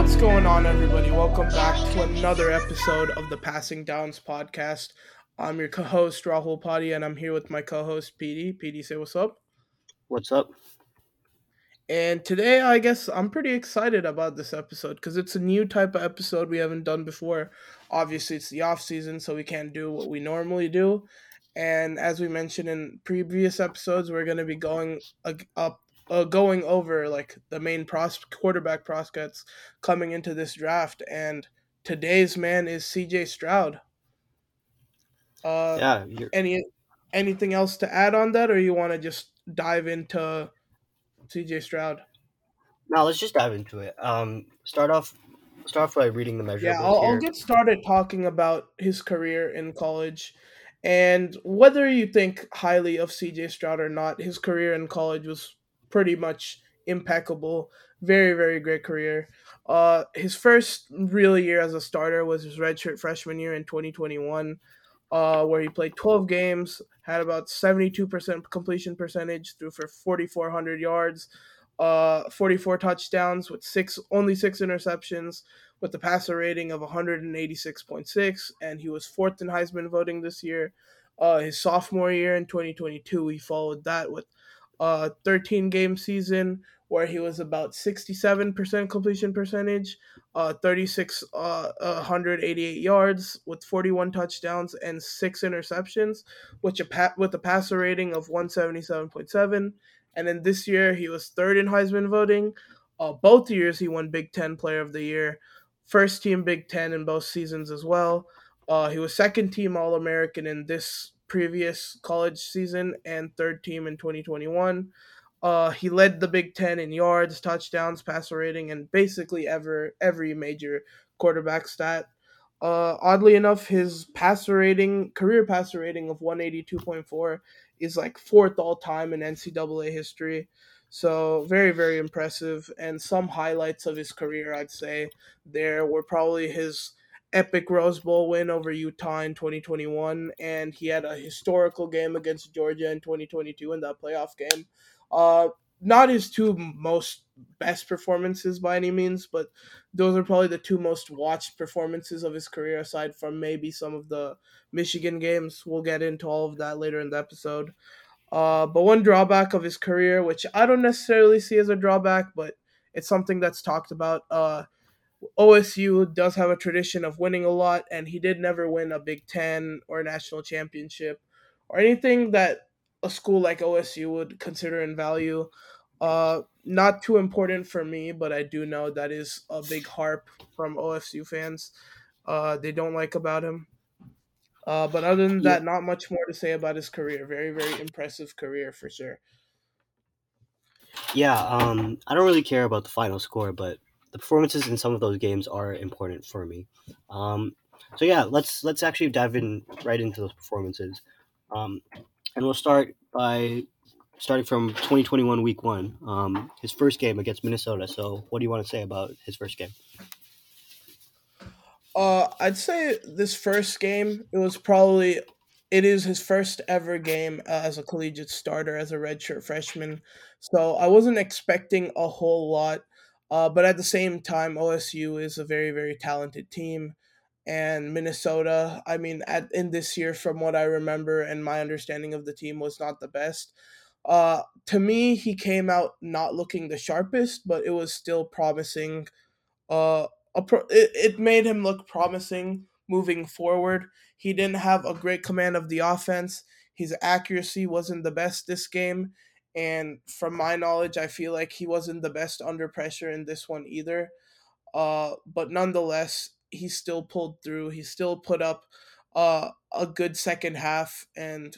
What's going on, everybody? Welcome back to another episode of the Passing Downs podcast. I'm your co-host Rahul Padhi, and I'm here with my co-host PD. PD, say what's up. What's up? And today, I guess I'm pretty excited about this episode because it's a new type of episode we haven't done before. Obviously, it's the off season, so we can't do what we normally do. And as we mentioned in previous episodes, we're going to be going up uh, going over like the main pros- quarterback prospects coming into this draft, and today's man is C.J. Stroud. Uh, yeah. You're... Any anything else to add on that, or you want to just dive into C.J. Stroud? No, let's just dive into it. Um, start off start off by reading the measure. Yeah, I'll, I'll, get started talking about his career in college. And whether you think highly of CJ Stroud or not, his career in college was pretty much impeccable. Very, very great career. Uh, his first real year as a starter was his redshirt freshman year in 2021, uh, where he played 12 games, had about 72% completion percentage, threw for 4,400 yards, uh, 44 touchdowns with six only six interceptions, with a passer rating of 186.6, and he was fourth in Heisman voting this year. Uh, his sophomore year in 2022, he followed that with uh, 13 game season where he was about 67% completion percentage, uh, 36 uh, 188 yards with 41 touchdowns and six interceptions, which a pa- with a passer rating of 177.7. And then this year he was third in Heisman voting. Uh, both years he won Big Ten Player of the Year, first team Big Ten in both seasons as well. Uh, he was second team All American in this previous college season and third team in 2021. Uh, he led the Big Ten in yards, touchdowns, passer rating, and basically ever every major quarterback stat. Uh, oddly enough, his passer rating, career passer rating of 182.4 is like fourth all time in NCAA history. So very, very impressive. And some highlights of his career, I'd say, there were probably his epic Rose Bowl win over Utah in 2021, and he had a historical game against Georgia in 2022 in that playoff game. Uh, not his two most best performances by any means, but those are probably the two most watched performances of his career, aside from maybe some of the Michigan games. We'll get into all of that later in the episode. Uh, but one drawback of his career, which I don't necessarily see as a drawback, but it's something that's talked about. Uh, OSU does have a tradition of winning a lot, and he did never win a Big Ten or a national championship or anything that a school like OSU would consider in value. Uh, not too important for me, but I do know that is a big harp from OSU fans. Uh, they don't like about him. Uh, but other than that, not much more to say about his career. Very, very impressive career for sure. Yeah, um, I don't really care about the final score, but the performances in some of those games are important for me. Um, so yeah, let's let's actually dive in right into those performances, um, and we'll start by starting from 2021 week one, um, his first game against Minnesota. So what do you want to say about his first game? Uh, I'd say this first game it was probably it is his first ever game as a collegiate starter as a redshirt freshman. So I wasn't expecting a whole lot uh, but at the same time, OSU is a very, very talented team. And Minnesota, I mean, at in this year, from what I remember and my understanding of the team, was not the best. Uh, to me, he came out not looking the sharpest, but it was still promising. Uh, pro- it, it made him look promising moving forward. He didn't have a great command of the offense. His accuracy wasn't the best this game. And from my knowledge, I feel like he wasn't the best under pressure in this one either. Uh, but nonetheless, he still pulled through. He still put up uh, a good second half. And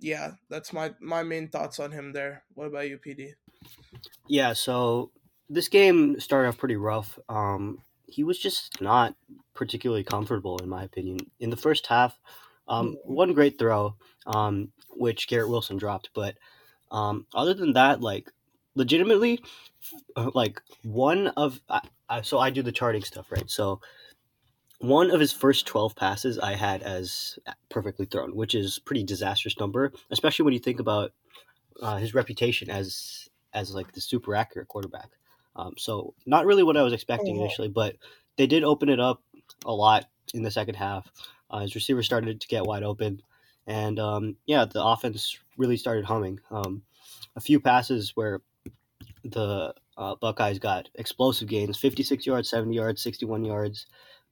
yeah, that's my, my main thoughts on him there. What about you, PD? Yeah, so this game started off pretty rough. Um, he was just not particularly comfortable, in my opinion. In the first half, um, mm. one great throw, um, which Garrett Wilson dropped, but um, other than that, like legitimately, uh, like one of I, I, so I do the charting stuff, right? So one of his first 12 passes I had as perfectly thrown, which is pretty disastrous number, especially when you think about uh, his reputation as as like the super accurate quarterback. Um, so not really what I was expecting Oh, initially, but they did open it up a lot in the second half. Uh, his receivers started to get wide open, and um, yeah, the offense really started humming. Um, a few passes where the uh, Buckeyes got explosive gains 56 yards, 70 yards, 61 yards.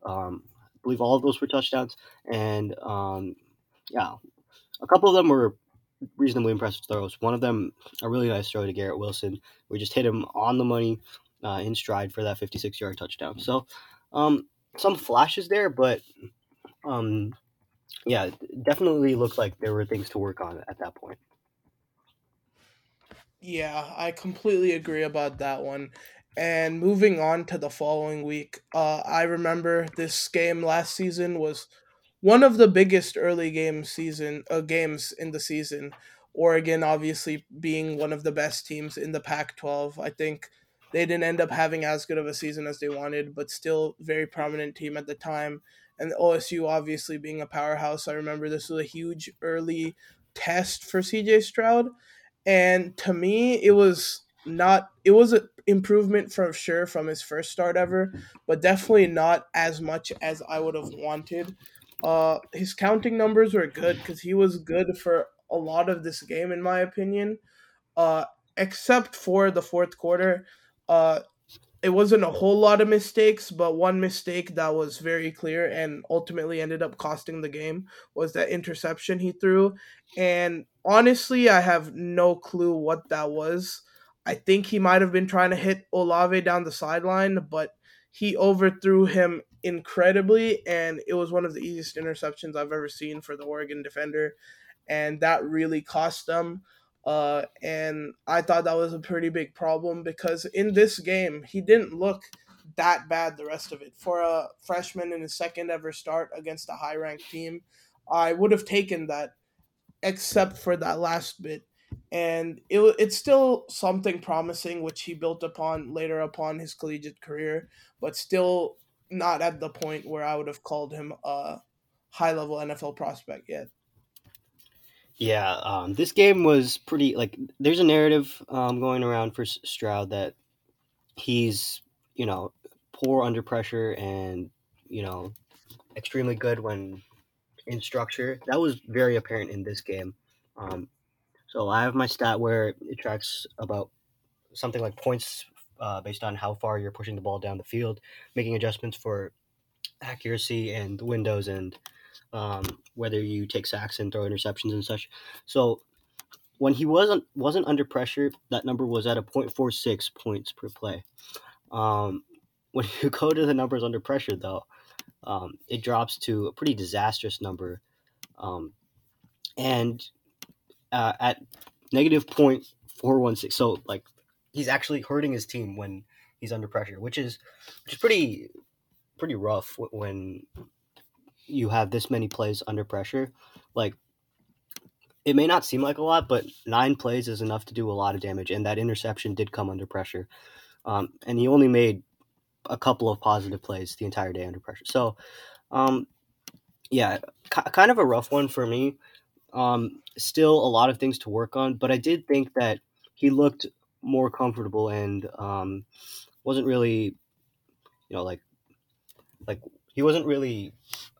Um, I believe all of those were touchdowns. And um, yeah, a couple of them were reasonably impressive throws. One of them, a really nice throw to Garrett Wilson. We just hit him on the money uh, in stride for that 56 yard touchdown. So um, some flashes there, but um, yeah, definitely looked like there were things to work on at that point. Yeah, I completely agree about that one. And moving on to the following week, uh, I remember this game last season was one of the biggest early game season uh, games in the season. Oregon obviously being one of the best teams in the Pac-12. I think they didn't end up having as good of a season as they wanted, but still very prominent team at the time. And OSU obviously being a powerhouse. I remember this was a huge early test for CJ Stroud and to me it was not it was an improvement for sure from his first start ever but definitely not as much as i would have wanted uh his counting numbers were good because he was good for a lot of this game in my opinion uh except for the fourth quarter uh it wasn't a whole lot of mistakes, but one mistake that was very clear and ultimately ended up costing the game was that interception he threw. And honestly, I have no clue what that was. I think he might have been trying to hit Olave down the sideline, but he overthrew him incredibly, and it was one of the easiest interceptions I've ever seen for the Oregon defender and that really cost them. Uh, and I thought that was a pretty big problem because in this game, he didn't look that bad the rest of it. For a freshman in his second ever start against a high ranked team, I would have taken that except for that last bit. And it, it's still something promising, which he built upon later upon his collegiate career, but still not at the point where I would have called him a high level NFL prospect yet. Yeah, um, this game was pretty like. There's a narrative um, going around for Stroud that he's you know poor under pressure and you know extremely good when in structure. That was very apparent in this game. Um, so I have my stat where it tracks about something like points uh, based on how far you're pushing the ball down the field, making adjustments for accuracy and windows and um, whether you take sacks and throw interceptions and such. So when he wasn't wasn't under pressure, that number was at a 0.46 points per play. Um, when you go to the numbers under pressure, though, um, it drops to a pretty disastrous number, um, and uh, at negative 0.416. So like he's actually hurting his team when he's under pressure, which is which is pretty pretty rough when you have this many plays under pressure. Like it may not seem like a lot, but nine plays is enough to do a lot of damage, and that interception did come under pressure. Um, and he only made a couple of positive plays the entire day under pressure. So, um, yeah, k- kind of a rough one for me. Um, still a lot of things to work on, but I did think that he looked more comfortable and um, wasn't really, you know, like like he wasn't really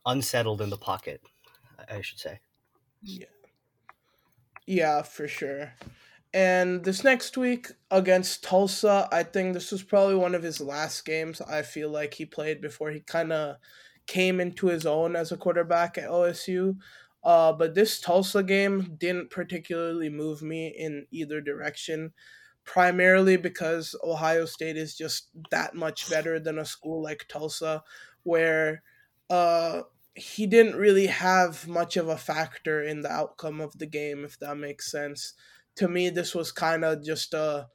unsettled in the pocket. I should say. Yeah. Yeah, for sure. And this next week against Tulsa, I think this was probably one of his last games I feel like he played before he kind of came into his own as a quarterback at OSU. Uh, but this Tulsa game didn't particularly move me in either direction, primarily because Ohio State is just that much better than a school like Tulsa, where uh, he didn't really have much of a factor in the outcome of the game, if that makes sense. To me, this was kind of just a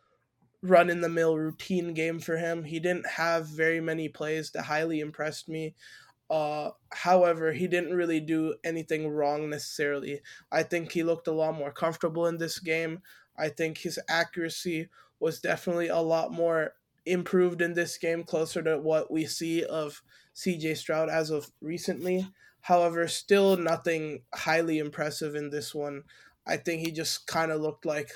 run in the mill routine game for him. He didn't have very many plays that highly impressed me. Uh, however, he didn't really do anything wrong necessarily. I think he looked a lot more comfortable in this game. I think his accuracy was definitely a lot more improved in this game, closer to what we see of CJ Stroud as of recently. However, still nothing highly impressive in this one. I think he just kind of looked like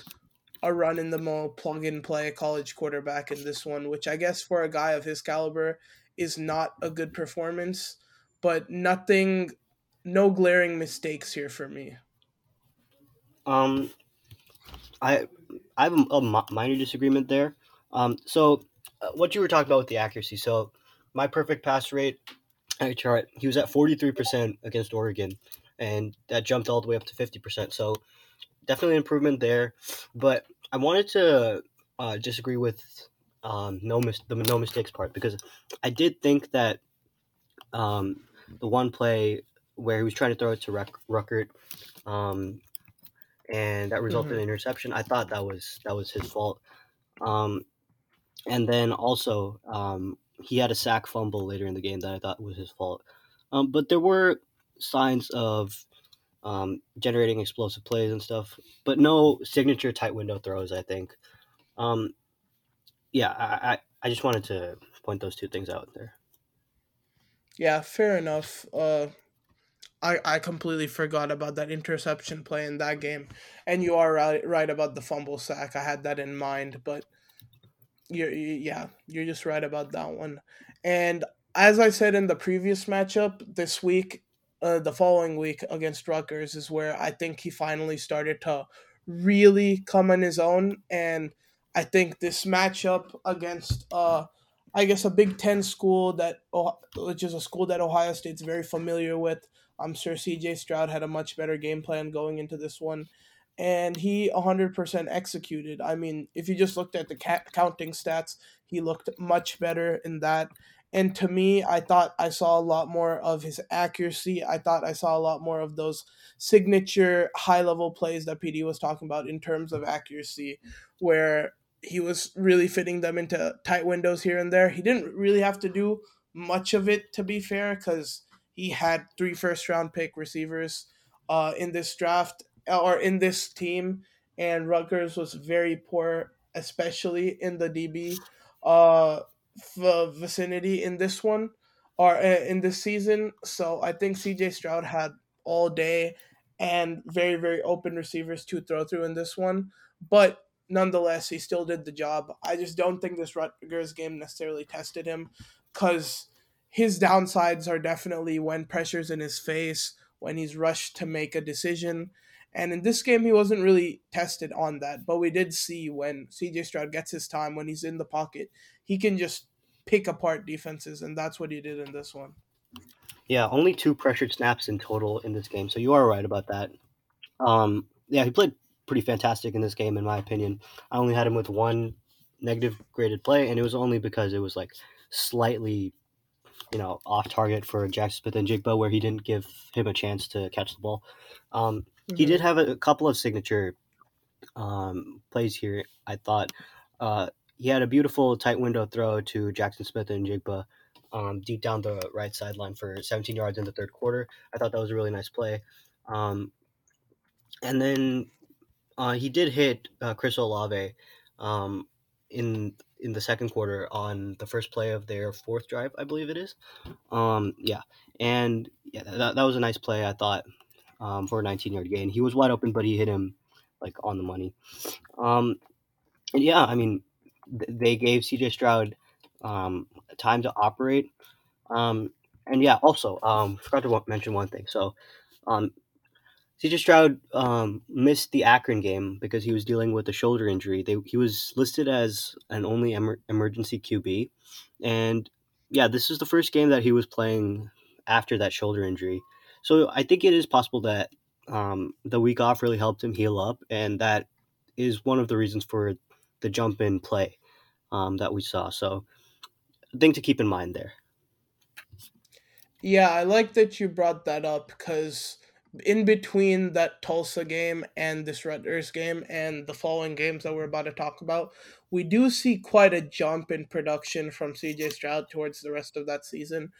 a run in the mill, plug and play college quarterback in this one, which I guess for a guy of his caliber is not a good performance, but nothing, no glaring mistakes here for me. Um, I I have a, a minor disagreement there. Um, so uh, what you were talking about with the accuracy. So my perfect pass rate I chart, he was at forty three percent against Oregon, and that jumped all the way up to fifty percent. So definitely improvement there. But I wanted to uh, disagree with um, no mis- the no mistakes part because I did think that um, the one play where he was trying to throw it to Ruck- Ruckert, um, and that resulted mm-hmm. in interception. I thought that was that was his fault. Um, and then also um, he had a sack fumble later in the game that I thought was his fault. Um, but there were signs of um, generating explosive plays and stuff, but no signature tight window throws. I think. Um, yeah, I, I, I just wanted to point those two things out there. Yeah, fair enough. Uh, I, I completely forgot about that interception play in that game, and you are right right about the fumble sack. I had that in mind, but you're yeah, you're just right about that one. And as I said in the previous matchup this week, uh, the following week against Rutgers is where I think he finally started to really come on his own. And I think this matchup against, uh, I guess, a Big Ten school that, which is a school that Ohio State's very familiar with. I'm sure CJ Stroud had a much better game plan going into this one. And he 100% executed. I mean, if you just looked at the counting stats, he looked much better in that. And to me, I thought I saw a lot more of his accuracy. I thought I saw a lot more of those signature high level plays that PD was talking about in terms of accuracy, where he was really fitting them into tight windows here and there. He didn't really have to do much of it, to be fair, because he had three first round pick receivers uh, in this draft or in this team, and Rutgers was very poor, especially in the DB. Uh, vicinity in this one or uh, in this season. So I think CJ Stroud had all day and very, very open receivers to throw through in this one. But nonetheless, he still did the job. I just don't think this Rutgers game necessarily tested him because his downsides are definitely when pressure's in his face, when he's rushed to make a decision. And in this game, he wasn't really tested on that. But we did see when CJ Stroud gets his time, when he's in the pocket, he can just pick apart defenses, and that's what he did in this one. Yeah, only two pressured snaps in total in this game, so you are right about that. Um, yeah, he played pretty fantastic in this game, in my opinion. I only had him with one negative graded play, and it was only because it was like slightly, you know, off target for Jaxon Smith-Njigba, where he didn't give him a chance to catch the ball. Um, mm-hmm. He did have a, a couple of signature um, plays here. I thought. Uh, he had a beautiful tight window throw to Jaxon Smith-Njigba um, deep down the right sideline for 17 yards in the third quarter. I thought that was a really nice play. Um, and then uh, he did hit uh, Chris Olave um, in in the second quarter on the first play of their fourth drive, I believe it is. Um, yeah, and yeah, that, that was a nice play. I thought um, for a 19 yard gain. He was wide open, but he hit him like on the money. Um, and yeah, I mean, they gave CJ Stroud um, time to operate. Um, and yeah, also, um, forgot to mention one thing. So, um, CJ Stroud um, missed the Akron game because he was dealing with a shoulder injury. They, he was listed as an only emer- emergency QB. And yeah, this is the first game that he was playing after that shoulder injury. So I think it is possible that um, the week off really helped him heal up. And that is one of the reasons for the jump in play um, that we saw. So, thing to keep in mind there. Yeah, I like that you brought that up because in between that Tulsa game and this Rutgers game and the following games that we're about to talk about, we do see quite a jump in production from CJ Stroud towards the rest of that season.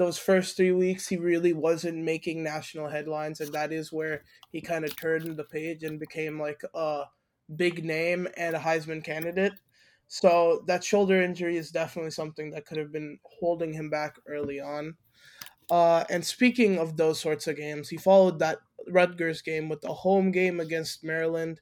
Those first three weeks, he really wasn't making national headlines, and that is where he kind of turned the page and became like a big name and a Heisman candidate. So that shoulder injury is definitely something that could have been holding him back early on. Uh, and speaking of those sorts of games, he followed that Rutgers game with a home game against Maryland.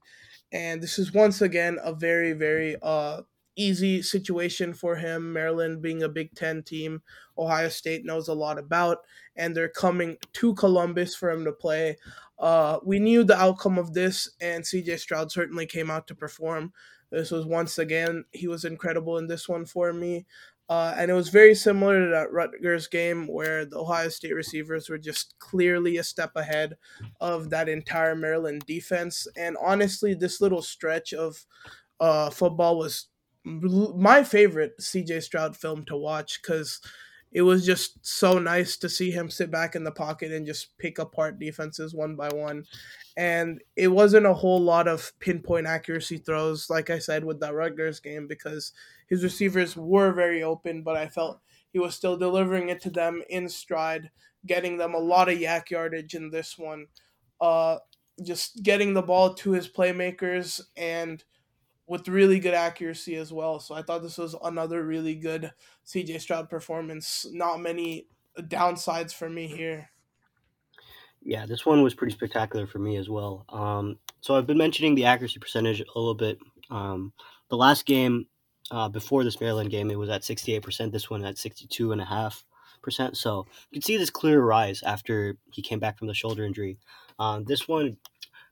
and this is once again a very very uh easy situation for him. Maryland being a Big Ten team, Ohio State knows a lot about, and they're coming to Columbus for him to play. Uh, we knew the outcome of this, and CJ Stroud certainly came out to perform. This was once again, he was incredible in this one for me. Uh, and it was very similar to that Rutgers game where the Ohio State receivers were just clearly a step ahead of that entire Maryland defense. And honestly, this little stretch of uh, football was my favorite CJ Stroud film to watch because it was just so nice to see him sit back in the pocket and just pick apart defenses one by one. And it wasn't a whole lot of pinpoint accuracy throws, like I said, with that Rutgers game, because his receivers were very open, but I felt he was still delivering it to them in stride, getting them a lot of YAC yardage in this one. Uh, just getting the ball to his playmakers and with really good accuracy as well. So I thought this was another really good CJ Stroud performance. Not many downsides for me here. Yeah, this one was pretty spectacular for me as well. Um, so I've been mentioning the accuracy percentage a little bit. Um, the last game uh, before this Maryland game, it was at 68%. This one at 62.5%. So you can see this clear rise after he came back from the shoulder injury. Um, this one,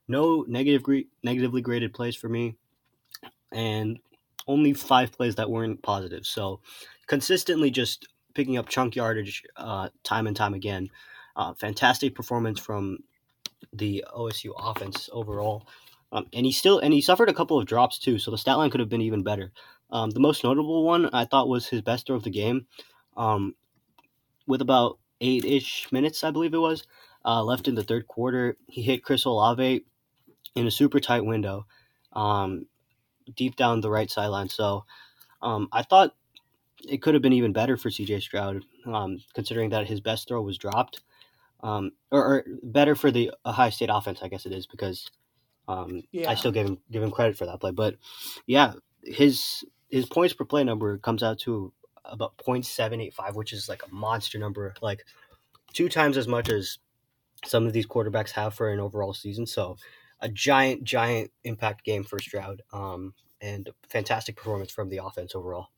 no negative negatively graded plays for me and only five plays that weren't positive. So consistently just picking up chunk yardage uh, time and time again. Uh, fantastic performance from the OSU offense overall. Um, and he still and he suffered a couple of drops too, so the stat line could have been even better. Um, the most notable one I thought was his best throw of the game, um, with about eight ish minutes, I believe it was, uh, left in the third quarter. He hit Chris Olave in a super tight window. Um, deep down the right sideline. So um, I thought it could have been even better for CJ Stroud, um, considering that his best throw was dropped. Um, or, or, better for the Ohio State offense, I guess it is, because um, yeah. I still give him give him credit for that play. But yeah, his his points per play number comes out to about 0.785, which is like a monster number, like two times as much as some of these quarterbacks have for an overall season. So a giant, giant impact game for Stroud, um, and fantastic performance from the offense overall.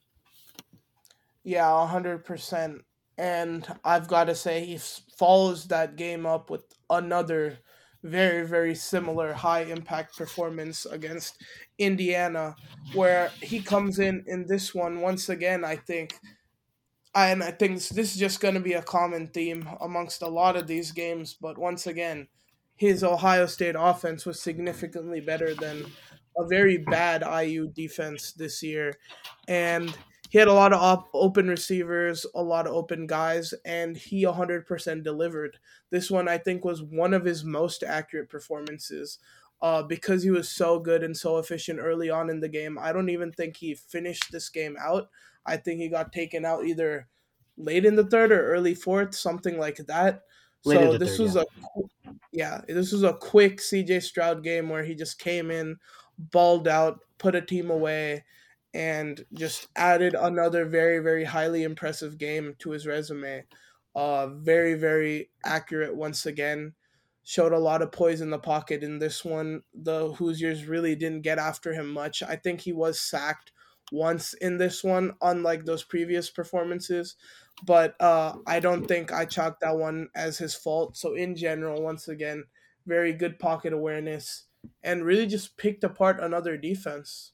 Yeah, hundred percent. And I've got to say, he follows that game up with another very, very similar high impact performance against Indiana, where he comes in in this one once again. I think and I think this is just going to be a common theme amongst a lot of these games. But once again, his Ohio State offense was significantly better than a very bad IU defense this year. And he had a lot of op- open receivers, a lot of open guys, and he 100% delivered. This one, I think, was one of his most accurate performances uh, because he was so good and so efficient early on in the game. I don't even think he finished this game out. I think he got taken out either late in the third or early fourth, something like that. Late so this third, was yeah. a yeah, this was a quick CJ Stroud game where he just came in, balled out, put a team away, and just added another very, very highly impressive game to his resume. Uh, very, very accurate once again. Showed a lot of poise in the pocket in this one. The Hoosiers really didn't get after him much. I think he was sacked once in this one, unlike those previous performances but uh, I don't think I chalked that one as his fault. So in general, once again, very good pocket awareness and really just picked apart another defense.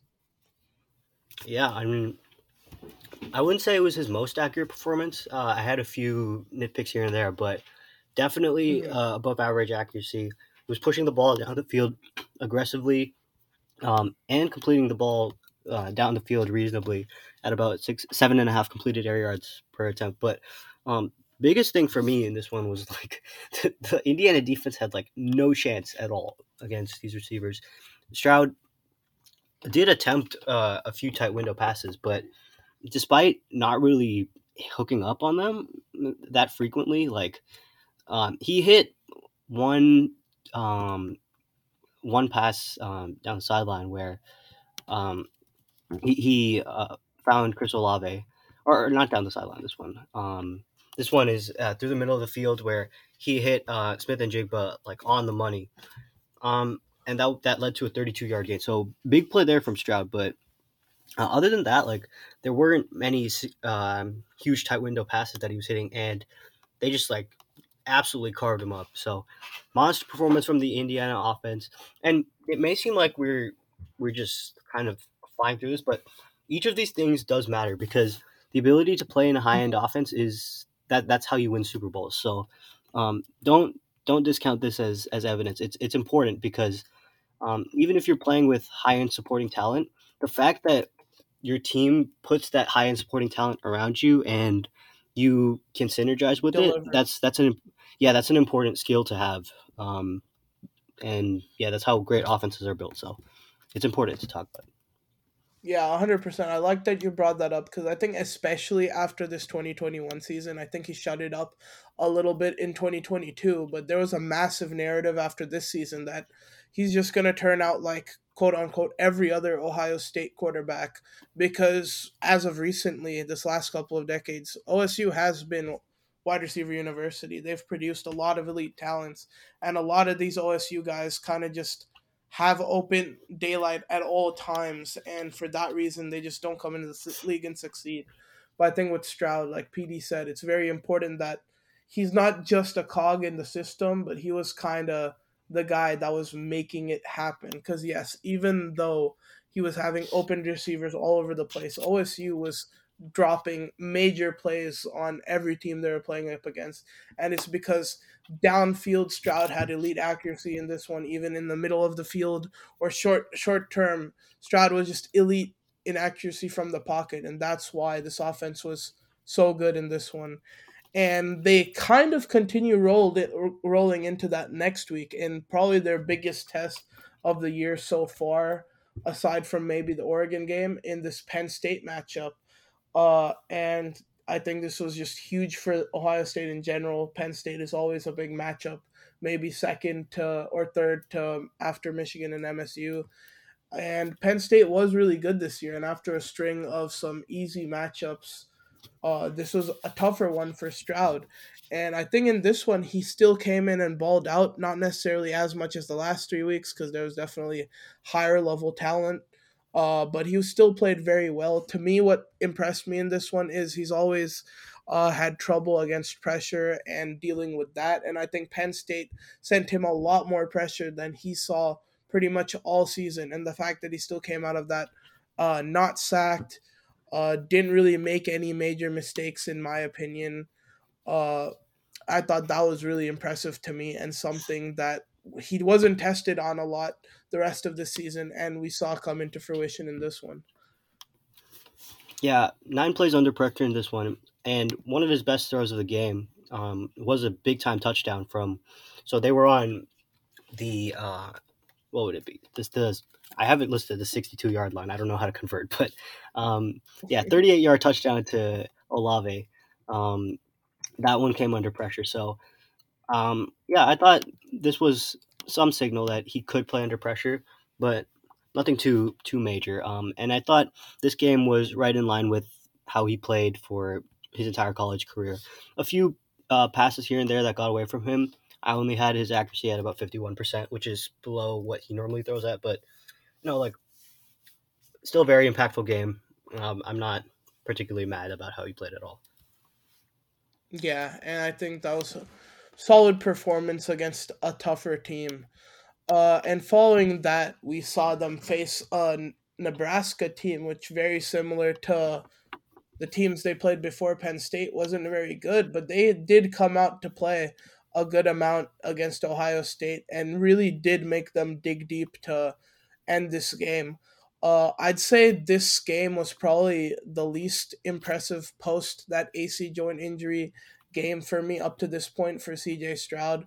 Yeah, I mean, I wouldn't say it was his most accurate performance. Uh, I had a few nitpicks here and there, but definitely mm-hmm. uh, above average accuracy. He was pushing the ball down the field aggressively um, and completing the ball uh, down the field reasonably at about six, seven and a half completed air yards per attempt. But um, biggest thing for me in this one was like the, the Indiana defense had like no chance at all against these receivers. Stroud did attempt uh, a few tight window passes, but despite not really hooking up on them that frequently, like um, he hit one um, one pass um, down the sideline where um, he, he uh, found Chris Olave, or, not down the sideline. This one, um, this one is uh, through the middle of the field where he hit uh, Smith-Njigba like on the money. Um, and that that led to a 32 yard gain. So big play there from Stroud, but uh, other than that, like there weren't many um, huge tight window passes that he was hitting, and they just like absolutely carved him up. So monster performance from the Indiana offense, and it may seem like we're we're just kind of flying through this, but each of these things does matter because the ability to play in a high end offense is that that's how you win Super Bowls. So um, don't don't discount this as as evidence. It's it's important because um, even if you're playing with high end supporting talent, the fact that your team puts that high end supporting talent around you and you can synergize with Deliver. it. That's that's an yeah, that's an important skill to have. Um, and yeah, that's how great offenses are built. So it's important to talk about. Yeah, 100%. I like that you brought that up because I think, especially after this 2021 season, I think he shut it up a little bit in 2022. But there was a massive narrative after this season that he's just going to turn out like quote unquote every other Ohio State quarterback because as of recently, this last couple of decades, OSU has been wide receiver university. They've produced a lot of elite talents, and a lot of these OSU guys kind of just have open daylight at all times, and for that reason, they just don't come into the league and succeed. But I think with Stroud, like PD said, it's very important that he's not just a cog in the system, but he was kind of the guy that was making it happen. Because yes, even though he was having open receivers all over the place, OSU was dropping major plays on every team they were playing up against. And it's because downfield Stroud had elite accuracy in this one, even in the middle of the field or short short term. Stroud was just elite in accuracy from the pocket, and that's why this offense was so good in this one. And they kind of continue rolled it rolling into that next week, and probably their biggest test of the year so far, aside from maybe the Oregon game in this Penn State matchup uh, and I think this was just huge for Ohio State in general. Penn State is always a big matchup, maybe second to or third to after Michigan and MSU. And Penn State was really good this year. And after a string of some easy matchups, uh, this was a tougher one for Stroud. And I think in this one, he still came in and balled out, not necessarily as much as the last three weeks, because there was definitely higher level talent uh, but he still played very well. To me, what impressed me in this one is he's always uh, had trouble against pressure and dealing with that. And I think Penn State sent him a lot more pressure than he saw pretty much all season. And the fact that he still came out of that uh, not sacked, uh, didn't really make any major mistakes, in my opinion. Uh, I thought that was really impressive to me and something that he wasn't tested on a lot the rest of the season, and we saw come into fruition in this one. Yeah, nine plays under pressure in this one, and one of his best throws of the game um, was a big time touchdown from. So they were on the uh, what would it be? This does. I haven't listed the 62 yard line. I don't know how to convert, but um, yeah, 38 yard touchdown to Olave. Um, that one came under pressure. So um, yeah, I thought this was some signal that he could play under pressure, but nothing too too major. Um, and I thought this game was right in line with how he played for his entire college career. A few uh, passes here and there that got away from him. I only had his accuracy at about fifty one percent, which is below what he normally throws at. But you know, like, still very impactful game. Um, I'm not particularly mad about how he played at all. Yeah, and I think that was solid performance against a tougher team. Uh, and following that, we saw them face a Nebraska team, which very similar to the teams they played before Penn State wasn't very good, but they did come out to play a good amount against Ohio State and really did make them dig deep to end this game. Uh, I'd say this game was probably the least impressive post that AC joint injury game for me up to this point for CJ Stroud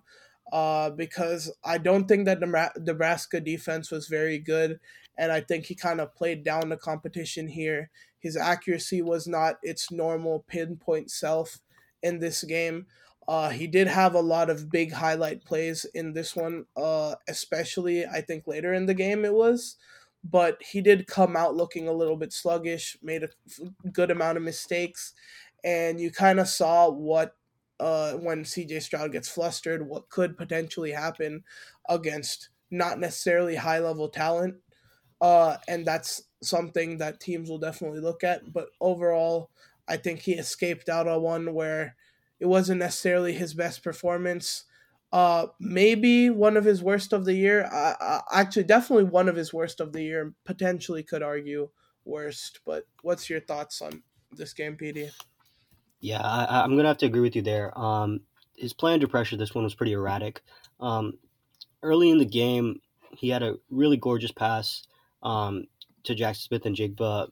uh, because I don't think that the Nebraska defense was very good. And I think he kind of played down the competition here. His accuracy was not its normal pinpoint self in this game. Uh, he did have a lot of big highlight plays in this one, uh, especially I think later in the game it was. But he did come out looking a little bit sluggish, made a good amount of mistakes, and you kind of saw what uh, when CJ Stroud gets flustered, what could potentially happen against not necessarily high level talent. Uh, and that's something that teams will definitely look at. But overall, I think he escaped out on one where it wasn't necessarily his best performance. Uh, maybe one of his worst of the year. Uh, actually, definitely one of his worst of the year. Potentially could argue worst. But what's your thoughts on this game, PD? Yeah, I, am gonna have to agree with you there. Um, his play under pressure, this one was pretty erratic. Um, early in the game, he had a really gorgeous pass um, to Jaxon Smith-Njigba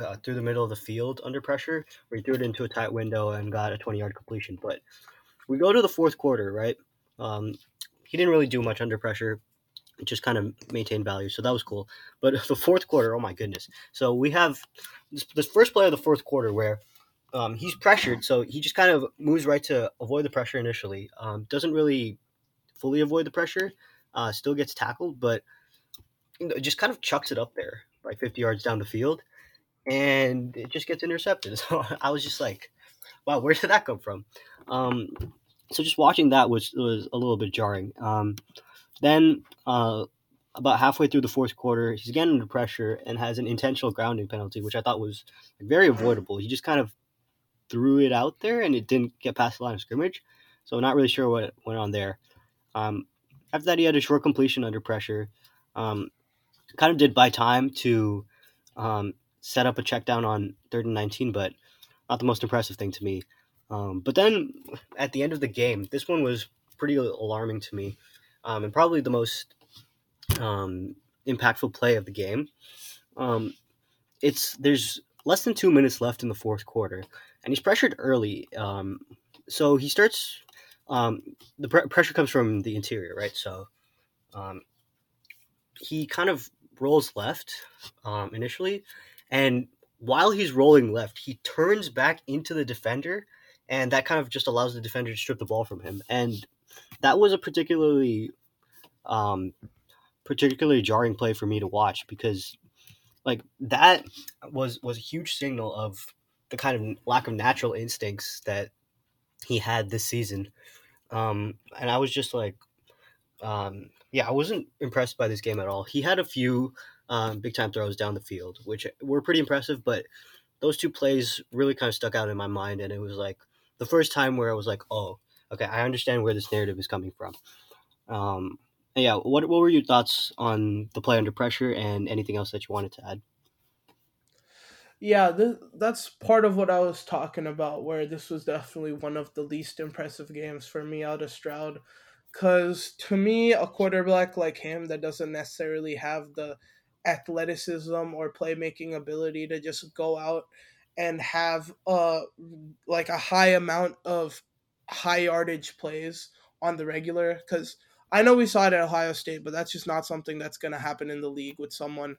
uh, through the middle of the field under pressure, where he threw it into a tight window and got a 20 yard completion. But we go to the fourth quarter, right? Um, he didn't really do much under pressure, It just kind of maintained value. So that was cool. But the fourth quarter, oh my goodness. So we have this, this first play of the fourth quarter where um, he's pressured, so he just kind of moves right to avoid the pressure initially. Um, doesn't really fully avoid the pressure, uh, still gets tackled, but you know, just kind of chucks it up there, like 50 yards down the field, and it just gets intercepted. So I was just like, wow, where did that come from? Um, so just watching that was was a little bit jarring. Um, then uh, about halfway through the fourth quarter, he's again under pressure and has an intentional grounding penalty, which I thought was very avoidable. He just kind of threw it out there and it didn't get past the line of scrimmage. So not really sure what went on there. Um, after that, he had a short completion under pressure. Um, kind of did buy time to um, set up a check down on third and 19, but not the most impressive thing to me. Um, but then at the end of the game, this one was pretty alarming to me um, and probably the most um, impactful play of the game. It's there's less than two minutes left in the fourth quarter, and he's pressured early. Um, so he starts. Um, the pr- pressure comes from the interior, right? So um, he kind of rolls left um, initially, and while he's rolling left, he turns back into the defender, and that kind of just allows the defender to strip the ball from him. And that was a particularly um, particularly jarring play for me to watch because like that was was a huge signal of the kind of lack of natural instincts that he had this season. Um, and I was just like, um, yeah, I wasn't impressed by this game at all. He had a few um, big time throws down the field, which were pretty impressive, but those two plays really kind of stuck out in my mind. And it was like the first time where I was like, oh, okay, I understand where this narrative is coming from. Um, yeah, what, what were your thoughts on the play under pressure and anything else that you wanted to add? Yeah, this, that's part of what I was talking about, where this was definitely one of the least impressive games for me out of Stroud. Because to me, a quarterback like him that doesn't necessarily have the athleticism or playmaking ability to just go out and have uh like a high amount of high yardage plays on the regular because I know we saw it at Ohio State, but that's just not something that's going to happen in the league with someone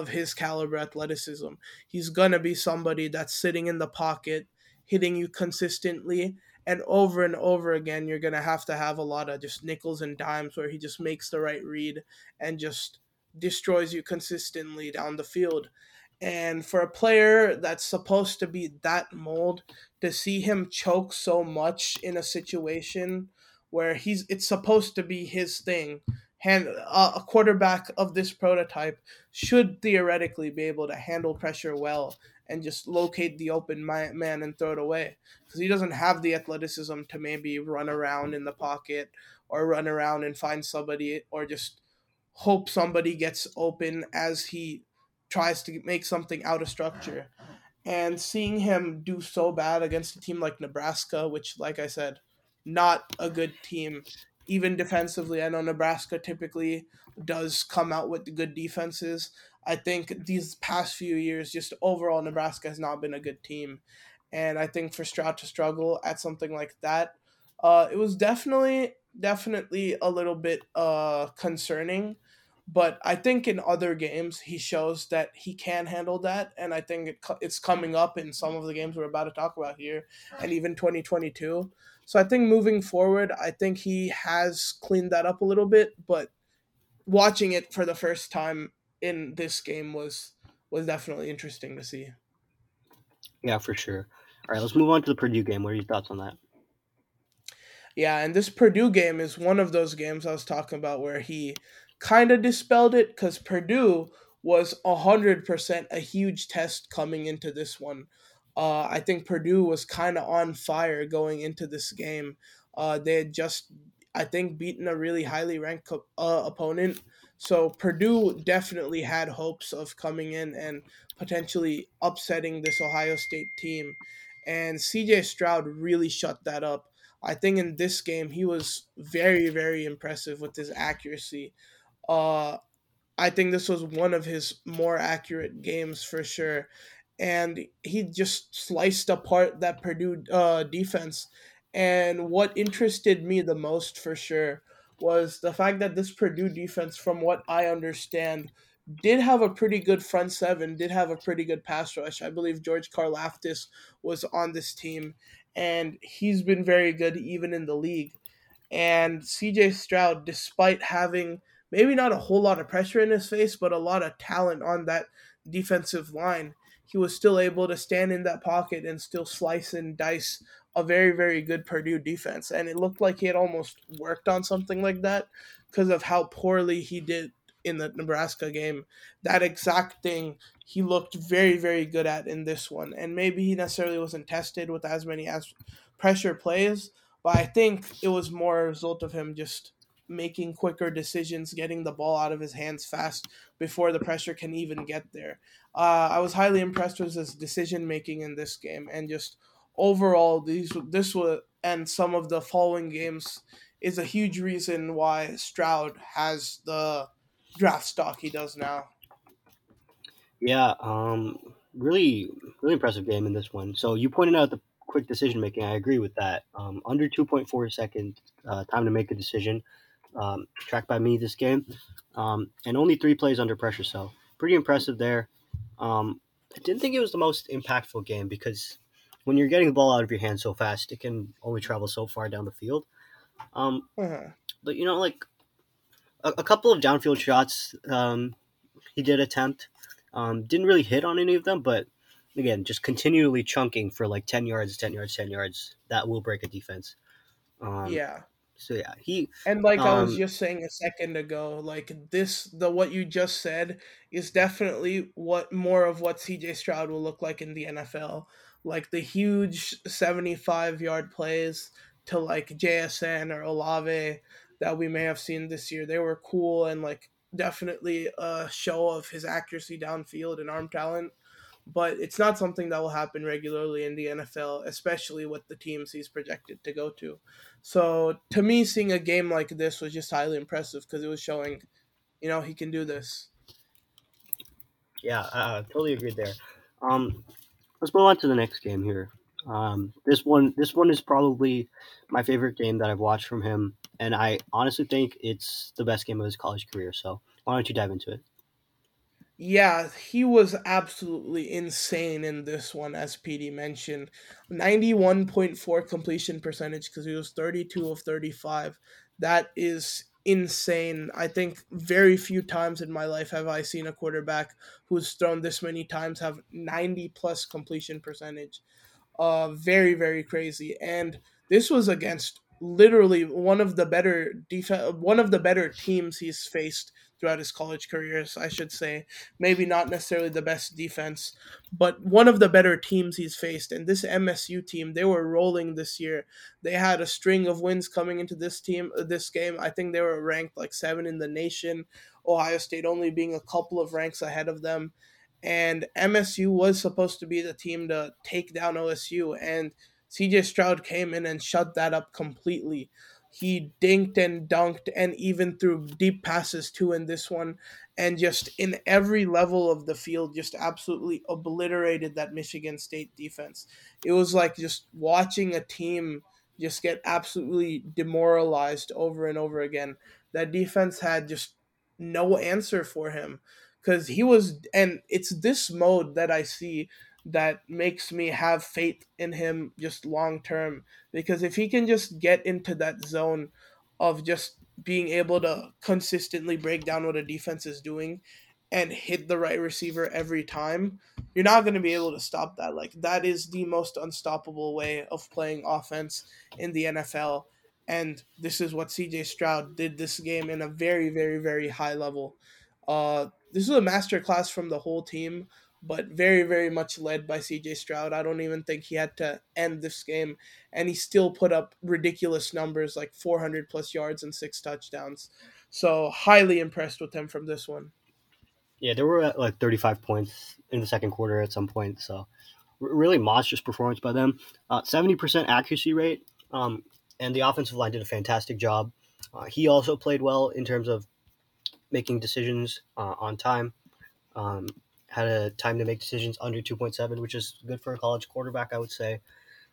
of his caliber athleticism. He's going to be somebody that's sitting in the pocket, hitting you consistently. And over and over again, you're going to have to have a lot of just nickels and dimes where he just makes the right read and just destroys you consistently down the field. And for a player that's supposed to be that mold, to see him choke so much in a situation where he's it's supposed to be his thing hand uh, a quarterback of this prototype should theoretically be able to handle pressure well and just locate the open man and throw it away. Because he doesn't have the athleticism to maybe run around in the pocket or run around and find somebody or just hope somebody gets open as he tries to make something out of structure. And seeing him do so bad against a team like Nebraska which like I said not a good team even defensively. I know Nebraska typically does come out with good defenses. I think these past few years, just overall, Nebraska has not been a good team. And I think for Stroud to struggle at something like that, uh, it was definitely, definitely a little bit uh, concerning. But I think in other games, he shows that he can handle that. And I think it, it's coming up in some of the games we're about to talk about here, and even 2022. So I think moving forward, I think he has cleaned that up a little bit, but watching it for the first time in this game was was definitely interesting to see. Yeah, for sure. All right, let's move on to the Purdue game. What are your thoughts on that? Yeah, and this Purdue game is one of those games I was talking about where he kind of dispelled it because Purdue was 100% a huge test coming into this one. Uh, I think Purdue was kind of on fire going into this game. Uh, they had just, I think, beaten a really highly ranked uh, opponent. So Purdue definitely had hopes of coming in and potentially upsetting this Ohio State team. And CJ Stroud really shut that up I think in this game he was very very impressive with his accuracy. Uh, I think this was one of his more accurate games for sure, and he just sliced apart that Purdue uh, defense. And what interested me the most for sure was the fact that this Purdue defense, from what I understand, did have a pretty good front seven, did have a pretty good pass rush. I believe George Karlaftis was on this team, and he's been very good even in the league. And CJ Stroud, despite having maybe not a whole lot of pressure in his face, but a lot of talent on that defensive line, he was still able to stand in that pocket and still slice and dice a very, very good Purdue defense. And it looked like he had almost worked on something like that because of how poorly he did in the Nebraska game. That exact thing he looked very, very good at in this one. And maybe he necessarily wasn't tested with as many as pressure plays, but I think it was more a result of him just making quicker decisions, getting the ball out of his hands fast before the pressure can even get there. Uh, I was highly impressed with his decision making in this game, and just overall, these this was and some of the following games is a huge reason why Stroud has the draft stock he does now. Yeah, um, really, really impressive game in this one. So you pointed out the quick decision making. I agree with that. Um, under 2.4 second uh, time to make a decision, um, tracked by me this game, um, and only three plays under pressure. So pretty impressive there. Um, I didn't think it was the most impactful game because when you're getting the ball out of your hand so fast, it can only travel so far down the field. Um, uh-huh. But you know, like a, a couple of downfield shots um, he did attempt. Um, didn't really hit on any of them, but again, just continually chunking for like 10 yards, 10 yards, 10 yards. That will break a defense. Um, yeah. So yeah, he and like um, I was um, just saying a second ago, like this, the what you just said is definitely what more of what CJ Stroud will look like in the NFL. Like the huge seventy-five yard plays to like JSN or Olave, that we may have seen this year. They were cool and like definitely a show of his accuracy downfield and arm talent. But it's not something that will happen regularly in the NFL, especially with the teams he's projected to go to. So to me, seeing a game like this was just highly impressive because it was showing, you know, he can do this. Yeah, uh, totally agreed there. Um, let's move on to the next game here. Um, this one, this one is probably my favorite game that I've watched from him, and I honestly think it's the best game of his college career. So why don't you dive into it? Yeah, he was absolutely insane in this one, as PD mentioned. 91.4 completion percentage because he was 32 of 35. That is insane. I think very few times in my life have I seen a quarterback who's thrown this many times have 90 plus completion percentage. Uh, very very crazy. And this was against literally one of the better def- one of the better teams he's faced throughout his college careers, I should say. Maybe not necessarily the best defense, but one of the better teams he's faced. And this MSU team, they were rolling this year. They had a string of wins coming into this team, uh, this game. I think they were ranked like seven in the nation. Ohio State only being a couple of ranks ahead of them and MSU was supposed to be the team to take down OSU, and CJ Stroud came in and shut that up completely. He dinked and dunked and even threw deep passes too in this one, and just in every level of the field, just absolutely obliterated that Michigan State defense. It was like just watching a team just get absolutely demoralized over and over again. That defense had just no answer for him because he was and it's this mode that i see that makes me have faith in him just long term. Because if he can just get into that zone of just being able to consistently break down what a defense is doing and hit the right receiver every time you're not going to be able to stop that. Like that is the most unstoppable way of playing offense in the NFL and this is what CJ Stroud did this game in a very, very, very high level. Uh, this is a master class from the whole team, but very, very much led by CJ Stroud. I don't even think he had to end this game, and he still put up ridiculous numbers like 400 plus yards and six touchdowns. So, highly impressed with him from this one. Yeah, there were at like 35 points in the second quarter at some point. So, really monstrous performance by them. Uh, 70% accuracy rate. Um, and the offensive line did a fantastic job. Uh, he also played well in terms of making decisions uh, on time. Um, had a time to make decisions under 2.7, which is good for a college quarterback, I would say.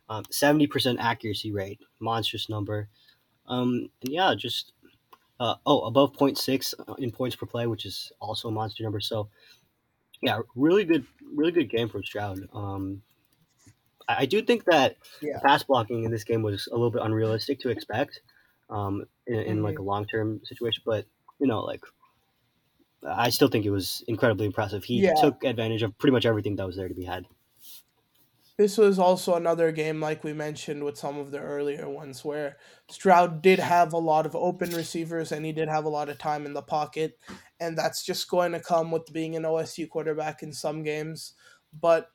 Um, 70% accuracy rate, monstrous number. Um, and yeah, just uh, oh, above 0.6 in points per play, which is also a monster number. So yeah, really good, really good game from Stroud. Um, I do think that yeah. pass blocking in this game was a little bit unrealistic to expect um, in, in mm-hmm. like a long term situation. But you know, like I still think it was incredibly impressive. He yeah. took advantage of pretty much everything that was there to be had. This was also another game, like we mentioned with some of the earlier ones, where Stroud did have a lot of open receivers and he did have a lot of time in the pocket. And that's just going to come with being an OSU quarterback in some games. But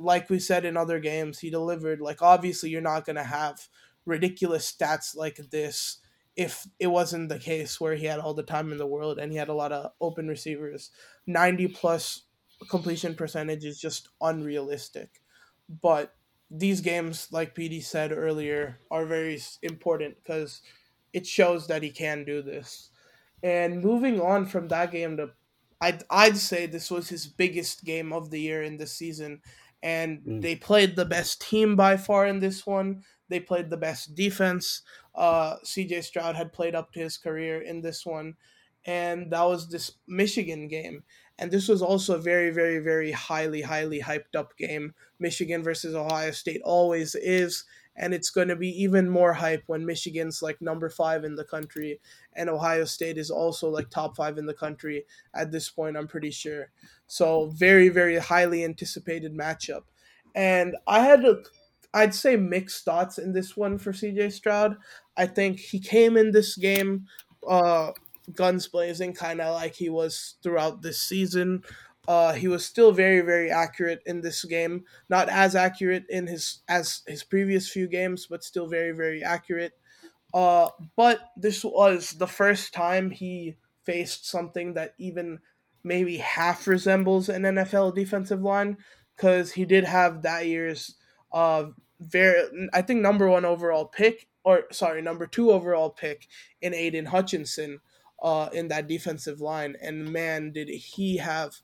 like we said in other games, he delivered. Like obviously, you're not gonna have ridiculous stats like this if it wasn't the case where he had all the time in the world and he had a lot of open receivers. Ninety plus completion percentage is just unrealistic. But these games, like PD said earlier, are very important because it shows that he can do this. And moving on from that game to I'd, I'd say this was his biggest game of the year in this season and mm. they played the best team by far in this one. They played the best defense. Uh, CJ Stroud had played up to his career in this one, and that was this Michigan game. And this was also a very, very, very highly, highly hyped up game. Michigan versus Ohio State always is and it's going to be even more hype when Michigan's like number five in the country, and Ohio State is also like top five in the country at this point. I'm pretty sure. So very very highly anticipated matchup, and I had a, I'd say mixed thoughts in this one for CJ Stroud. I think he came in this game uh, guns blazing, kind of like he was throughout this season. Uh, he was still very, very accurate in this game. Not as accurate in his as his previous few games, but still very, very accurate. Uh, but this was the first time he faced something that even maybe half resembles an NFL defensive line, because he did have that year's uh very I think number one overall pick or sorry number two overall pick in Aidan Hutchinson uh in that defensive line, and man did he have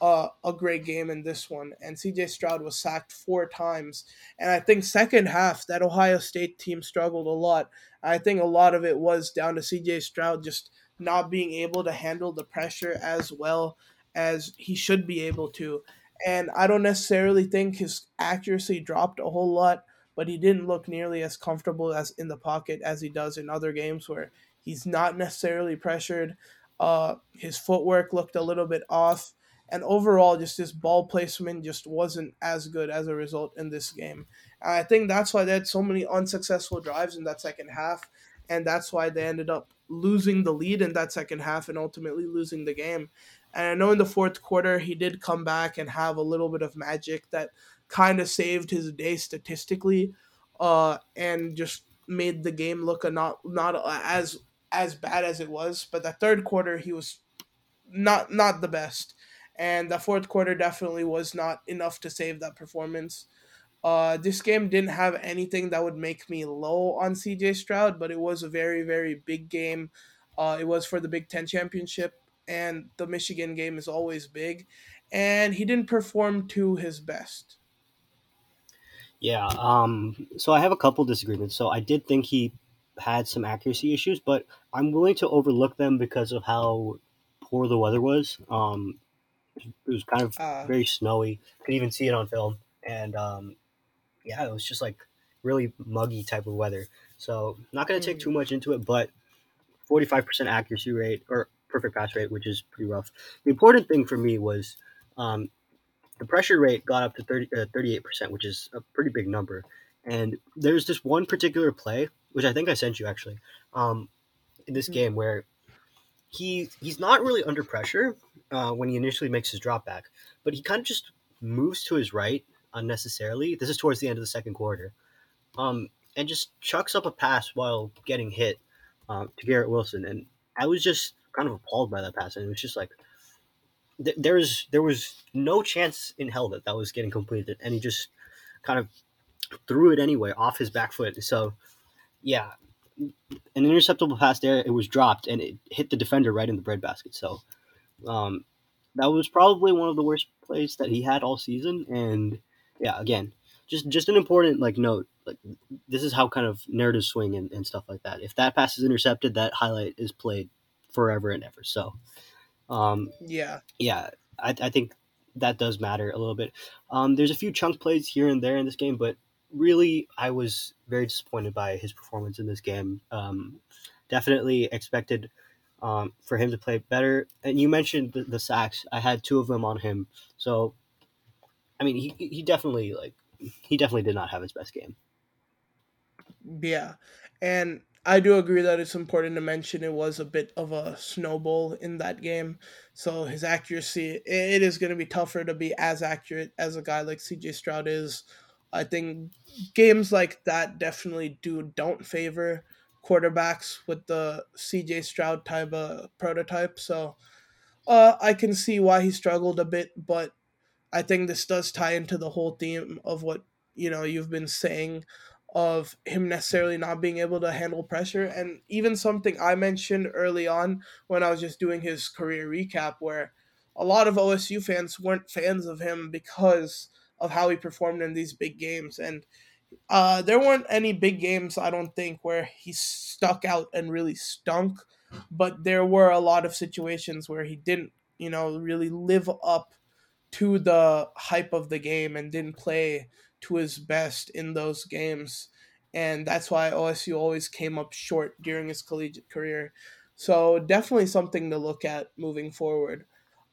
uh, a great game in this one. And CJ Stroud was sacked four times. And I think second half that Ohio State team struggled a lot. I think a lot of it was down to CJ Stroud just not being able to handle the pressure as well as he should be able to. And I don't necessarily think his accuracy dropped a whole lot, but he didn't look nearly as comfortable as in the pocket as he does in other games where he's not necessarily pressured. Uh, his footwork looked a little bit off and overall just his ball placement just wasn't as good as a result in this game. And I think that's why they had so many unsuccessful drives in that second half, and that's why they ended up losing the lead in that second half and ultimately losing the game. And I know in the fourth quarter he did come back and have a little bit of magic that kind of saved his day statistically, uh, and just made the game look a not not as as bad as it was. But the third quarter he was not not the best and the fourth quarter definitely was not enough to save that performance. Uh, this game didn't have anything that would make me low on CJ Stroud, but it was a very, very big game. Uh, it was for the Big Ten championship, and the Michigan game is always big. And he didn't perform to his best. Yeah. Um, so I have a couple disagreements. So I did think he had some accuracy issues, but I'm willing to overlook them because of how poor the weather was. Um, it was kind of uh, very snowy. Could even see it on film, and um, yeah, it was just like really muggy type of weather. So not going to take too mm. much into it, but 45% accuracy rate or perfect pass rate, which is pretty rough. The important thing for me was um, the pressure rate got up to 30, uh, 38%, which is a pretty big number. And there's this one particular play which I think I sent you actually, um, in this game where he he's not really under pressure uh, when he initially makes his drop back, but he kind of just moves to his right unnecessarily. This is towards the end of the second quarter, um, and just chucks up a pass while getting hit um, to Garrett Wilson, and I was just kind of appalled by that pass, and it was just like th- there was there was no chance in hell that that was getting completed, and he just kind of threw it anyway off his back foot. So yeah, an interceptable pass there. It was dropped and it hit the defender right in the breadbasket. So um, that was probably one of the worst plays that he had all season. And yeah, again, just just an important like note. Like this is how kind of narratives swing and, and stuff like that. If that pass is intercepted, that highlight is played forever and ever. So um, yeah, yeah, I, I think that does matter a little bit. Um, there's a few chunk plays here and there in this game, but really, I was very disappointed by his performance in this game. Um, definitely expected um, for him to play better. And you mentioned the, the, sacks. I had two of them on him. So, I mean, he he definitely like he definitely did not have his best game. Yeah, and I do agree that it's important to mention it was a bit of a snowball in that game. So his accuracy, it is going to be tougher to be as accurate as a guy like CJ Stroud is. I think games like that definitely do don't favor quarterbacks with the CJ Stroud type of prototype. So uh, I can see why he struggled a bit, but I think this does tie into the whole theme of what you know you've been saying of him necessarily not being able to handle pressure and even something I mentioned early on when I was just doing his career recap where a lot of OSU fans weren't fans of him because of how he performed in these big games. And uh, there weren't any big games, I don't think, where he stuck out and really stunk. But there were a lot of situations where he didn't, you know, really live up to the hype of the game and didn't play to his best in those games. And that's why OSU always came up short during his collegiate career. So definitely something to look at moving forward.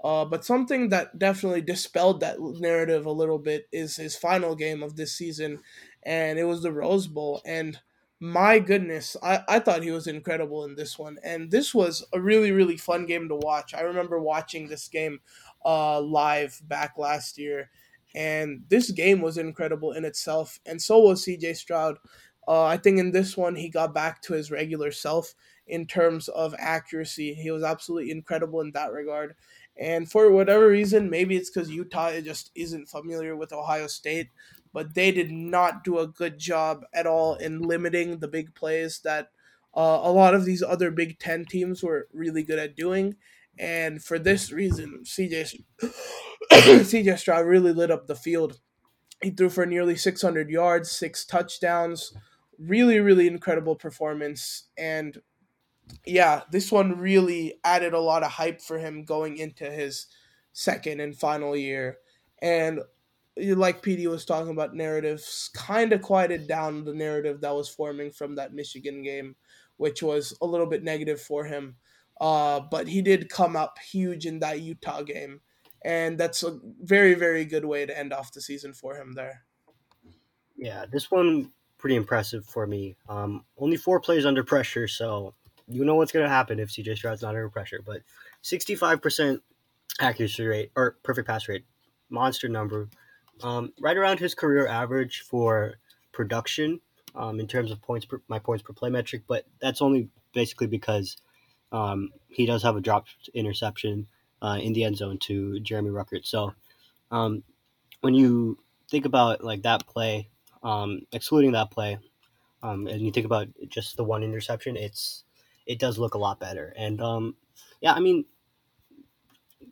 Uh, but something that definitely dispelled that narrative a little bit is his final game of this season, and it was the Rose Bowl. And my goodness, I, I thought he was incredible in this one. And this was a really, really fun game to watch. I remember watching this game uh, live back last year, and this game was incredible in itself. And so was CJ Stroud. Uh, I think in this one, he got back to his regular self in terms of accuracy. He was absolutely incredible in that regard. And for whatever reason, maybe it's because Utah just isn't familiar with Ohio State, but they did not do a good job at all in limiting the big plays that uh, a lot of these other Big Ten teams were really good at doing. And for this reason, CJ CJ Stroud really lit up the field. He threw for nearly 600 yards, six touchdowns. Really, really incredible performance. And yeah, this one really added a lot of hype for him going into his second and final year. And like PD was talking about narratives, kind of quieted down the narrative that was forming from that Michigan game, which was a little bit negative for him. Uh, but he did come up huge in that Utah game. And that's a very, very good way to end off the season for him there. Yeah, this one pretty impressive for me. Um, only four plays under pressure, so you know what's to happen if CJ Stroud's not under pressure. But 65% accuracy rate or perfect pass rate, monster number, um, right around his career average for production um, in terms of points per, my points per play metric. But that's only basically because um, he does have a dropped interception uh, in the end zone to Jeremy Ruckert. So um, when you think about like that play, um, excluding that play, um, and you think about just the one interception, it's it does look a lot better. And um, yeah, I mean,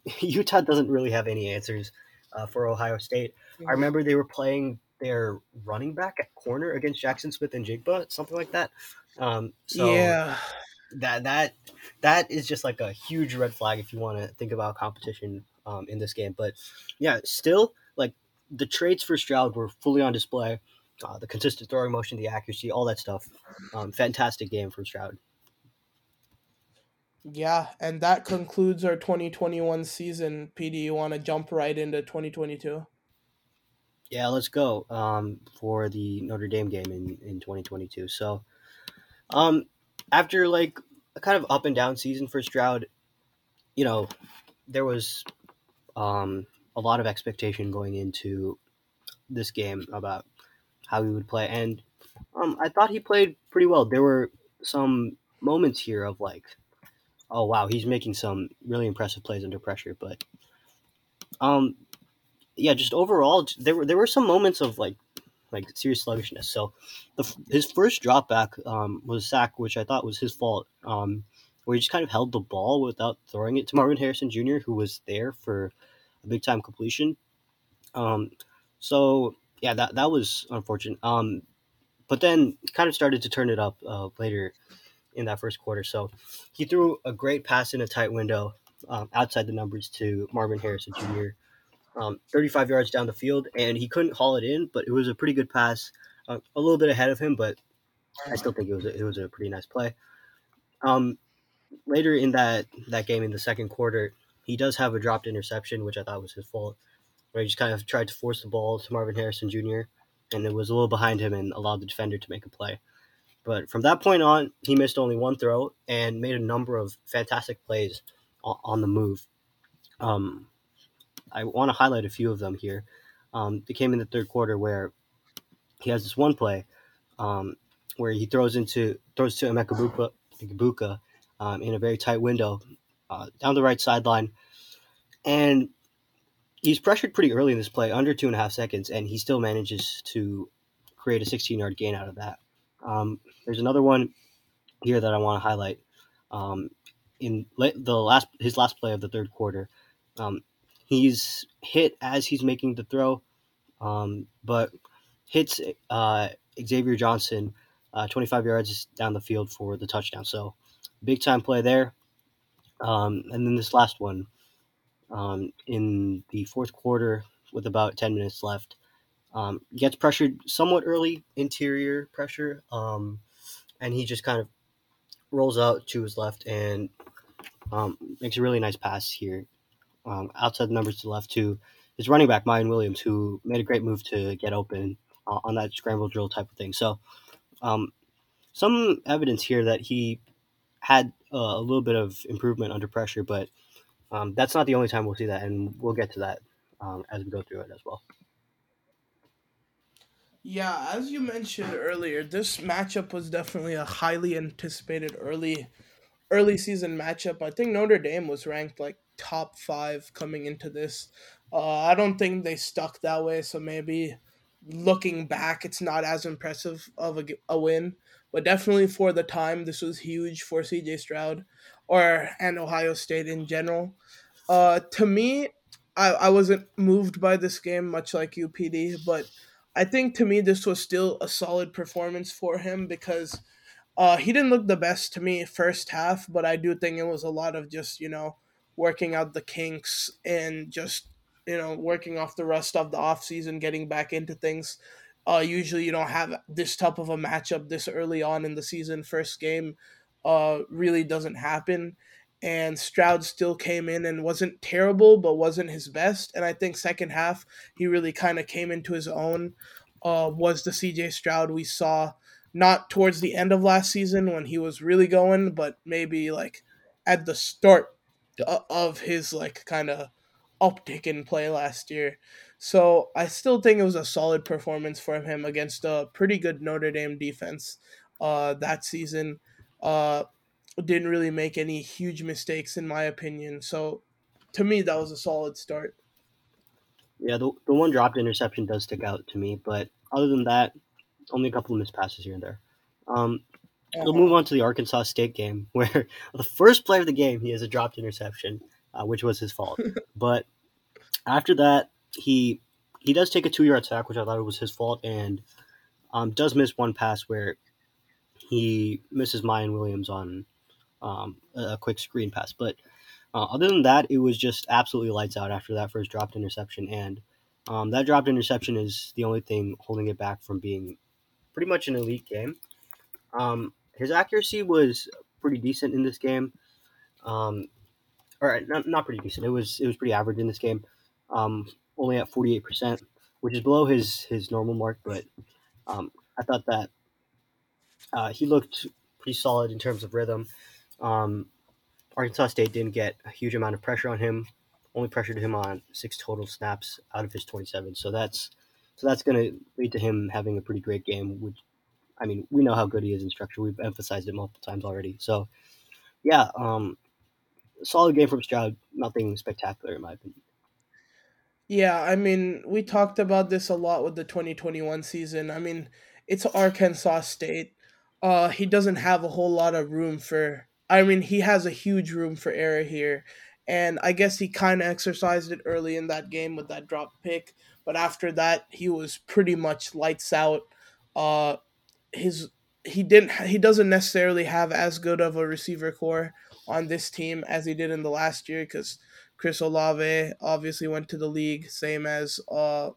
Utah doesn't really have any answers uh, for Ohio State. Mm-hmm. I remember they were playing their running back at corner against Jaxon Smith-Njigba, something like that. Um, so yeah, that that that is just like a huge red flag if you want to think about competition um, in this game. But yeah, still like the traits for Stroud were fully on display. Uh, the consistent throwing motion, the accuracy, all that stuff. Um, fantastic game from Stroud. Yeah, and that concludes our 2021 season. PD, you want to jump right into 2022? Yeah, let's go um, for the Notre Dame game in, in 2022. So, Um, after like a kind of up and down season for Stroud, you know, there was um, a lot of expectation going into this game about how he would play, and um, I thought he played pretty well. There were some moments here of like, oh wow, he's making some really impressive plays under pressure, but um, yeah, just overall, there were there were some moments of like like serious sluggishness. So the, his first drop back um, was a sack, which I thought was his fault, um, where he just kind of held the ball without throwing it to Marvin Harrison Jr., who was there for a big time completion. Um, so yeah, that that was unfortunate. Um, but then kind of started to turn it up uh, later in that first quarter. So he threw a great pass in a tight window um, outside the numbers to Marvin Harrison Jr um, 35 yards down the field, and he couldn't haul it in, but it was a pretty good pass, uh, a little bit ahead of him, but I still think it was a, it was a pretty nice play. Um, later in that that game in the second quarter, he does have a dropped interception, which I thought was his fault, where he just kind of tried to force the ball to Marvin Harrison Jr. and it was a little behind him and allowed the defender to make a play. But from that point on, he missed only one throw and made a number of fantastic plays on the move. Um, I want to highlight a few of them here. Um, they came in the third quarter where he has this one play um, where he throws into throws to Emeka Egbuka um, in a very tight window uh, down the right sideline, and he's pressured pretty early in this play, under two and a half seconds, and he still manages to create a 16 yard gain out of that. Um, there's another one here that I want to highlight. Um, in the last his last play of the third quarter, um, He's hit as he's making the throw, um, but hits uh, Xavier Johnson uh, 25 yards down the field for the touchdown. So big time play there. Um, and then this last one um, in the fourth quarter with about 10 minutes left. Um, gets pressured somewhat early, interior pressure, um, and he just kind of rolls out to his left and um, makes a really nice pass here um, outside the numbers to the left to his running back, Miyan Williams, who made a great move to get open uh, on that scramble drill type of thing. So, um, some evidence here that he had uh, a little bit of improvement under pressure, but um, that's not the only time we'll see that, and we'll get to that um, as we go through it as well. Yeah, as you mentioned earlier, this matchup was definitely a highly anticipated early early season matchup. I think Notre Dame was ranked like top five coming into this. Uh, I don't think they stuck that way, so maybe looking back, it's not as impressive of a, a win. But definitely for the time, this was huge for CJ Stroud or and Ohio State in general. Uh, to me, I, I wasn't moved by this game, much like UPD, but I think to me this was still a solid performance for him because uh, he didn't look the best to me first half, but I do think it was a lot of just you know working out the kinks and just you know working off the rest of the off season, getting back into things. Uh, usually you don't have this type of a matchup this early on in the season. First game uh, really doesn't happen. And Stroud still came in and wasn't terrible, but wasn't his best. And I think second half he really kind of came into his own. Uh, was the CJ Stroud we saw not towards the end of last season when he was really going, but maybe like at the start of his like kind of uptick in play last year. So I still think it was a solid performance for him against a pretty good Notre Dame defense uh, that season. Uh, didn't really make any huge mistakes in my opinion. So to me, that was a solid start. Yeah, the, the one dropped interception does stick out to me, but other than that, only a couple of missed passes here and there. Um, We'll move on to the Arkansas State game, where the first play of the game he has a dropped interception, uh, which was his fault. but after that, he he does take a two yard sack, which I thought was his fault, and um, does miss one pass where he misses Miyan Williams on um, a quick screen pass. But uh, other than that, it was just absolutely lights out after that first dropped interception, and um, that dropped interception is the only thing holding it back from being pretty much an elite game. Um, his accuracy was pretty decent in this game. Um, or not, not pretty decent. It was it was pretty average in this game. Um, only at forty eight percent, which is below his his normal mark. But um, I thought that uh, he looked pretty solid in terms of rhythm. Um, Arkansas State didn't get a huge amount of pressure on him. Only pressured him on six total snaps out of his 27. So that's so that's going to lead to him having a pretty great game. Which, I mean, we know how good he is in structure. We've emphasized it multiple times already. So, yeah, um, solid game from Stroud. Nothing spectacular in my opinion. Yeah, I mean, we talked about this a lot with the 2021 season. I mean, it's Arkansas State. Uh, he doesn't have a whole lot of room for. I mean, he has a huge room for error here, and I guess he kind of exercised it early in that game with that drop pick. But after that, he was pretty much lights out. Uh, his he didn't he doesn't necessarily have as good of a receiver corps on this team as he did in the last year because Chris Olave obviously went to the league, same as uh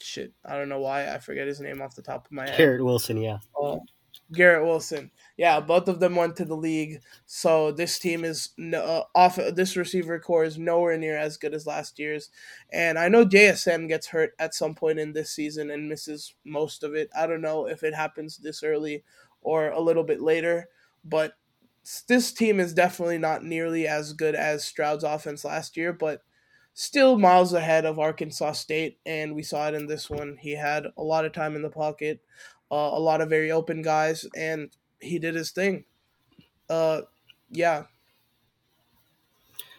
shit. I don't know why I forget his name off the top of my head. Garrett Wilson, yeah. Uh, Garrett Wilson. Yeah, both of them went to the league. So this team is no, uh, off. This receiver corps is nowhere near as good as last year's. And I know JSN gets hurt at some point in this season and misses most of it. I don't know if it happens this early or a little bit later, but this team is definitely not nearly as good as Stroud's offense last year, but still miles ahead of Arkansas State. And we saw it in this one. He had a lot of time in the pocket, uh, a lot of very open guys, and he did his thing. Uh, yeah.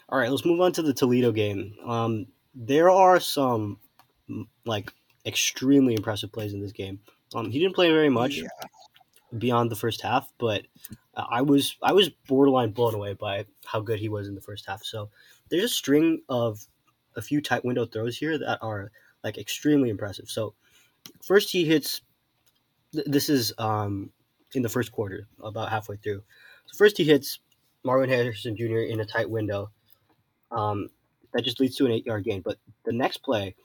All right, let's move on to the Toledo game. Um, there are some like extremely impressive plays in this game. Um, he didn't play very much yeah. beyond the first half, but I was I was borderline blown away by how good he was in the first half. So there's a string of a few tight window throws here that are like extremely impressive. So first he hits. Th- this is um, in the first quarter, about halfway through. So first he hits Marvin Harrison Jr. in a tight window. Um, that just leads to an eight yard gain. But the next play,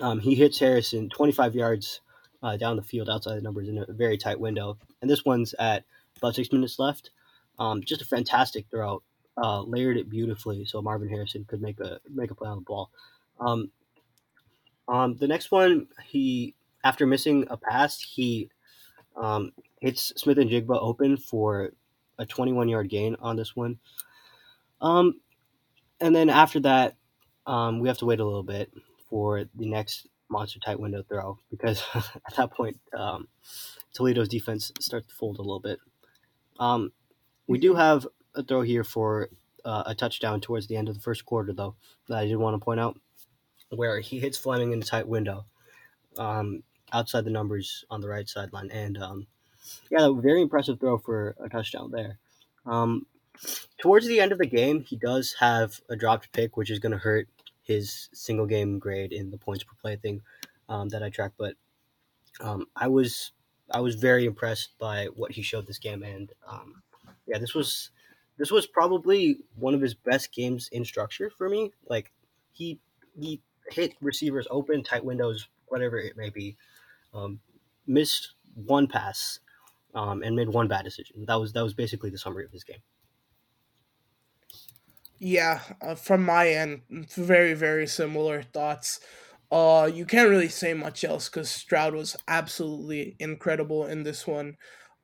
um, he hits Harrison 25 yards uh, down the field outside the numbers in a very tight window. And this one's at about six minutes left. Um, just a fantastic throw. Uh, layered it beautifully so Marvin Harrison could make a make a play on the ball. Um, um, the next one, he after missing a pass, he um, hits Smith-Njigba open for a 21 yard gain on this one. Um, and then after that, um, we have to wait a little bit for the next monster tight window throw because at that point, um, Toledo's defense starts to fold a little bit. Um, we do have a throw here for uh, a touchdown towards the end of the first quarter, though, that I did want to point out, where he hits Fleming in a tight window um, outside the numbers on the right sideline. And um, yeah, very impressive throw for a touchdown there. Um, towards the end of the game, he does have a dropped pick, which is going to hurt his single game grade in the points per play thing um, that I track. But um, I was I was very impressed by what he showed this game, and um, yeah, this was this was probably one of his best games in structure for me. Like he he hit receivers open, tight windows, whatever it may be. Um, missed one pass um, and made one bad decision. That was that was basically the summary of his game. Yeah, uh, from my end, very very similar thoughts. Uh, you can't really say much else because Stroud was absolutely incredible in this one.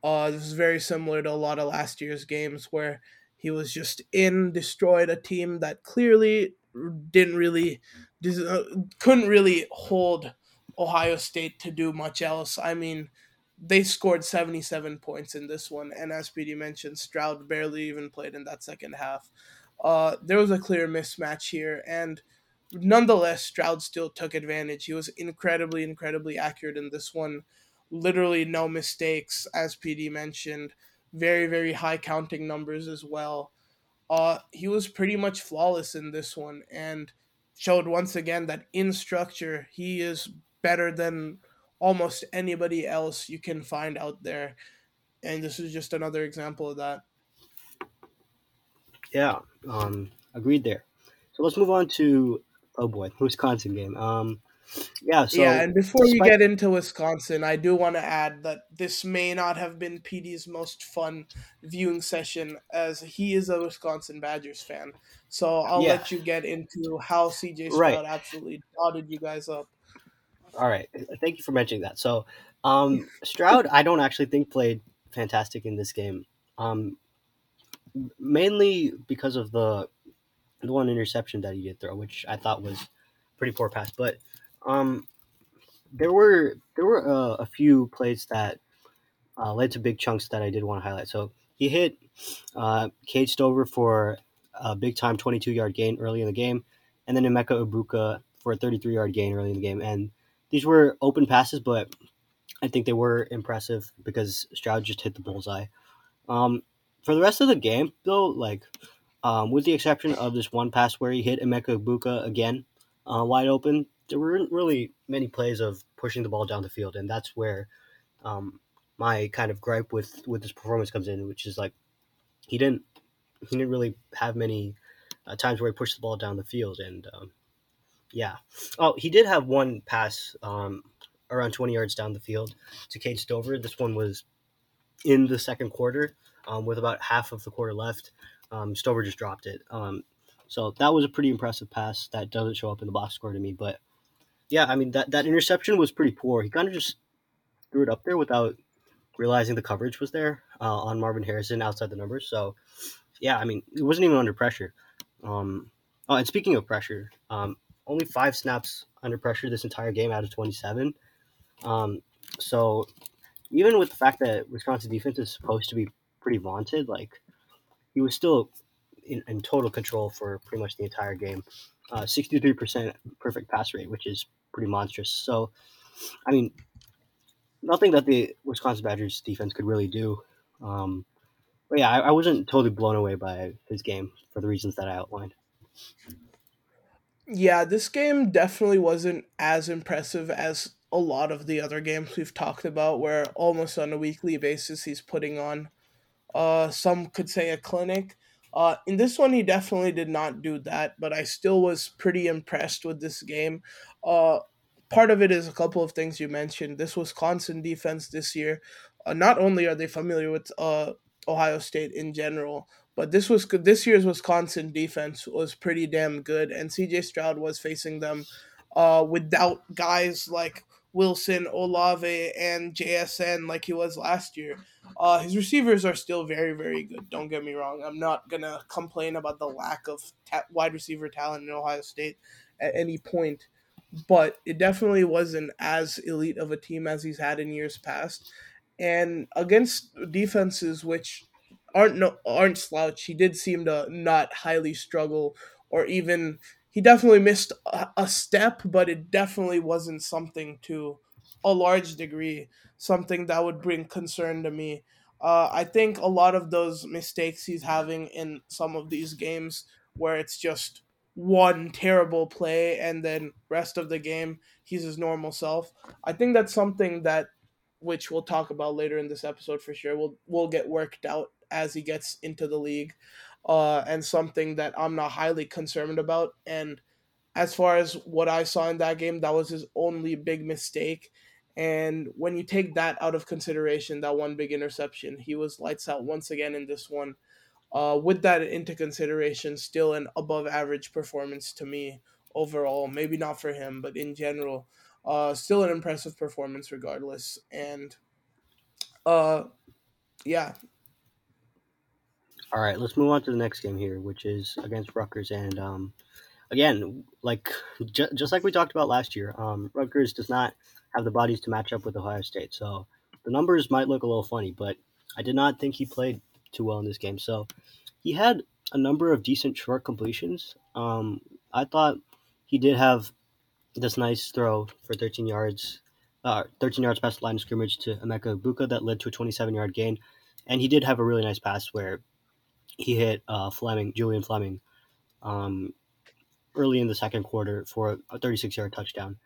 Uh, this is very similar to a lot of last year's games where he was just in, destroyed a team that clearly didn't really, uh, couldn't really hold Ohio State to do much else. I mean, they scored 77 points in this one, and as PD mentioned, Stroud barely even played in that second half. Uh, there was a clear mismatch here, and nonetheless, Stroud still took advantage. He was incredibly, incredibly accurate in this one. Literally no mistakes, as PD mentioned. Very, very high counting numbers as well. Uh, he was pretty much flawless in this one and showed once again that in structure he is better than almost anybody else you can find out there. And this is just another example of that. Yeah, um, agreed there. So let's move on to oh boy, Wisconsin game. Um, yeah, so yeah, and before despite- we get into Wisconsin, I do want to add that this may not have been PD's most fun viewing session, as he is a Wisconsin Badgers fan. So I'll yeah. let you get into how CJ Stroud right. absolutely dotted you guys up. All right, thank you for mentioning that. So um, Stroud, I don't actually think played fantastic in this game. Um, mainly because of the the one interception that he did throw, which I thought was pretty poor pass. But um, there were there were uh, a few plays that uh, led to big chunks that I did want to highlight. So he hit uh, Cade Stover for a big time 22 yard gain early in the game, and then Emeka Egbuka for a 33 yard gain early in the game. And these were open passes, but I think they were impressive because Stroud just hit the bullseye. Um, for the rest of the game, though, like um, with the exception of this one pass where he hit Emeka Egbuka again uh, wide open, there weren't really many plays of pushing the ball down the field, and that's where um, my kind of gripe with with this performance comes in, which is like he didn't he didn't really have many uh, times where he pushed the ball down the field, and um, yeah, oh he did have one pass um, around twenty yards down the field to Cade Stover. This one was in the second quarter um, with about half of the quarter left. Um, Stover just dropped it. Um, so that was a pretty impressive pass that doesn't show up in the box score to me. But yeah, I mean that that interception was pretty poor. He kind of just threw it up there without realizing the coverage was there uh, on Marvin Harrison outside the numbers. So yeah, I mean it wasn't even under pressure. Um, oh, and speaking of pressure, um, only five snaps under pressure this entire game out of 27. Um, so even with the fact that Wisconsin defense is supposed to be pretty vaunted, like he was still in, in total control for pretty much the entire game. Uh, 63% perfect pass rate, which is pretty monstrous. So, I mean, nothing that the Wisconsin Badgers defense could really do. Um, but yeah, I, I wasn't totally blown away by his game for the reasons that I outlined. Yeah, this game definitely wasn't as impressive as a lot of the other games we've talked about, where almost on a weekly basis he's putting on, uh, some could say a clinic. Uh, in this one, he definitely did not do that, but I still was pretty impressed with this game. Uh, part of it is a couple of things you mentioned. This Wisconsin defense this year, uh, not only are they familiar with uh, Ohio State in general, but this was this year's Wisconsin defense was pretty damn good, and CJ Stroud was facing them uh, without guys like Wilson, Olave, and JSN like he was last year. Uh, his receivers are still very, very good. Don't get me wrong. I'm not gonna complain about the lack of ta- wide receiver talent in Ohio State at any point, but it definitely wasn't as elite of a team as he's had in years past. And against defenses which aren't no, aren't slouch, he did seem to not highly struggle or even he definitely missed a, a step, but it definitely wasn't something to a large degree something that would bring concern to me. Uh, I think a lot of those mistakes he's having in some of these games where it's just one terrible play and then rest of the game he's his normal self. I think that's something that which we'll talk about later in this episode for sure. We'll we'll get worked out as he gets into the league uh, and something that I'm not highly concerned about. And as far as what I saw in that game, that was his only big mistake. And when you take that out of consideration, that one big interception, he was lights out once again in this one. Uh, with that into consideration, still an above average performance to me overall. Maybe not for him, but in general, uh, still an impressive performance regardless. And uh, yeah, all right, let's move on to the next game here, which is against Rutgers. And um, again, like ju- just like we talked about last year, um, Rutgers does not have the bodies to match up with Ohio State. So the numbers might look a little funny, but I did not think he played too well in this game. So he had a number of decent short completions. Um, I thought he did have this nice throw for 13 yards, uh, 13 yards past the line of scrimmage to Emeka Egbuka that led to a 27 yard gain. And he did have a really nice pass where he hit uh, Fleming, Julian Fleming, um, early in the second quarter for a 36 yard touchdown.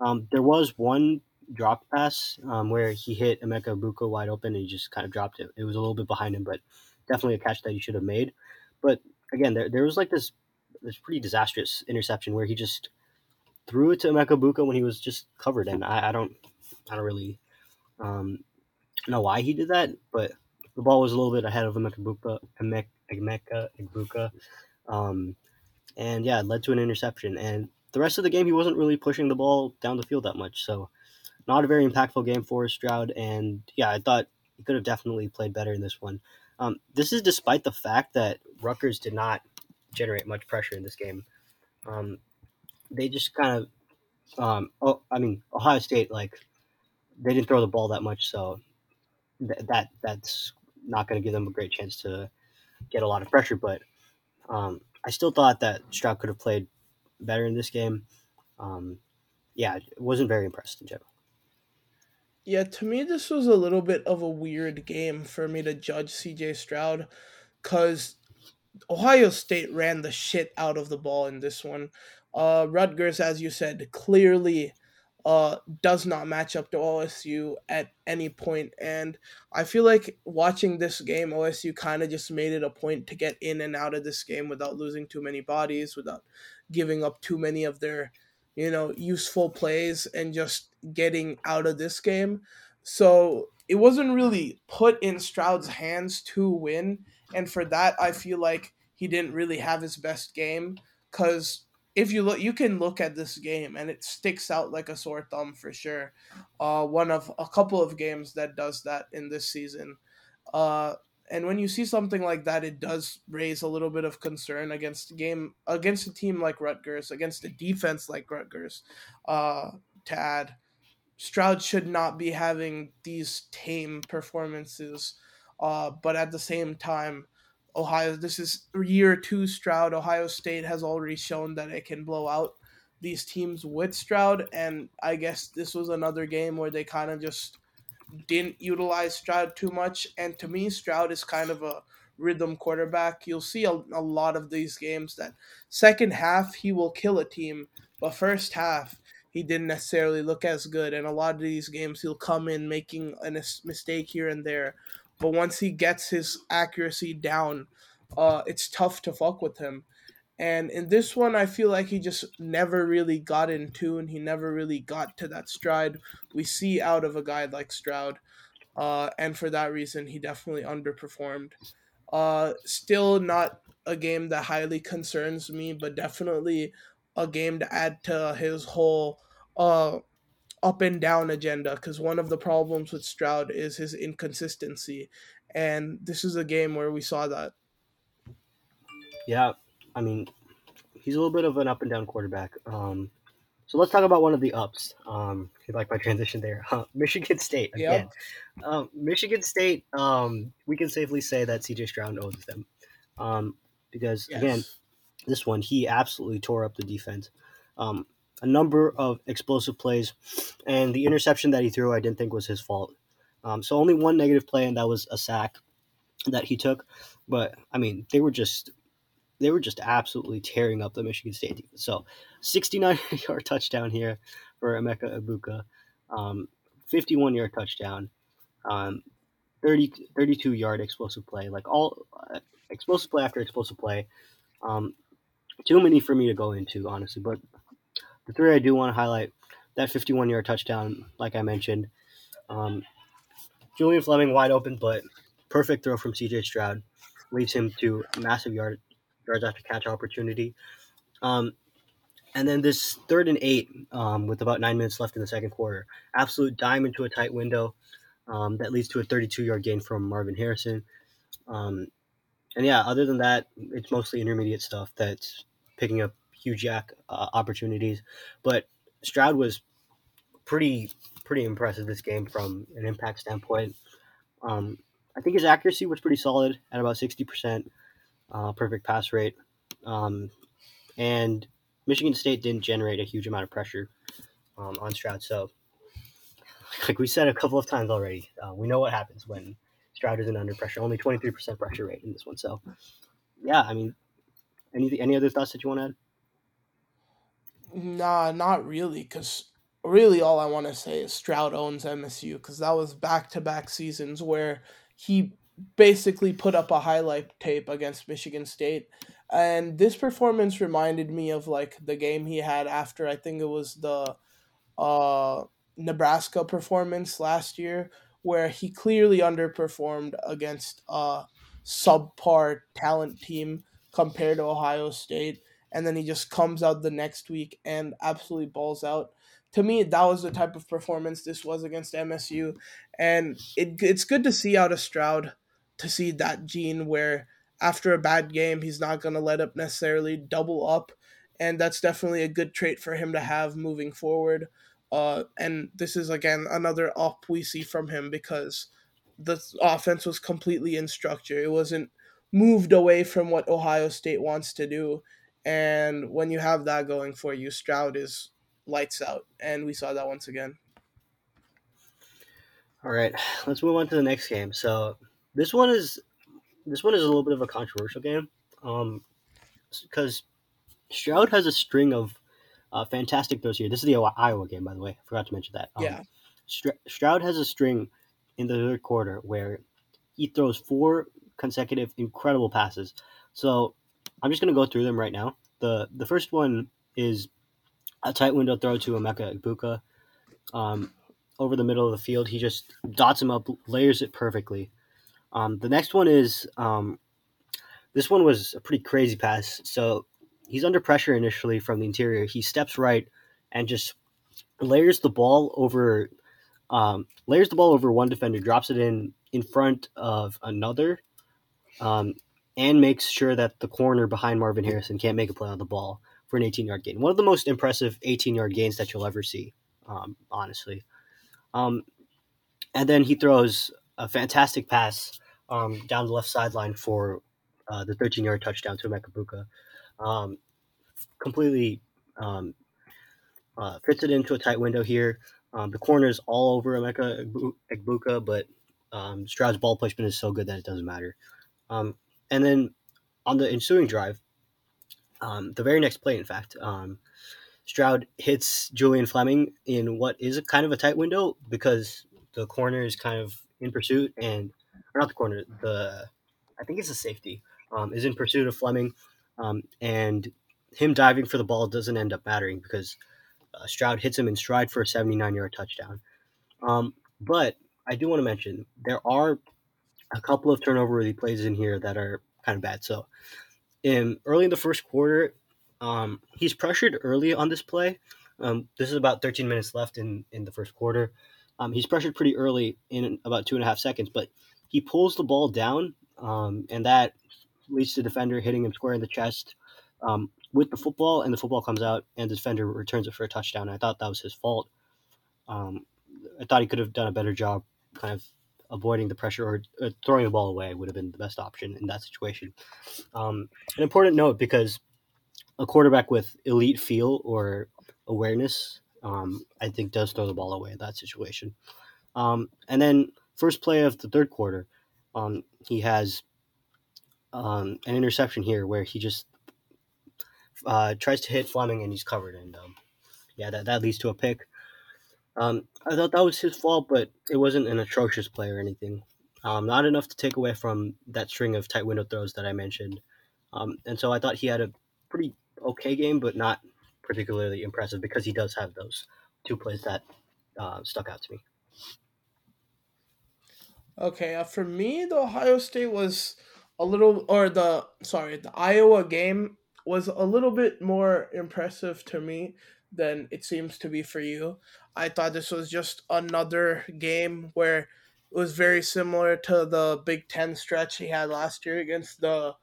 Um, there was one drop pass um, where he hit Emeka Egbuka wide open and he just kind of dropped it. It was a little bit behind him, but definitely a catch that he should have made. But again, there, there was like this this pretty disastrous interception where he just threw it to Emeka Egbuka when he was just covered, and I, I don't I don't really um, know why he did that, but the ball was a little bit ahead of Emeka Emeka Egbuka. Um, and yeah, it led to an interception. And the rest of the game, he wasn't really pushing the ball down the field that much. So, not a very impactful game for Stroud. And yeah, I thought he could have definitely played better in this one. Um, this is despite the fact that Rutgers did not generate much pressure in this game. Um, they just kind of, um, oh, I mean, Ohio State like they didn't throw the ball that much, so th- that that's not going to give them a great chance to get a lot of pressure. But um, I still thought that Stroud could have played better in this game. Um, yeah, wasn't very impressed in general. Yeah, to me, this was a little bit of a weird game for me to judge CJ Stroud because Ohio State ran the shit out of the ball in this one. Uh, Rutgers, as you said, clearly uh, does not match up to OSU at any point. And I feel like watching this game, OSU kind of just made it a point to get in and out of this game without losing too many bodies, without giving up too many of their, you know, useful plays and just getting out of this game. So it wasn't really put in Stroud's hands to win. And for that, I feel like he didn't really have his best game because if you look, you can look at this game and it sticks out like a sore thumb for sure. Uh, one of a couple of games that does that in this season. Uh, and when you see something like that, it does raise a little bit of concern against a game against a team like Rutgers, against a defense like Rutgers. Uh, to add, Stroud should not be having these tame performances. Uh, but at the same time, Ohio. This is year two Stroud. Ohio State has already shown that it can blow out these teams with Stroud, and I guess this was another game where they kind of just didn't utilize Stroud too much. And to me, Stroud is kind of a rhythm quarterback. You'll see a, a lot of these games that second half he will kill a team, but first half he didn't necessarily look as good. And a lot of these games he'll come in making a mistake here and there, but once he gets his accuracy down, uh, it's tough to fuck with him. And in this one, I feel like he just never really got in tune. He never really got to that stride we see out of a guy like Stroud. Uh, and for that reason, he definitely underperformed. Uh, still not a game that highly concerns me, but definitely a game to add to his whole uh, up and down agenda because one of the problems with Stroud is his inconsistency. And this is a game where we saw that. Yeah, I mean, he's a little bit of an up and down quarterback. Um, so let's talk about one of the ups. Um, like my transition there, uh, Michigan State again. Yep. Um, Michigan State. Um, we can safely say that CJ Stroud owes them, um, because yes. again, this one he absolutely tore up the defense. Um, a number of explosive plays, and the interception that he threw, I didn't think was his fault. Um, so only one negative play, and that was a sack that he took. But I mean, they were just they were just absolutely tearing up the Michigan State defense. So 69 yard touchdown here for Emeka Egbuka, um, 51 yard touchdown, um, 30, 32 yard explosive play, like all uh, explosive play after explosive play. Um, too many for me to go into, honestly, but the three I do want to highlight that 51 yard touchdown, like I mentioned. Um, Julian Fleming wide open, but perfect throw from CJ Stroud leaves him to massive yard yards after catch opportunity. Um, and then this third and eight, um, with about nine minutes left in the second quarter, absolute dime into a tight window um, that leads to a 32 yard gain from Marvin Harrison. Um, and yeah, other than that, it's mostly intermediate stuff that's picking up huge YAC uh, opportunities. But Stroud was pretty pretty impressive this game from an impact standpoint. Um, I think his accuracy was pretty solid at about sixty percent, uh, perfect pass rate, um, and Michigan State didn't generate a huge amount of pressure um, on Stroud. So, like we said a couple of times already, uh, we know what happens when Stroud isn't under pressure. Only twenty three percent pressure rate in this one. So, yeah, I mean, any any other thoughts that you want to add? Nah, not really, because really all I want to say is Stroud owns MSU, because that was back to back seasons where he basically put up a highlight tape against Michigan State. And this performance reminded me of like the game he had after I think it was the uh Nebraska performance last year where he clearly underperformed against a subpar talent team compared to Ohio State and then he just comes out the next week and absolutely balls out. to me, that was the type of performance this was against MSU, and it, it's good to see out of Stroud to see that gene where after a bad game, he's not going to let up necessarily double up, and that's definitely a good trait for him to have moving forward. Uh, and this is again another up we see from him because the offense was completely in structure. It wasn't moved away from what Ohio State wants to do. And when you have that going for you, Stroud is lights out. And we saw that once again. All right, let's move on to the next game. So this one is this one is a little bit of a controversial game, um, because Stroud has a string of uh, fantastic throws here. This is the Iowa game, by the way. I forgot to mention that. Um, yeah, Stroud has a string in the third quarter where he throws four consecutive incredible passes. So I'm just going to go through them right now. The the first one is a tight window throw to Emeka Egbuka. Um, over the middle of the field, he just dots him up, layers it perfectly. Um, the next one is um, this one was a pretty crazy pass. So he's under pressure initially from the interior. He steps right and just layers the ball over um, layers the ball over one defender, drops it in in front of another, um, and makes sure that the corner behind Marvin Harrison can't make a play on the ball for an 18 yard gain. One of the most impressive 18 yard gains that you'll ever see, um, honestly. Um, and then he throws a fantastic pass um, down the left sideline for uh, the 13 yard touchdown to Emeka um, completely um, uh, fits it into a tight window here. Um, the corner is all over Emeka but um, Stroud's ball placement is so good that it doesn't matter. Um, and then on the ensuing drive, um, the very next play, in fact, um, Stroud hits Julian Fleming in what is a kind of a tight window because the corner is kind of in pursuit, and or not the corner, the I think it's a safety um, is in pursuit of Fleming, um, and him diving for the ball doesn't end up mattering because uh, Stroud hits him in stride for a 79 yard touchdown. Um, but I do want to mention there are a couple of turnover worthy plays in here that are kind of bad. So, in early in the first quarter, um, he's pressured early on this play. Um, this is about 13 minutes left in in the first quarter. Um, he's pressured pretty early in about two and a half seconds, but he pulls the ball down, um, and that leads to the defender hitting him square in the chest um, with the football, and the football comes out, and the defender returns it for a touchdown. I thought that was his fault. Um, I thought he could have done a better job, kind of avoiding the pressure or uh, throwing the ball away would have been the best option in that situation. Um, an important note because a quarterback with elite feel or awareness, um, I think, does throw the ball away in that situation. Um, and then first play of the third quarter, um, he has um, an interception here where he just uh, tries to hit Fleming and he's covered, and um, yeah, that, that leads to a pick. Um, I thought that was his fault, but it wasn't an atrocious play or anything. Um, not enough to take away from that string of tight window throws that I mentioned. Um, and so I thought he had a pretty okay game, but not particularly impressive because he does have those two plays that uh, stuck out to me. Okay, uh, for me, the Ohio State was a little, or the sorry, the Iowa game was a little bit more impressive to me than it seems to be for you. I thought this was just another game where it was very similar to the Big Ten stretch he had last year against the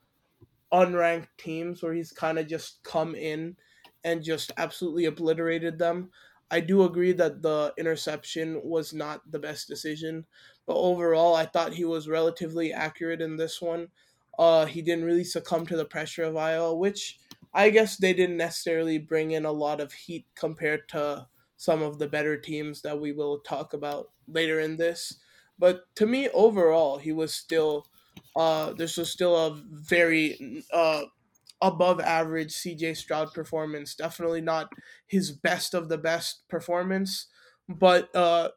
unranked teams, where he's kind of just come in and just absolutely obliterated them. I do agree that the interception was not the best decision, but overall, I thought he was relatively accurate in this one. Uh, he didn't really succumb to the pressure of Iowa, which I guess they didn't necessarily bring in a lot of heat compared to some of the better teams that we will talk about later in this. But to me, overall, he was still uh, this was still a very uh, above average CJ Stroud performance. Definitely not his best of the best performance, but uh,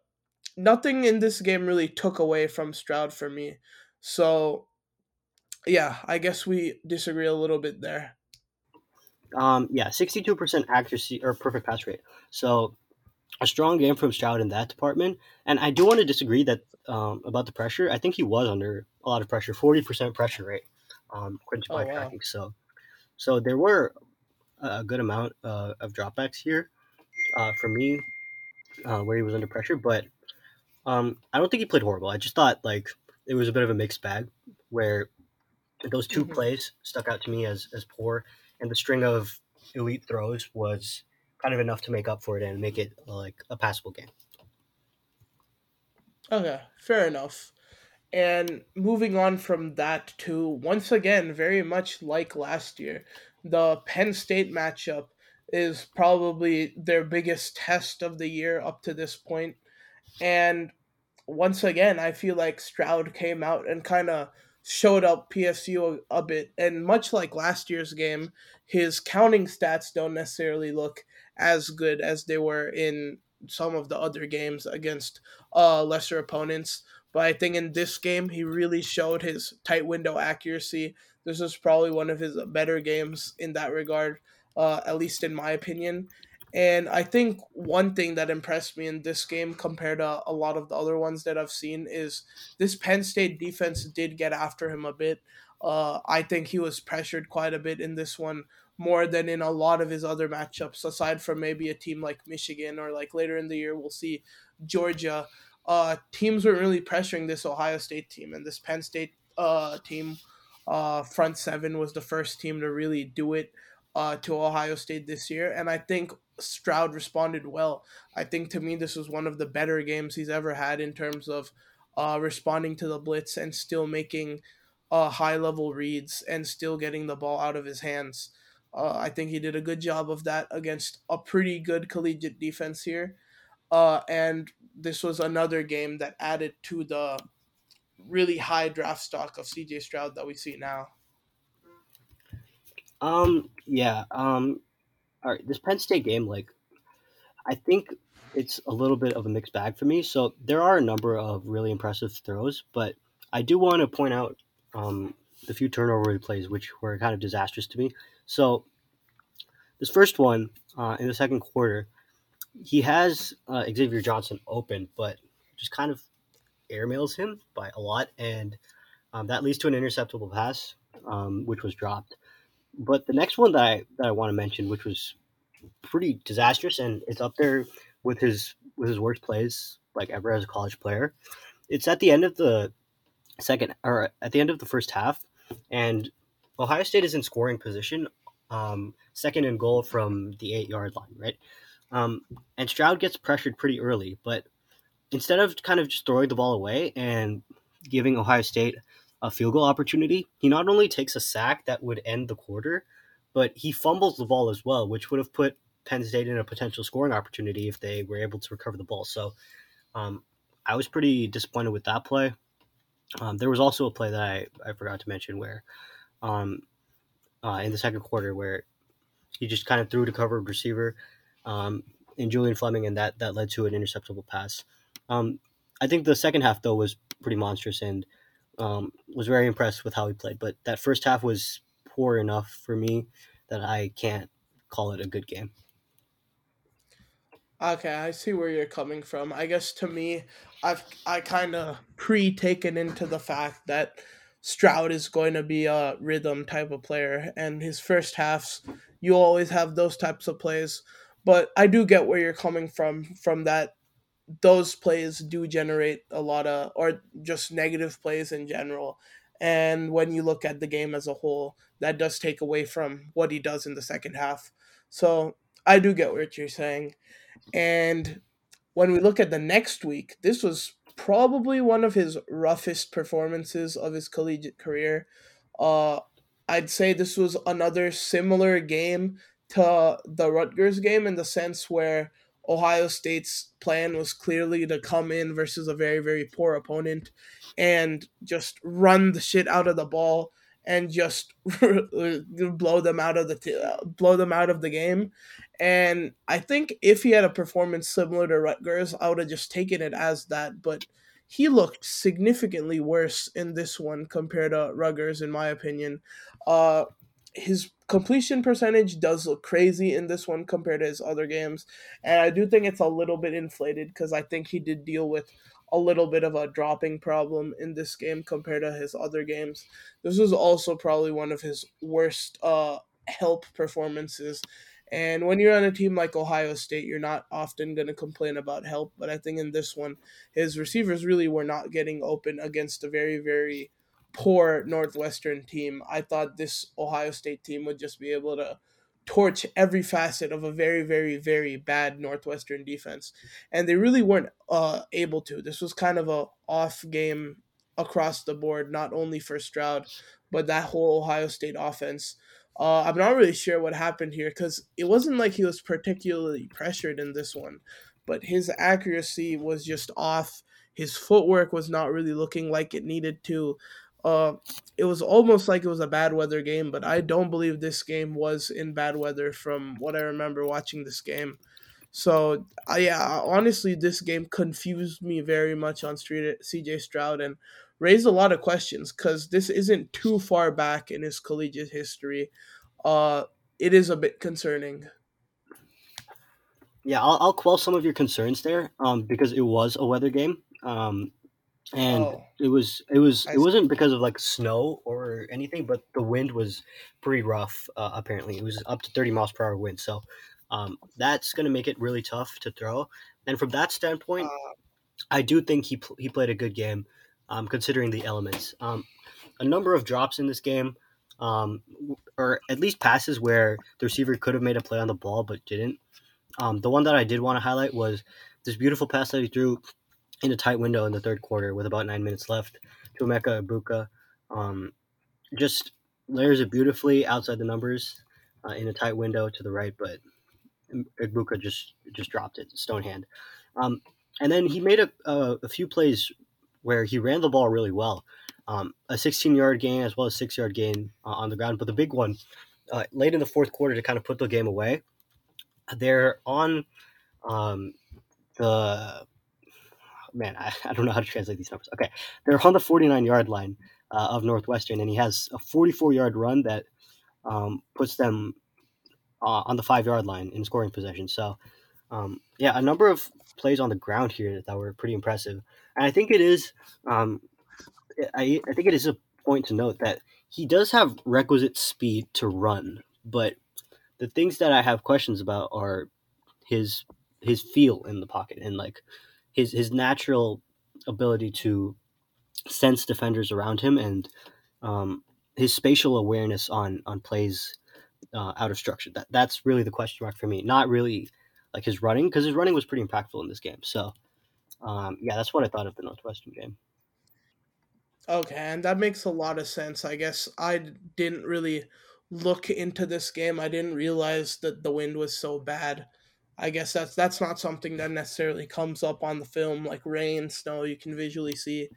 nothing in this game really took away from Stroud for me. So, yeah, I guess we disagree a little bit there. Um, yeah, 62% accuracy or perfect pass rate. So a strong game from Stroud in that department. And I do want to disagree that um, about the pressure. I think he was under a lot of pressure, 40% pressure rate, um, according to my oh, tracking. Wow. So, so there were a good amount uh, of dropbacks here uh, for me. uh, where he was under pressure, but um, I don't think he played horrible. I just thought like it was a bit of a mixed bag where those 2 Mhm. plays stuck out to me as as poor, and the string of elite throws was kind of enough to make up for it and make it like a passable game. Okay, fair enough. And moving on from that to once again, very much like last year, the Penn State matchup is probably their biggest test of the year up to this point. And once again, I feel like Stroud came out and kind of showed up PSU a, a bit. And much like last year's game, his counting stats don't necessarily look as good as they were in some of the other games against uh, lesser opponents. But I think in this game, he really showed his tight window accuracy. This was probably one of his better games in that regard, uh, at least in my opinion. And I think one thing that impressed me in this game compared to a lot of the other ones that I've seen is this Penn State defense did get after him a bit. Uh, I think he was pressured quite a bit in this one, more than in a lot of his other matchups, aside from maybe a team like Michigan or like later in the year, we'll see Georgia. Uh, teams were really pressuring this Ohio State team, and this Penn State uh, team, uh, front seven, was the first team to really do it uh, to Ohio State this year. And I think Stroud responded well. I think to me, this was one of the better games he's ever had in terms of uh, responding to the blitz and still making uh, high level reads and still getting the ball out of his hands. Uh, I think he did a good job of that against a pretty good collegiate defense here. Uh, and this was another game that added to the really high draft stock of CJ Stroud that we see now. Um, yeah. Um, all right. This Penn State game, like, I think it's a little bit of a mixed bag for me. So there are a number of really impressive throws, but I do want to point out um, the few turnover plays which were kind of disastrous to me. So this first one uh, in the second quarter, he has uh, Xavier Johnson open, but just kind of airmails him by a lot, and um, that leads to an interceptable pass, um, which was dropped. But the next one that I that I want to mention, which was pretty disastrous, and it's up there with his with his worst plays like ever as a college player. It's at the end of the second or at the end of the first half, and Ohio State is in scoring position, um, second and goal from the eight yard line, right? Um, and Stroud gets pressured pretty early, but instead of kind of just throwing the ball away and giving Ohio State a field goal opportunity, he not only takes a sack that would end the quarter, but he fumbles the ball as well, which would have put Penn State in a potential scoring opportunity if they were able to recover the ball. So um, I was pretty disappointed with that play. Um, there was also a play that I, I forgot to mention where um, uh, in the second quarter where he just kind of threw to covered receiver um, in Julian Fleming, and that, that led to an interceptable pass. Um, I think the second half, though, was pretty monstrous and um, was very impressed with how he played. But that first half was poor enough for me that I can't call it a good game. Okay, I see where you're coming from. I guess to me, I've I kind of pre-taken into the fact that Stroud is going to be a rhythm type of player, and his first halves, you always have those types of plays. But I do get where you're coming from. From that, those plays do generate a lot of, or just negative plays in general. And when you look at the game as a whole, that does take away from what he does in the second half. So I do get what you're saying. And when we look at the next week, this was probably one of his roughest performances of his collegiate career. Uh, I'd say this was another similar game to the Rutgers game in the sense where Ohio State's plan was clearly to come in versus a very, very poor opponent and just run the shit out of the ball and just blow them out of the t- blow them out of the game. And I think if he had a performance similar to Rutgers, I would have just taken it as that. But he looked significantly worse in this one compared to Rutgers, in my opinion. Uh, his completion percentage does look crazy in this one compared to his other games, and I do think it's a little bit inflated because I think he did deal with a little bit of a dropping problem in this game compared to his other games. This was also probably one of his worst uh, help performances And when you're on a team like Ohio State, you're not often going to complain about help. But I think in this one, his receivers really were not getting open against a very, very poor Northwestern team. I thought this Ohio State team would just be able to torch every facet of a very, very, very bad Northwestern defense, and they really weren't uh, able to. This was kind of a off game across the board, not only for Stroud, but that whole Ohio State offense. Uh, I'm not really sure what happened here because it wasn't like he was particularly pressured in this one, but his accuracy was just off. His footwork was not really looking like it needed to. Uh, it was almost like it was a bad weather game, but I don't believe this game was in bad weather from what I remember watching this game. So uh, yeah, honestly, this game confused me very much on Street CJ Stroud and raised a lot of questions because this isn't too far back in his collegiate history. Uh, it is a bit concerning. Yeah, I'll, I'll quell some of your concerns there, um, because it was a weather game. Um, and Oh, it was it was it wasn't because of like snow or anything, but the wind was pretty rough. Uh, apparently, it was up to thirty miles per hour wind, so um, that's going to make it really tough to throw. And from that standpoint, uh, I do think he pl- he played a good game, um, considering the elements. Um, a number of drops in this game, um, or at least passes where the receiver could have made a play on the ball but didn't. Um, the one that I did want to highlight was this beautiful pass that he threw in a tight window in the third quarter with about nine minutes left to Emeka Egbuka. Um, just layers it beautifully outside the numbers uh, in a tight window to the right, but Egbuka just just dropped it stone hand. Um, and then he made a, a, a few plays where he ran the ball really well. Um, a 16 yard gain as well as six yard gain uh, on the ground, but the big one uh, late in the fourth quarter to kind of put the game away. They're on um, the man, I, I don't know how to translate these numbers. Okay, they're on the 49 yard line uh, of Northwestern, and he has a 44 yard run that um, puts them uh, on the five yard line in scoring possession. So, um, yeah, a number of plays on the ground here that were pretty impressive, and I think it is, um, I, I think it is a point to note that he does have requisite speed to run, but the things that I have questions about are his his feel in the pocket and like his his natural ability to sense defenders around him and um, his spatial awareness on on plays uh, out of structure. That that's really the question mark for me. Not really like his running because his running was pretty impactful in this game. So um, yeah, that's what I thought of the Northwestern game. okay, and that makes a lot of sense. I guess I didn't really look into this game. I didn't realize that the wind was so bad. I guess that's that's not something that necessarily comes up on the film like rain, snow. You can visually see.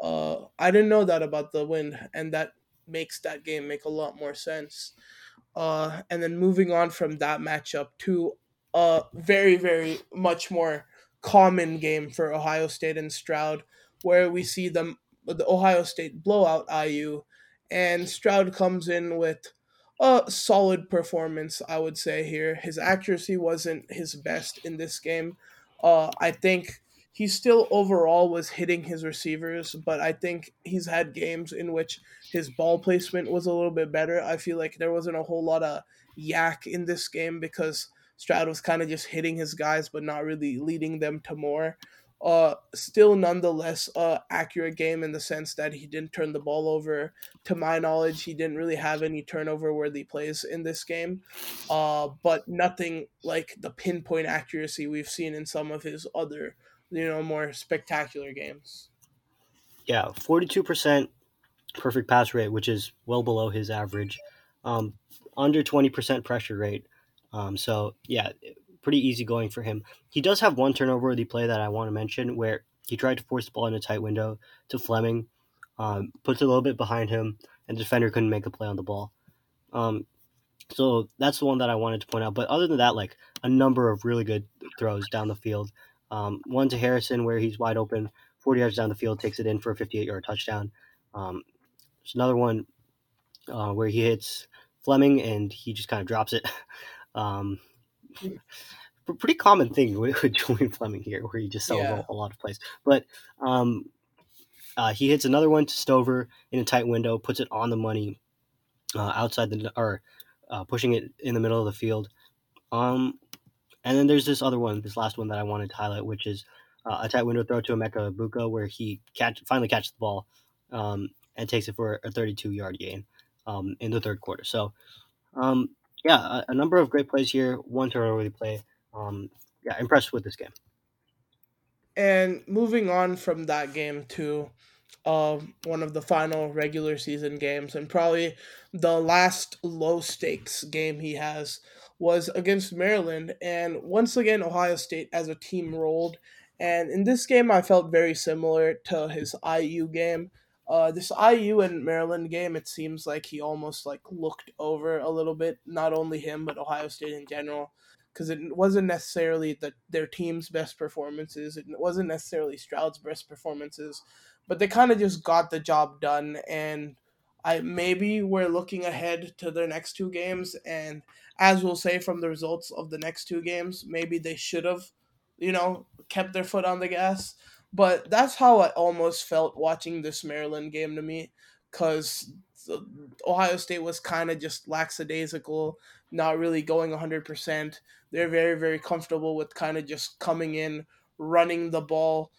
Uh, I didn't know that about the wind, and that makes that game make a lot more sense. Uh, and then moving on from that matchup to a very, very much more common game for Ohio State and Stroud, where we see them the Ohio State blowout IU, and Stroud comes in with a solid performance. I would say here his accuracy wasn't his best in this game. Uh, I think he still overall was hitting his receivers, but I think he's had games in which his ball placement was a little bit better. I feel like there wasn't a whole lot of YAC in this game because Stroud was kind of just hitting his guys, but not really leading them to more. Uh, still, nonetheless, uh, accurate game in the sense that he didn't turn the ball over. To my knowledge, he didn't really have any turnover worthy plays in this game. Uh, but nothing like the pinpoint accuracy we've seen in some of his other, you know, more spectacular games. Yeah, forty two percent perfect pass rate, which is well below his average. Um, under twenty percent pressure rate. Um, so yeah, pretty easy going for him. He does have one turnover worthy play that I want to mention where he tried to force the ball in a tight window to Fleming, um, puts it a little bit behind him, and the defender couldn't make the play on the ball. Um, so that's the one that I wanted to point out. But other than that, like a number of really good throws down the field. Um, one to Harrison where he's wide open, 40 yards down the field, takes it in for a 58 yard touchdown. Um, there's another one uh, where he hits Fleming and he just kind of drops it. Um, pretty common thing with, with Julian Fleming here, where he just sells Yeah. a, a lot of plays. But um, uh, he hits another one to Stover in a tight window, puts it on the money uh, outside the or uh, pushing it in the middle of the field. Um, and then there's this other one, this last one that I wanted to highlight, which is uh, a tight window throw to Emeka Egbuka, where he catch finally catches the ball um, and takes it for a 32 yard gain um, in the third quarter. So, um, yeah, a, a, number of great plays here. One turnover play. Um, yeah, impressed with this game. And moving on from that game to uh, one of the final regular season games, and probably the last low stakes game he has was against Maryland. And once again, Ohio State as a team rolled. And in this game, I felt very similar to his IU game. Uh, this IU and Maryland game, it seems like he almost like looked over a little bit, not only him but Ohio State in general because it wasn't necessarily the, their team's best performances. It wasn't necessarily Stroud's best performances, but they kind of just got the job done. And I maybe we're looking ahead to their next two games, and as we'll say from the results of the next two games, maybe they should have, you know, kept their foot on the gas. But that's how I almost felt watching this Maryland game to me, because Ohio State was kind of just lackadaisical, not really going 100%. They're very, very comfortable with kind of just coming in, running the ball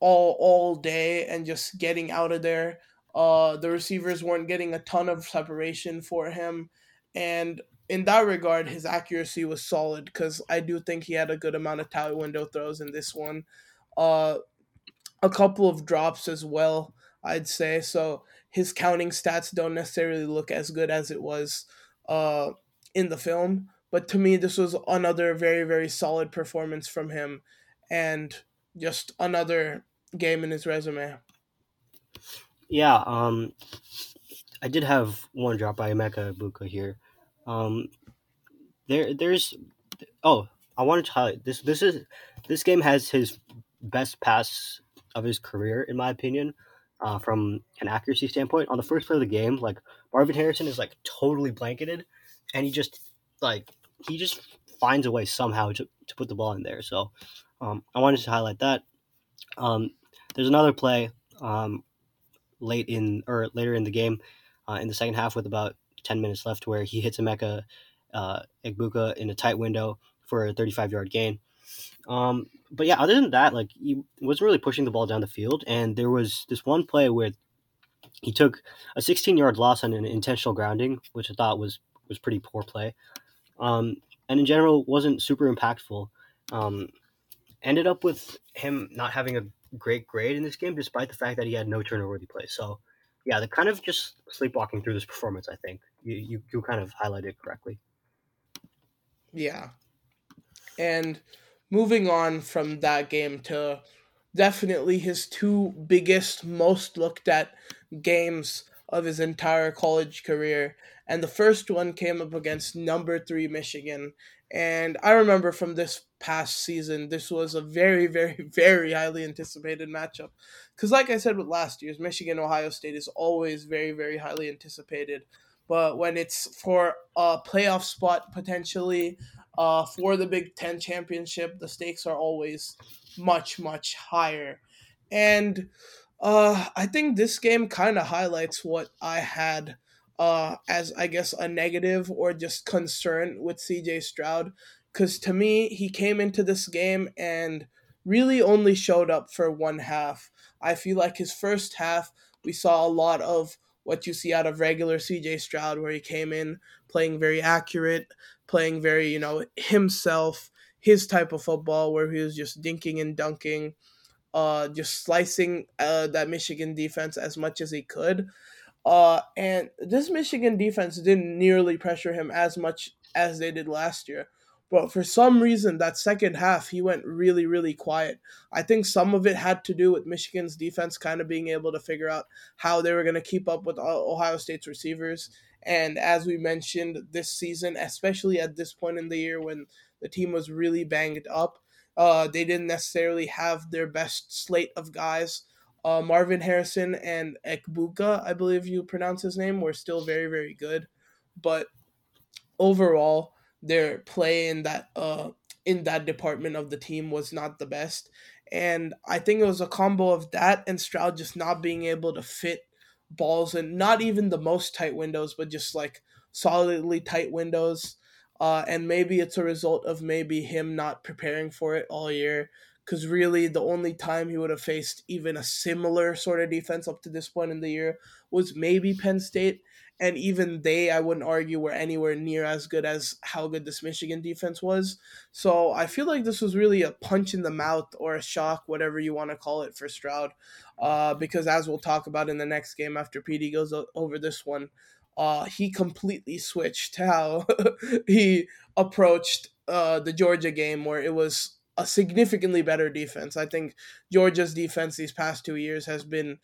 all all day and just getting out of there. Uh, the receivers weren't getting a ton of separation for him. And in that regard, his accuracy was solid because I do think he had a good amount of tight window throws in this one. Uh, a couple of drops as well, I'd say. So his counting stats don't necessarily look as good as it was uh, in the film. But to me, this was another very, very solid performance from him and just another game in his resume. Yeah, um, I did have one drop by Emeka Egbuka here. Um, there, there's, oh, I wanted to highlight this. This is this game has his best pass of his career, in my opinion uh, from an accuracy standpoint. On the first play of the game, like Marvin Harrison is like totally blanketed, and he just like he just finds a way somehow to, to put the ball in there. So um, I wanted to highlight that. Um, there's another play um, late in or later in the game, uh, in the second half with about 10 minutes left, where he hits Emeka uh, Egbuka in a tight window for a 35 yard gain. Um, but yeah, other than that, like he wasn't really pushing the ball down the field. And there was this one play where he took a 16 yard loss on an intentional grounding, which I thought was was pretty poor play. Um, and in general, wasn't super impactful. Um, ended up with him not having a great grade in this game, despite the fact that he had no turnover worthy plays. So, yeah, they're kind of just sleepwalking through this performance. I think you you, you kind of highlighted correctly. Yeah, and moving on from that game to definitely his two biggest, most looked at games of his entire college career. And the first one came up against number three Michigan. And I remember from this past season, this was a very, very, very highly anticipated matchup. Because, like I said with last year's, Michigan Ohio State is always very, very highly anticipated. But when it's for a playoff spot potentially, uh, for the Big Ten championship, the stakes are always much, much higher. And uh, I think this game kind of highlights what I had uh, as, I guess, a negative or just concern with CJ Stroud. Because to me, he came into this game and really only showed up for one half. I feel like his first half, we saw a lot of what you see out of regular CJ Stroud, where he came in playing very accurate, playing very, you know, himself, his type of football where he was just dinking and dunking, uh, just slicing uh, that Michigan defense as much as he could. Uh, and this Michigan defense didn't nearly pressure him as much as they did last year. But for some reason, that second half, he went really, really quiet. I think some of it had to do with Michigan's defense kind of being able to figure out how they were going to keep up with Ohio State's receivers and as we mentioned this season, especially at this point in the year when the team was really banged up, uh, they didn't necessarily have their best slate of guys. Uh, Marvin Harrison and Egbuka, I believe you pronounce his name, were still very, very good. But overall, their play in that uh, in that department of the team was not the best. And I think it was a combo of that and Stroud just not being able to fit balls and not even the most tight windows, but just like solidly tight windows. Uh, and maybe it's a result of maybe him not preparing for it all year. Because really, the only time he would have faced even a similar sort of defense up to this point in the year was maybe Penn State. And even they, I wouldn't argue, were anywhere near as good as how good this Michigan defense was. So I feel like this was really a punch in the mouth or a shock, whatever you want to call it, for Stroud. Uh, because as we'll talk about in the next game after PD goes over this one, uh, he completely switched how he approached uh, the Georgia game, where it was a significantly better defense. I think Georgia's defense these past two years has been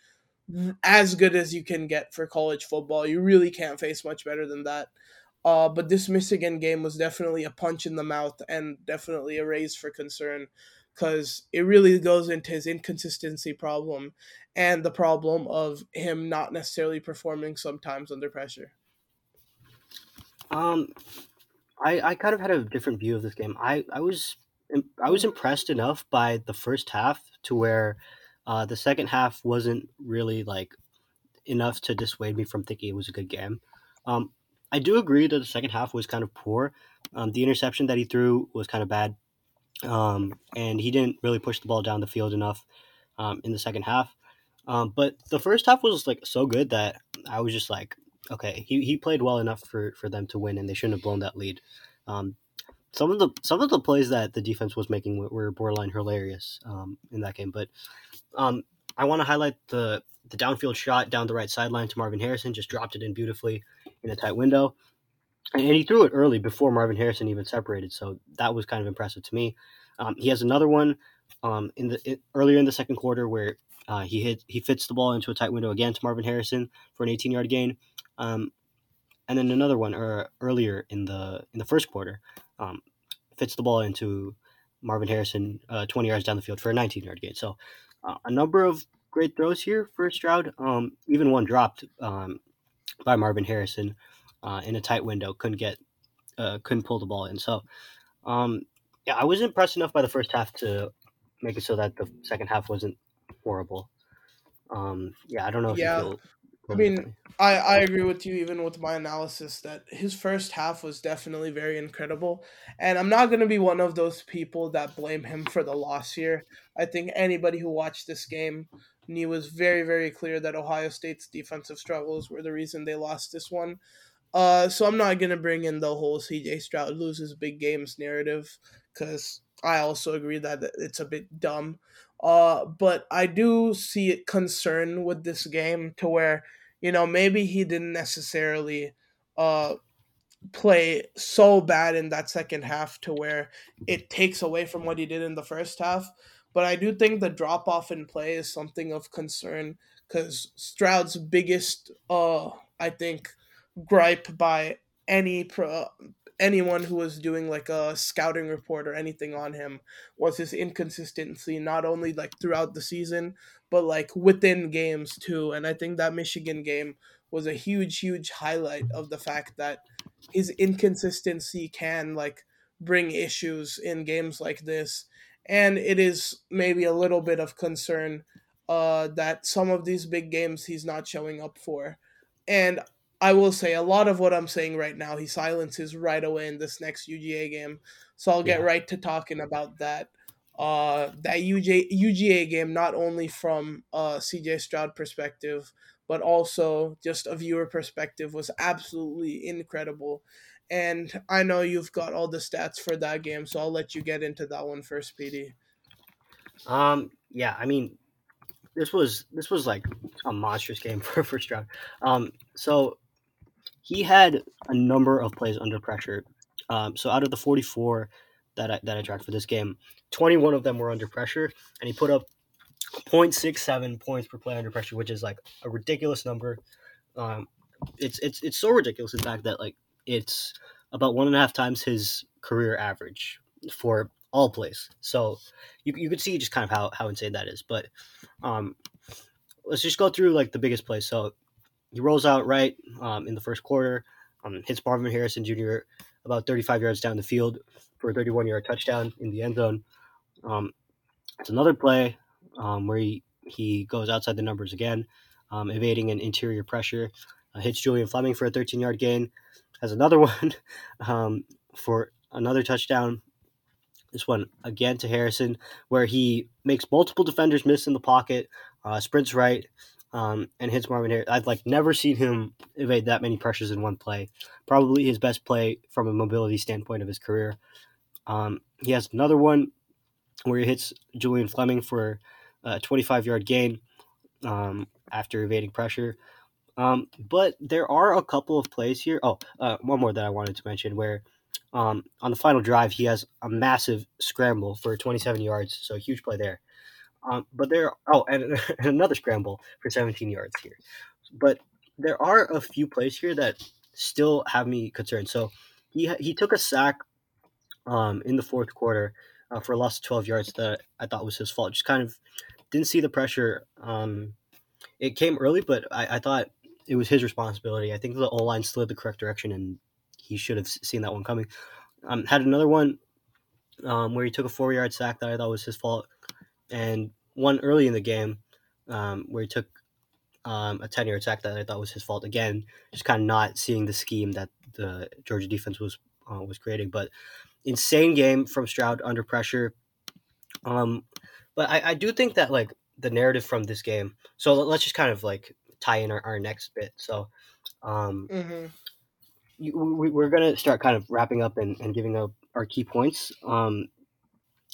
as good as you can get for college football. You really can't face much better than that. Uh, but this Michigan game was definitely a punch in the mouth and definitely a raise for concern because it really goes into his inconsistency problem and the problem of him not necessarily performing sometimes under pressure. Um, I I kind of had a different view of this game. I I was I was impressed enough by the first half to where uh, the second half wasn't really like enough to dissuade me from thinking it was a good game. Um, I do agree that the second half was kind of poor. Um, the interception that he threw was kind of bad, um, and he didn't really push the ball down the field enough um, in the second half. Um, but the first half was like so good that I was just like, okay, he, he played well enough for, for them to win, and they shouldn't have blown that lead. Um, some of the some of the plays that the defense was making were borderline hilarious um, in that game. But um, I want to highlight the the downfield shot down the right sideline to Marvin Harrison. Just dropped it in beautifully in a tight window, and, and he threw it early before Marvin Harrison even separated. So that was kind of impressive to me. Um, he has another one um, in the it, earlier in the second quarter where uh, he hit he fits the ball into a tight window again to Marvin Harrison for an 18 yard gain. Um, and then another one or earlier in the in the first quarter um, fits the ball into Marvin Harrison uh, 20 yards down the field for a 19 yard gain. So uh, a number of great throws here for Stroud. Um, even one dropped um, by Marvin Harrison uh, in a tight window. Couldn't get uh, couldn't pull the ball in. So um, yeah, I was impressed enough by the first half to make it so that the second half wasn't horrible. Um, yeah, I don't know if yeah. you feel I mean, I, I agree with you even with my analysis that his first half was definitely very incredible. And I'm not going to be one of those people that blame him for the loss here. I think anybody who watched this game knew was very, very clear that Ohio State's defensive struggles were the reason they lost this one. Uh, so I'm not going to bring in the whole CJ Stroud loses big games narrative because I also agree that it's a bit dumb. Uh, but I do see a concern with this game to where you know, maybe he didn't necessarily uh, play so bad in that second half to where it takes away from what he did in the first half. But I do think the drop off in play is something of concern because Stroud's biggest, uh, I think, gripe by any pro, anyone who was doing like a scouting report or anything on him was his inconsistency not only like throughout the season but like within games too. And i think that michigan game was a huge huge highlight of the fact that his inconsistency can like bring issues in games like this. And it is maybe a little bit of concern uh, that some of these big games he's not showing up for. And I will say a lot of what I'm saying right now, he silences right away in this next UGA game. So I'll get yeah. right to talking about that. Uh, that UJ, UGA game, not only from uh, CJ Stroud perspective, but also just a viewer perspective, was absolutely incredible. And I know you've got all the stats for that game, so I'll let you get into that one first, PD. Um, yeah, I mean, this was this was like a monstrous game for for Stroud. Um, so he had a number of plays under pressure. Um, so out of the 44 that I, that I tracked for this game, 21 of them were under pressure, and he put up 0.67 points per play under pressure, which is like a ridiculous number. Um, it's it's it's so ridiculous in fact that like it's about one and a half times his career average for all plays. So you you could see just kind of how how insane that is. But um, let's just go through like the biggest plays. So he rolls out right um, in the first quarter, um, hits Marvin Harrison Jr. about 35 yards down the field for a 31 yard touchdown in the end zone. Um, it's another play um, where he, he goes outside the numbers again, um, evading an interior pressure, uh, hits Julian Fleming for a 13 yard gain. Has another one um, for another touchdown. This one again to Harrison, where he makes multiple defenders miss in the pocket, uh, sprints right, um, and hits Marvin Harris. I've like never seen him evade that many pressures in one play. Probably his best play from a mobility standpoint of his career. Um, he has another one where he hits Julian Fleming for a 25 yard gain um, after evading pressure. Um, but there are a couple of plays here. Oh, uh, one more that I wanted to mention where um, on the final drive he has a massive scramble for 27 yards, so huge play there. Um, but there, oh, and, and another scramble for 17 yards here. But there are a few plays here that still have me concerned. So he he took a sack um, in the fourth quarter uh, for a loss of 12 yards that I thought was his fault. Just kind of didn't see the pressure. Um, it came early, but I, I thought it was his responsibility. I think the O line slid the correct direction, and he should have seen that one coming. Um, had another one um, where he took a four yard sack that I thought was his fault, and one early in the game um, where he took um, a 10 yard sack that I thought was his fault again, just kind of not seeing the scheme that the Georgia defense was uh, was creating. But insane game from Stroud under pressure. Um, but I, I do think that like the narrative from this game. So let's just kind of like tie in our, our next bit. So, um, mm-hmm. you, we, we're gonna start kind of wrapping up and, and giving up our key points. Um,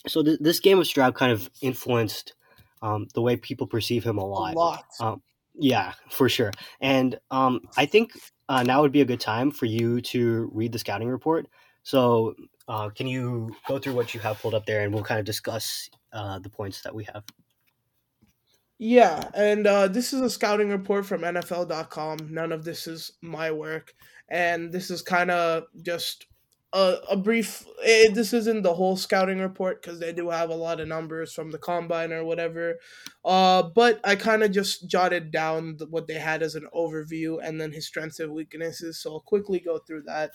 so th- this game of Stroud kind of influenced um, the way people perceive him a lot. A lot. Um, yeah, for sure. And um, I think uh, now would be a good time for you to read the scouting report. So, uh, can you go through what you have pulled up there, and we'll kind of discuss uh, the points that we have. Yeah, and uh, this is a scouting report from NFL.com. None of this is my work, and this is kind of just a, a brief. It, eh, this isn't the whole scouting report because they do have a lot of numbers from the combine or whatever. Uh, but I kind of just jotted down what they had as an overview and then his strengths and weaknesses. So I'll quickly go through that.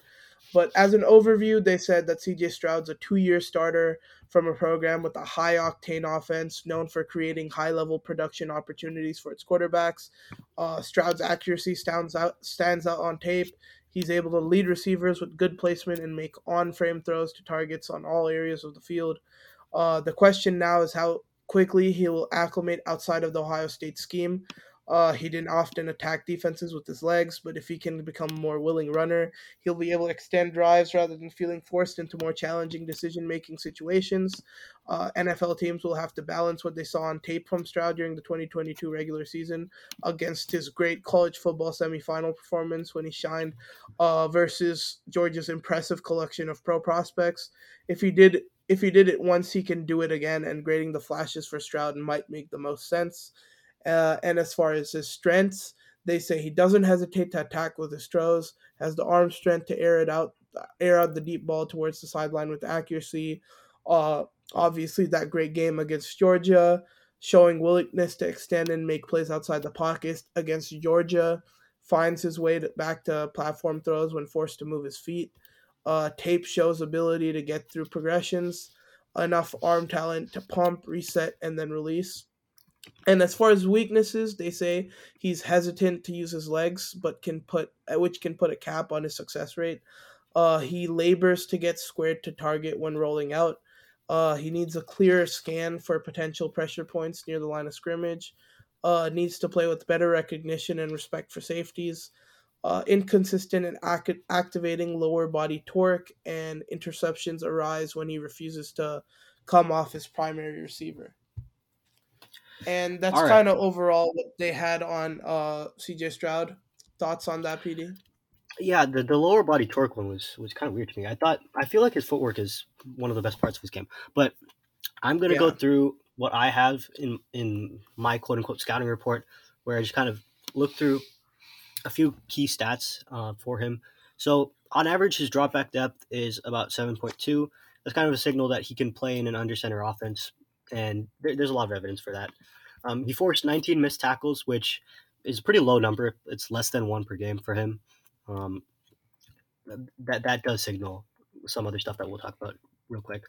But as an overview, they said that CJ Stroud's a two year starter from a program with a high octane offense known for creating high level production opportunities for its quarterbacks. Uh, Stroud's accuracy stands out, stands out on tape. He's able to lead receivers with good placement and make on frame throws to targets on all areas of the field. Uh, the question now is how quickly he will acclimate outside of the Ohio State scheme. Uh, he didn't often attack defenses with his legs, but if he can become a more willing runner, he'll be able to extend drives rather than feeling forced into more challenging decision making situations. Uh, NFL teams will have to balance what they saw on tape from Stroud during the 2022 regular season against his great college football semifinal performance when he shined uh, versus Georgia's impressive collection of pro prospects. If he did if he did it once, he can do it again, and grading the flashes for Stroud might make the most sense. Uh, and as far as his strengths, they say he doesn't hesitate to attack with his throws, has the arm strength to air it out, air out the deep ball towards the sideline with accuracy. Uh, obviously, that great game against Georgia, showing willingness to extend and make plays outside the pocket against Georgia, finds his way to, back to platform throws when forced to move his feet. Uh, tape shows ability to get through progressions, enough arm talent to pump, reset, and then release. And as far as weaknesses, they say he's hesitant to use his legs, but can put which can put a cap on his success rate. Uh, he labors to get squared to target when rolling out. Uh, he needs a clearer scan for potential pressure points near the line of scrimmage. Uh, needs to play with better recognition and respect for safeties. Uh, inconsistent in ac- activating lower body torque, and interceptions arise when he refuses to come off his primary receiver and that's right. kind of overall what they had on uh, CJ Stroud. Thoughts on that, PD? Yeah, the, the lower body torque one was was kind of weird to me. I thought I feel like his footwork is one of the best parts of his game, but I'm gonna yeah. go through what I have in in my quote unquote scouting report, where I just kind of look through a few key stats uh, for him. So on average, his dropback depth is about 7.2. That's kind of a signal that he can play in an under center offense and there, there's a lot of evidence for that. Um, he forced 19 missed tackles, which is a pretty low number. It's less than one per game for him. Um, that that does signal some other stuff that we'll talk about real quick.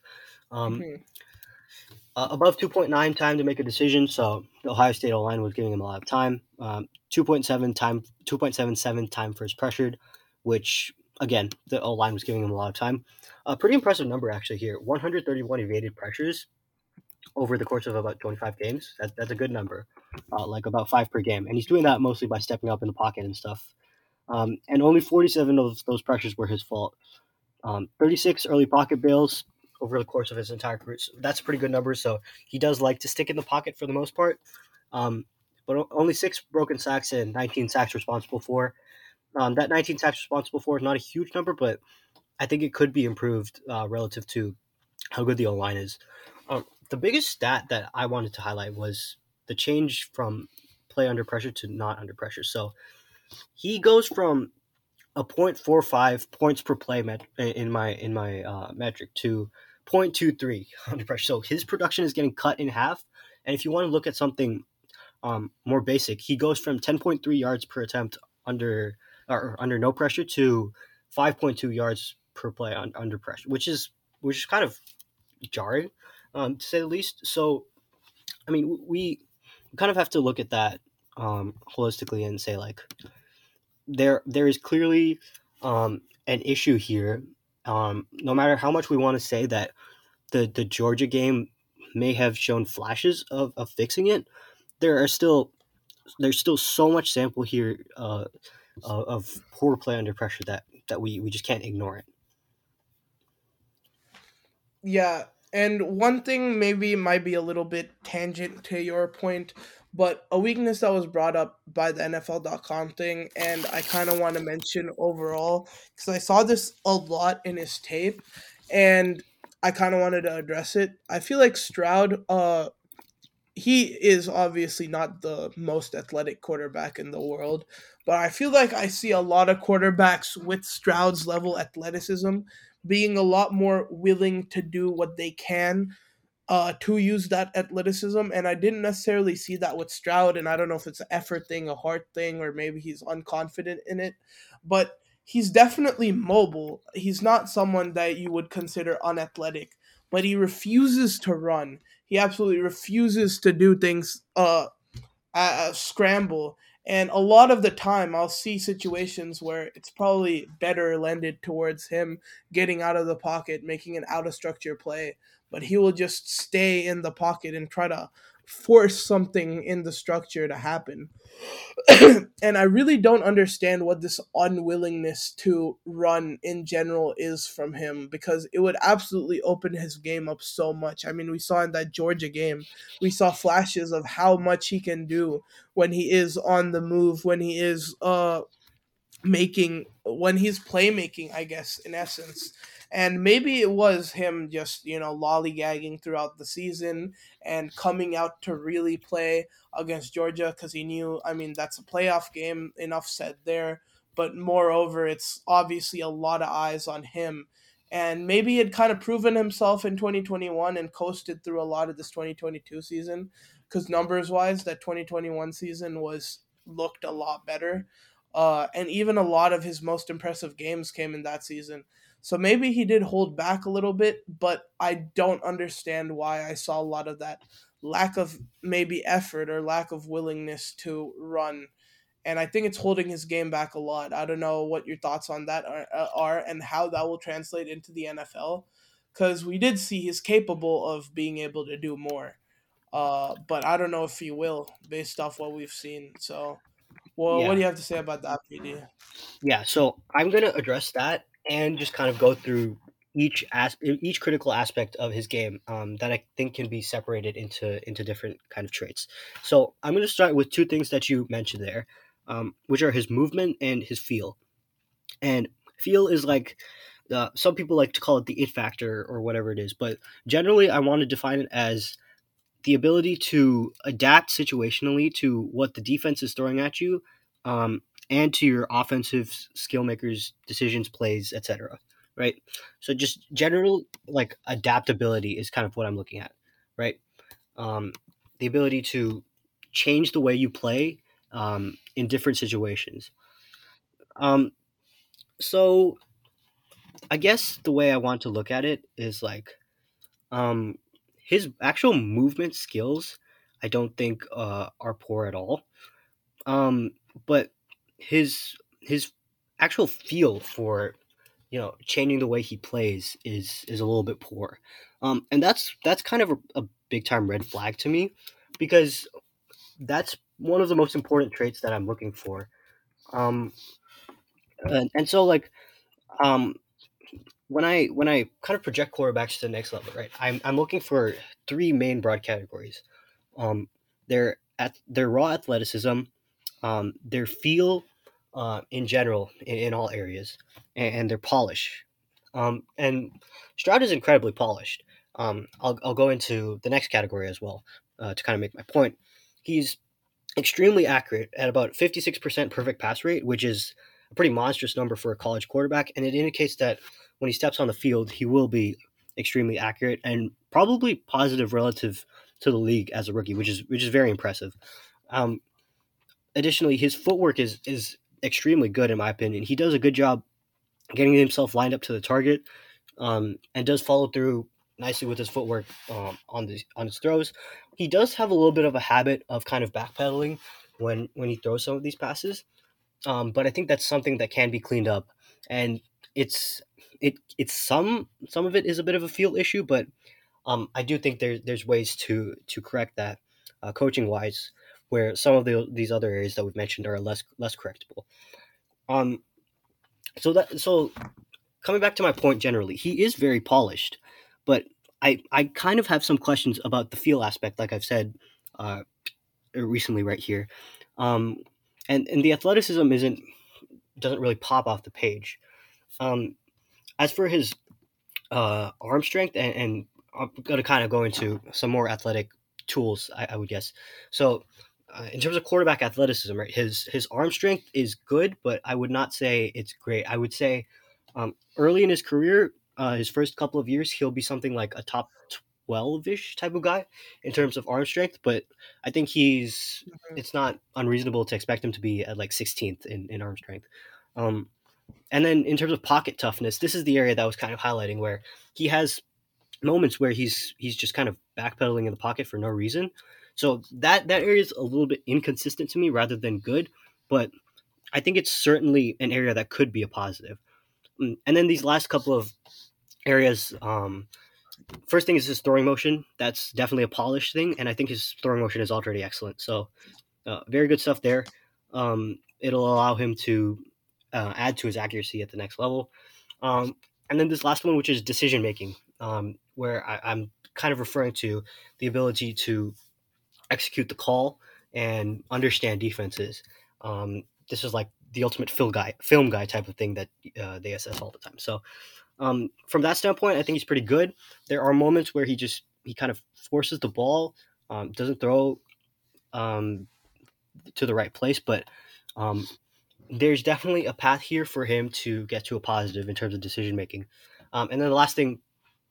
Um, mm-hmm. uh, above 2.9 time to make a decision, so the Ohio State O line was giving him a lot of time. Um, 2.7 time, 2.77 time first pressured, which again, the O line was giving him a lot of time. A pretty impressive number actually here: 131 evaded pressures over the course of about 25 games. That, that's a good number, uh, like about five per game. And he's doing that mostly by stepping up in the pocket and stuff. Um, and only 47 of those pressures were his fault. Um, 36 early pocket bails over the course of his entire career. So that's a pretty good number. So he does like to stick in the pocket for the most part. Um, but only six broken sacks and 19 sacks responsible for. Um, that 19 sacks responsible for is not a huge number, but I think it could be improved uh, relative to how good the O line is. The biggest stat that I wanted to highlight was the change from play under pressure to not under pressure. So he goes from a 0.45 points per play met- in my in my uh, metric to 0.23 under pressure. So his production is getting cut in half. And if you want to look at something um, more basic, he goes from 10.3 yards per attempt under or under no pressure to 5.2 yards per play on, under pressure, which is which is kind of jarring um, to say the least. So, I mean, we kind of have to look at that um, holistically and say like there there is clearly um, an issue here. Um, no matter how much we want to say that the the Georgia game may have shown flashes of, of fixing it, there are still there's still so much sample here uh, of poor play under pressure that that we, we just can't ignore it. Yeah, and one thing maybe might be a little bit tangent to your point, but a weakness that was brought up by the NFL.com thing, and I kind of want to mention overall, because I saw this a lot in his tape, and I kind of wanted to address it. I feel like Stroud, uh, he is obviously not the most athletic quarterback in the world, but I feel like I see a lot of quarterbacks with Stroud's level athleticism being a lot more willing to do what they can uh, to use that athleticism. And I didn't necessarily see that with Stroud. And I don't know if it's an effort thing, a heart thing, or maybe he's unconfident in it. But he's definitely mobile. He's not someone that you would consider unathletic, but he refuses to run. He absolutely refuses to do things uh, uh scramble and a lot of the time, I'll see situations where it's probably better lended towards him getting out of the pocket, making an out of structure play, but he will just stay in the pocket and try to force something in the structure to happen. and I really don't understand what this unwillingness to run in general is from him because it would absolutely open his game up so much. I mean, we saw in that Georgia game, we saw flashes of how much he can do when he is on the move, when he is uh making when he's playmaking, I guess, in essence. And maybe it was him just, you know, lollygagging throughout the season and coming out to really play against Georgia because he knew, I mean, that's a playoff game, enough said there. But moreover, it's obviously a lot of eyes on him. And maybe he had kind of proven himself in 2021 and coasted through a lot of this 2022 season because numbers wise, that 2021 season was looked a lot better. Uh, and even a lot of his most impressive games came in that season. So maybe he did hold back a little bit, but I don't understand why I saw a lot of that lack of maybe effort or lack of willingness to run. And I think it's holding his game back a lot. I don't know what your thoughts on that are, uh, are and how that will translate into the NFL. Because we did see he's capable of being able to do more. Uh, but I don't know if he will based off what we've seen. So, well, yeah. what do you have to say about that, PD? Yeah, so I'm going to address that and just kind of go through each as each critical aspect of his game um, that I think can be separated into into different kind of traits. So I'm going to start with two things that you mentioned there, um, which are his movement and his feel. And feel is like uh, some people like to call it the it factor or whatever it is, but generally I want to define it as the ability to adapt situationally to what the defense is throwing at you um, and to your offensive skill makers decisions plays etc right? So just general like adaptability is kind of what i'm looking at right? Um, the ability to change the way you play um, in different situations. Um, so i guess the way i want to look at it is like um, his actual movement skills i don't think uh, are poor at all. Um, but his his actual feel for you know changing the way he plays is is a little bit poor, um, and that's that's kind of a, a big time red flag to me because that's one of the most important traits that I'm looking for. Um, and, and so like um, when I when I kind of project quarterbacks to the next level, right? I'm I'm looking for three main broad categories. Um, their at their raw athleticism, um, their feel uh, in general in, in all areas, and, and their polish. Um, and Stroud is incredibly polished. Um, I'll I'll go into the next category as well uh, to kind of make my point. He's extremely accurate at about 56% perfect pass rate, which is a pretty monstrous number for a college quarterback, and it indicates that when he steps on the field, he will be extremely accurate and probably positive relative to the league as a rookie, which is which is very impressive. Um, additionally, his footwork is is extremely good in my opinion. He does a good job getting himself lined up to the target, um, and does follow through nicely with his footwork um, on the on his throws. He does have a little bit of a habit of kind of backpedaling when when he throws some of these passes, um, but I think that's something that can be cleaned up, and it's it it's some some of it is a bit of a feel issue, but um, I do think there's there's ways to to correct that uh, coaching wise, where some of the these other areas that we've mentioned are less less correctable. Um, so that so coming back to my point generally, he is very polished, but I I kind of have some questions about the feel aspect, like I've said uh, recently right here, um, and and the athleticism isn't doesn't really pop off the page. Um, as for his uh, arm strength, and, and I'm going to kind of go into some more athletic tools, I, I would guess. So, uh, in terms of quarterback athleticism, right, his his arm strength is good, but I would not say it's great. I would say um, early in his career, uh, his first couple of years, he'll be something like a top 12 ish type of guy in terms of arm strength, but I think he's, mm-hmm. it's not unreasonable to expect him to be at like 16th in, in arm strength. Um, and then in terms of pocket toughness, this is the area that I was kind of highlighting where he has moments where he's he's just kind of backpedaling in the pocket for no reason. So that that area is a little bit inconsistent to me rather than good, but I think it's certainly an area that could be a positive. Mm, and then these last couple of areas, um, first thing is his throwing motion. That's definitely a polished thing, and I think his throwing motion is already excellent. So uh, very good stuff there. Um, it'll allow him to uh, add to his accuracy at the next level. Um, and then this last one, which is decision making, um, where I, am kind of referring to the ability to execute the call and understand defenses. Um, this is like the ultimate film guy, film guy type of thing that uh, they assess all the time. So um, from that standpoint, I think he's pretty good. There are moments where he just he kind of forces the ball, um, doesn't throw um, to the right place, but um, there's definitely a path here for him to get to a positive in terms of decision making. Um, and then the last thing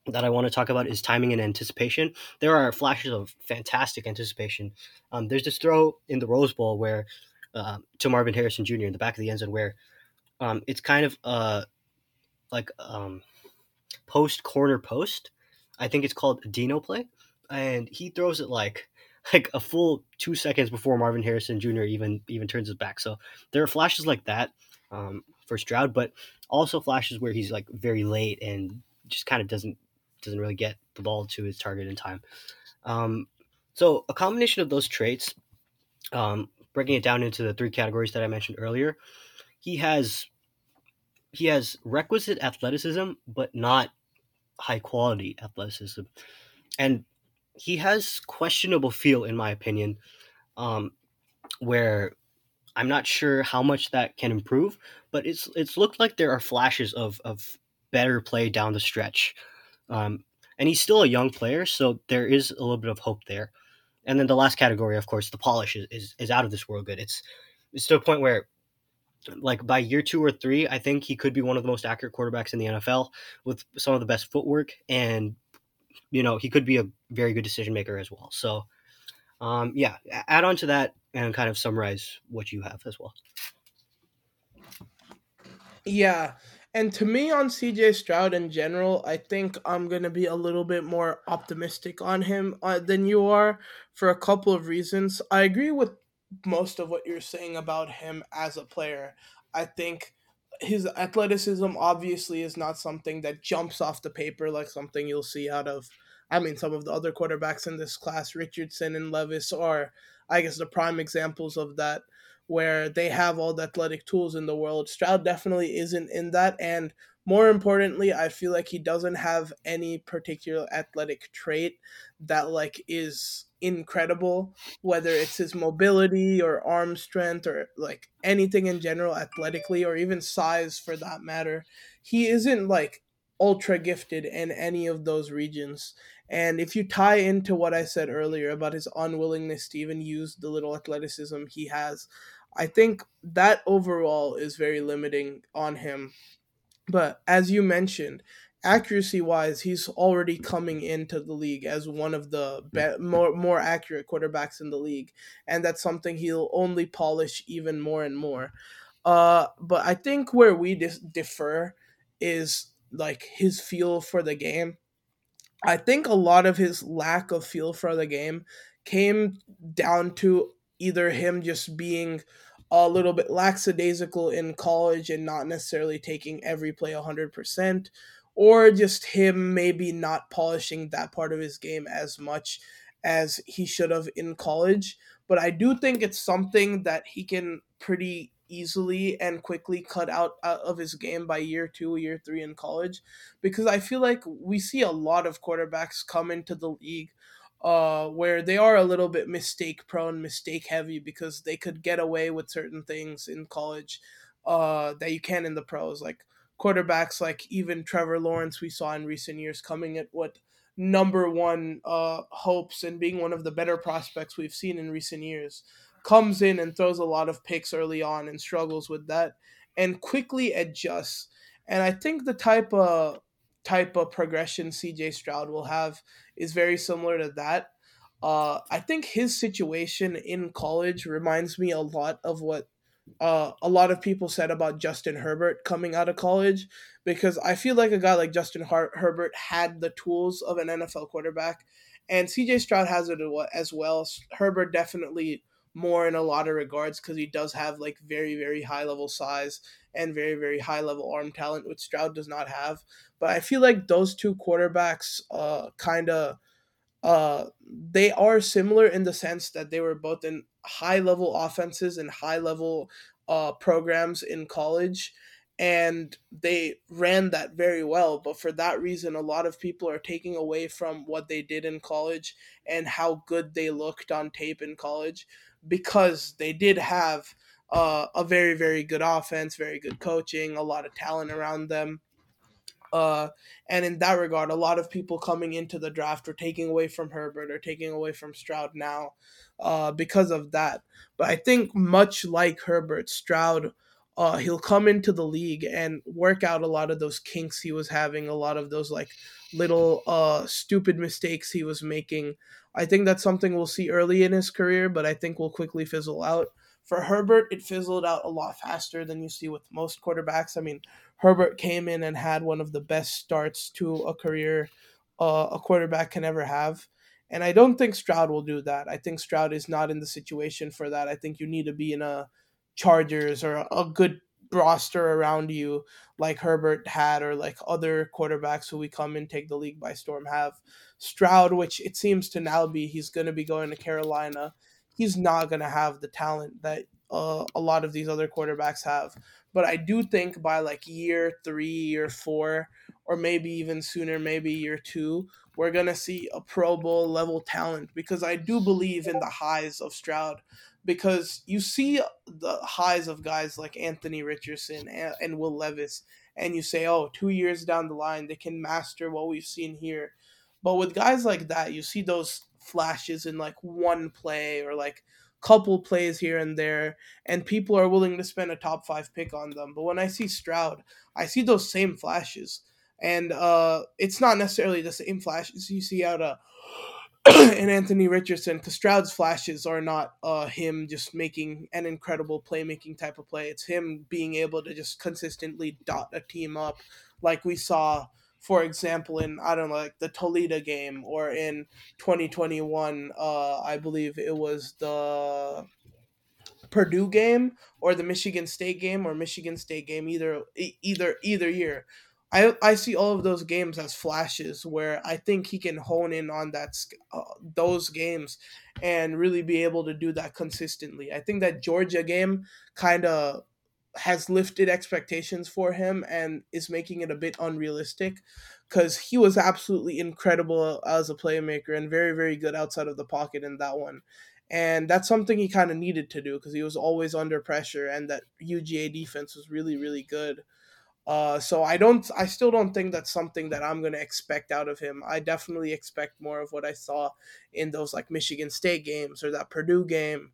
that I want to talk about is timing and anticipation. There are flashes of fantastic anticipation. Um, there's this throw in the Rose Bowl where uh, to Marvin Harrison Jr. in the back of the end zone where um, it's kind of uh, like um, post corner post. I think it's called Dino play, and he throws it like like a full two seconds before Marvin Harrison Jr. even even turns his back. So there are flashes like that um, for Stroud, but also flashes where he's like very late and just kind of doesn't doesn't really get the ball to his target in time. Um, so a combination of those traits, um, breaking it down into the three categories that I mentioned earlier, he has he has requisite athleticism, but not high quality athleticism, and he has questionable feel, in my opinion, um, where I'm not sure how much that can improve, but it's it's looked like there are flashes of of better play down the stretch. Um, and he's still a young player, so there is a little bit of hope there. And then the last category, of course, the polish is, is, is out of this world good. It's it's to a point where like by year two or three, I think he could be one of the most accurate quarterbacks in the NFL with some of the best footwork and you know, he could be a very good decision maker as well. So, um, yeah, add on to that and kind of summarize what you have as well. Yeah. And to me, on CJ Stroud in general, I think I'm going to be a little bit more optimistic on him uh, than you are for a couple of reasons. I agree with most of what you're saying about him as a player. I think his athleticism obviously is not something that jumps off the paper like something you'll see out of I mean some of the other quarterbacks in this class, Richardson and Levis are I guess the prime examples of that where they have all the athletic tools in the world. Stroud definitely isn't in that and more importantly, I feel like he doesn't have any particular athletic trait that like is incredible, whether it's his mobility or arm strength or like anything in general athletically or even size for that matter. He isn't like ultra gifted in any of those regions. And if you tie into what I said earlier about his unwillingness to even use the little athleticism he has, I think that overall is very limiting on him but as you mentioned, accuracy wise, he's already coming into the league as one of the be- more more accurate quarterbacks in the league, and that's something he'll only polish even more and more. Uh, but I think where we dis- differ is like his feel for the game. I think a lot of his lack of feel for the game came down to either him just being a little bit lackadaisical in college and not necessarily taking every play 100%, or just him maybe not polishing that part of his game as much as he should have in college. But I do think it's something that he can pretty easily and quickly cut out, out of his game by year two, year three in college, because I feel like we see a lot of quarterbacks come into the league uh, where they are a little bit mistake prone, mistake heavy because they could get away with certain things in college uh, that you can in the pros. Like quarterbacks, like even Trevor Lawrence, we saw in recent years coming at what number one uh, hopes and being one of the better prospects we've seen in recent years, comes in and throws a lot of picks early on and struggles with that and quickly adjusts. And I think the type of type of progression CJ Stroud will have is very similar to that. Uh, I think his situation in college reminds me a lot of what uh, a lot of people said about Justin Herbert coming out of college because I feel like a guy like Justin Her- Herbert had the tools of an NFL quarterback, and CJ Stroud has it as well. Herbert definitely more in a lot of regards because he does have like very very high level size and very very high level arm talent which Stroud does not have. But I feel like those two quarterbacks uh kind of uh they are similar in the sense that they were both in high level offenses and high level uh programs in college and they ran that very well. But for that reason a lot of people are taking away from what they did in college and how good they looked on tape in college because they did have uh, a very very good offense, very good coaching, a lot of talent around them. Uh, and in that regard, a lot of people coming into the draft are taking away from Herbert or taking away from Stroud now uh, because of that. But I think much like Herbert, Stroud, uh, he'll come into the league and work out a lot of those kinks he was having, a lot of those like little uh, stupid mistakes he was making. I think that's something we'll see early in his career, but I think will quickly fizzle out. For Herbert, it fizzled out a lot faster than you see with most quarterbacks. I mean, Herbert came in and had one of the best starts to a career uh, a quarterback can ever have. And I don't think Stroud will do that. I think Stroud is not in the situation for that. I think you need to be in a Chargers or a good roster around you like Herbert had or like other quarterbacks who we come and take the league by storm have. Stroud, which it seems to now be he's going to be going to Carolina he's not going to have the talent that uh, a lot of these other quarterbacks have. But I do think by like year three, year four, or maybe even sooner, maybe year two, we're going to see a Pro Bowl level talent because I do believe in the highs of Stroud. Because you see the highs of guys like Anthony Richardson and, and Will Levis, and you say, oh, two years down the line, they can master what we've seen here. But with guys like that, you see those flashes in like one play or like couple plays here and there and people are willing to spend a top 5 pick on them but when i see Stroud i see those same flashes and uh it's not necessarily the same flashes you see out of and Anthony Richardson because Stroud's flashes are not uh, him just making an incredible playmaking type of play. It's him being able to just consistently dot a team up, like we saw for example, in I don't know, like the Toledo game or in 2021, uh, I believe it was the Purdue game or the Michigan State game or Michigan State game either either either year. I I see all of those games as flashes where I think he can hone in on that uh, those games and really be able to do that consistently. I think that Georgia game kind of has lifted expectations for him and is making it a bit unrealistic because he was absolutely incredible as a playmaker and very very good outside of the pocket in that one. And that's something he kind of needed to do because he was always under pressure and that UGA defense was really really good. Uh, so I don't I still don't think that's something that I'm going to expect out of him. I definitely expect more of what I saw in those like Michigan State games or that Purdue game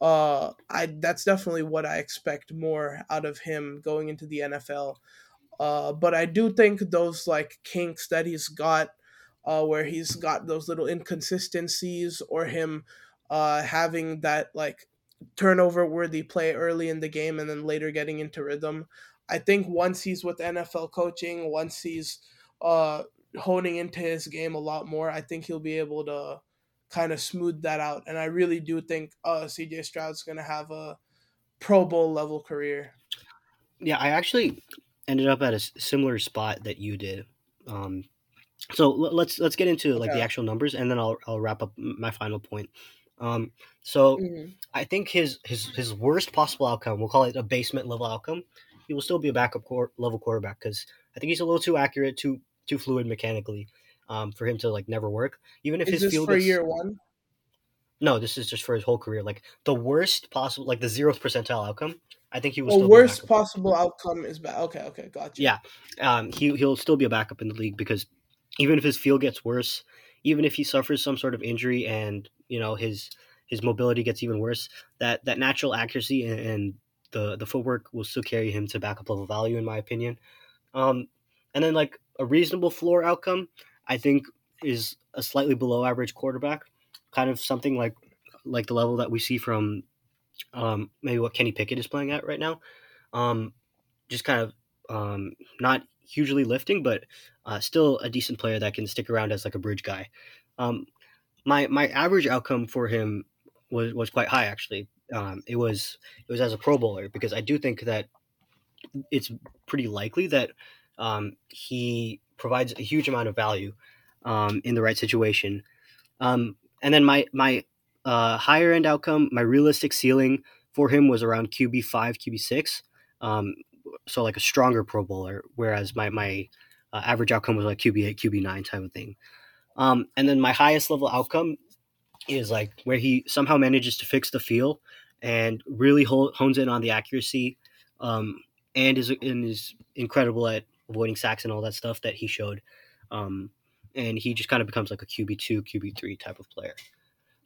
uh I that's definitely what I expect more out of him going into the NFL. Uh but I do think those like kinks that he's got uh where he's got those little inconsistencies or him uh having that like turnover worthy play early in the game and then later getting into rhythm. I think once he's with NFL coaching, once he's uh honing into his game a lot more, I think he'll be able to kind of smoothed that out. And I really do think uh, CJ Stroud's going to have a Pro Bowl level career. Yeah, I actually ended up at a similar spot that you did. Um, so let's let's get into like the actual numbers, and then I'll I'll wrap up my final point. Um, so mm-hmm. I think his his his worst possible outcome, we'll call it a basement level outcome, he will still be a backup core, level quarterback because I think he's a little too accurate, too too fluid mechanically um, for him to like never work. Even if is his field is for gets, year one. No, this is just for his whole career. Like the worst possible, like the zeroth percentile outcome. I think he was. The worst possible outcome is bad. Okay, okay, gotcha. Yeah, um, he he'll still be a backup in the league because even if his field gets worse, even if he suffers some sort of injury and you know his his mobility gets even worse, that that natural accuracy and, and the the footwork will still carry him to backup level value, in my opinion. Um, and then like a reasonable floor outcome, I think is a slightly below average quarterback, kind of something like like the level that we see from um, maybe what Kenny Pickett is playing at right now. Um, just kind of um, not hugely lifting, but uh, still a decent player that can stick around as like a bridge guy. Um, my my average outcome for him was was quite high actually. Um, it was it was as a Pro Bowler because I do think that it's pretty likely that um, he provides a huge amount of value um, in the right situation. Um, and then my my uh, higher end outcome, my realistic ceiling for him was around QB five, QB six, um, so like a stronger Pro Bowler. Whereas my my uh, average outcome was like QB eight, QB nine type of thing. Um, and then my highest level outcome is like where he somehow manages to fix the feel and really hones in on the accuracy, um, and is and is incredible at avoiding sacks and all that stuff that he showed. Um, and he just kind of becomes like a QB two, QB three type of player.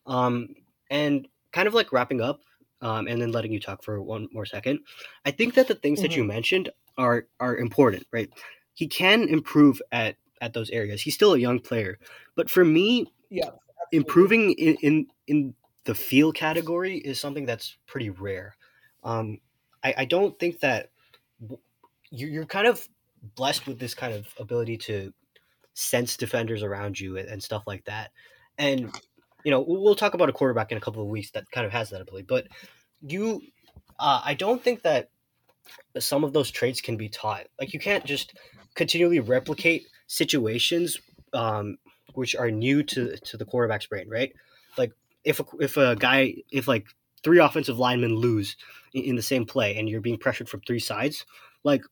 Um, and kind of like wrapping up, um, and then letting you talk for one more second. I think that the things mm-hmm. that you mm-hmm. mentioned are are important, right? He can improve at at those areas. He's still a young player, but for me, yeah, absolutely. improving in, in in the feel category is something that's pretty rare. Um, I, I don't think that you're kind of blessed with this kind of ability to sense defenders around you and, and stuff like that. And you know, we'll talk about a quarterback in a couple of weeks that kind of has that ability. But you, uh, I don't think that some of those traits can be taught. Like you can't just continually replicate situations um, which are new to to the quarterback's brain, right? Like if a, if a guy if like three offensive linemen lose in, in the same play and you're being pressured from three sides, like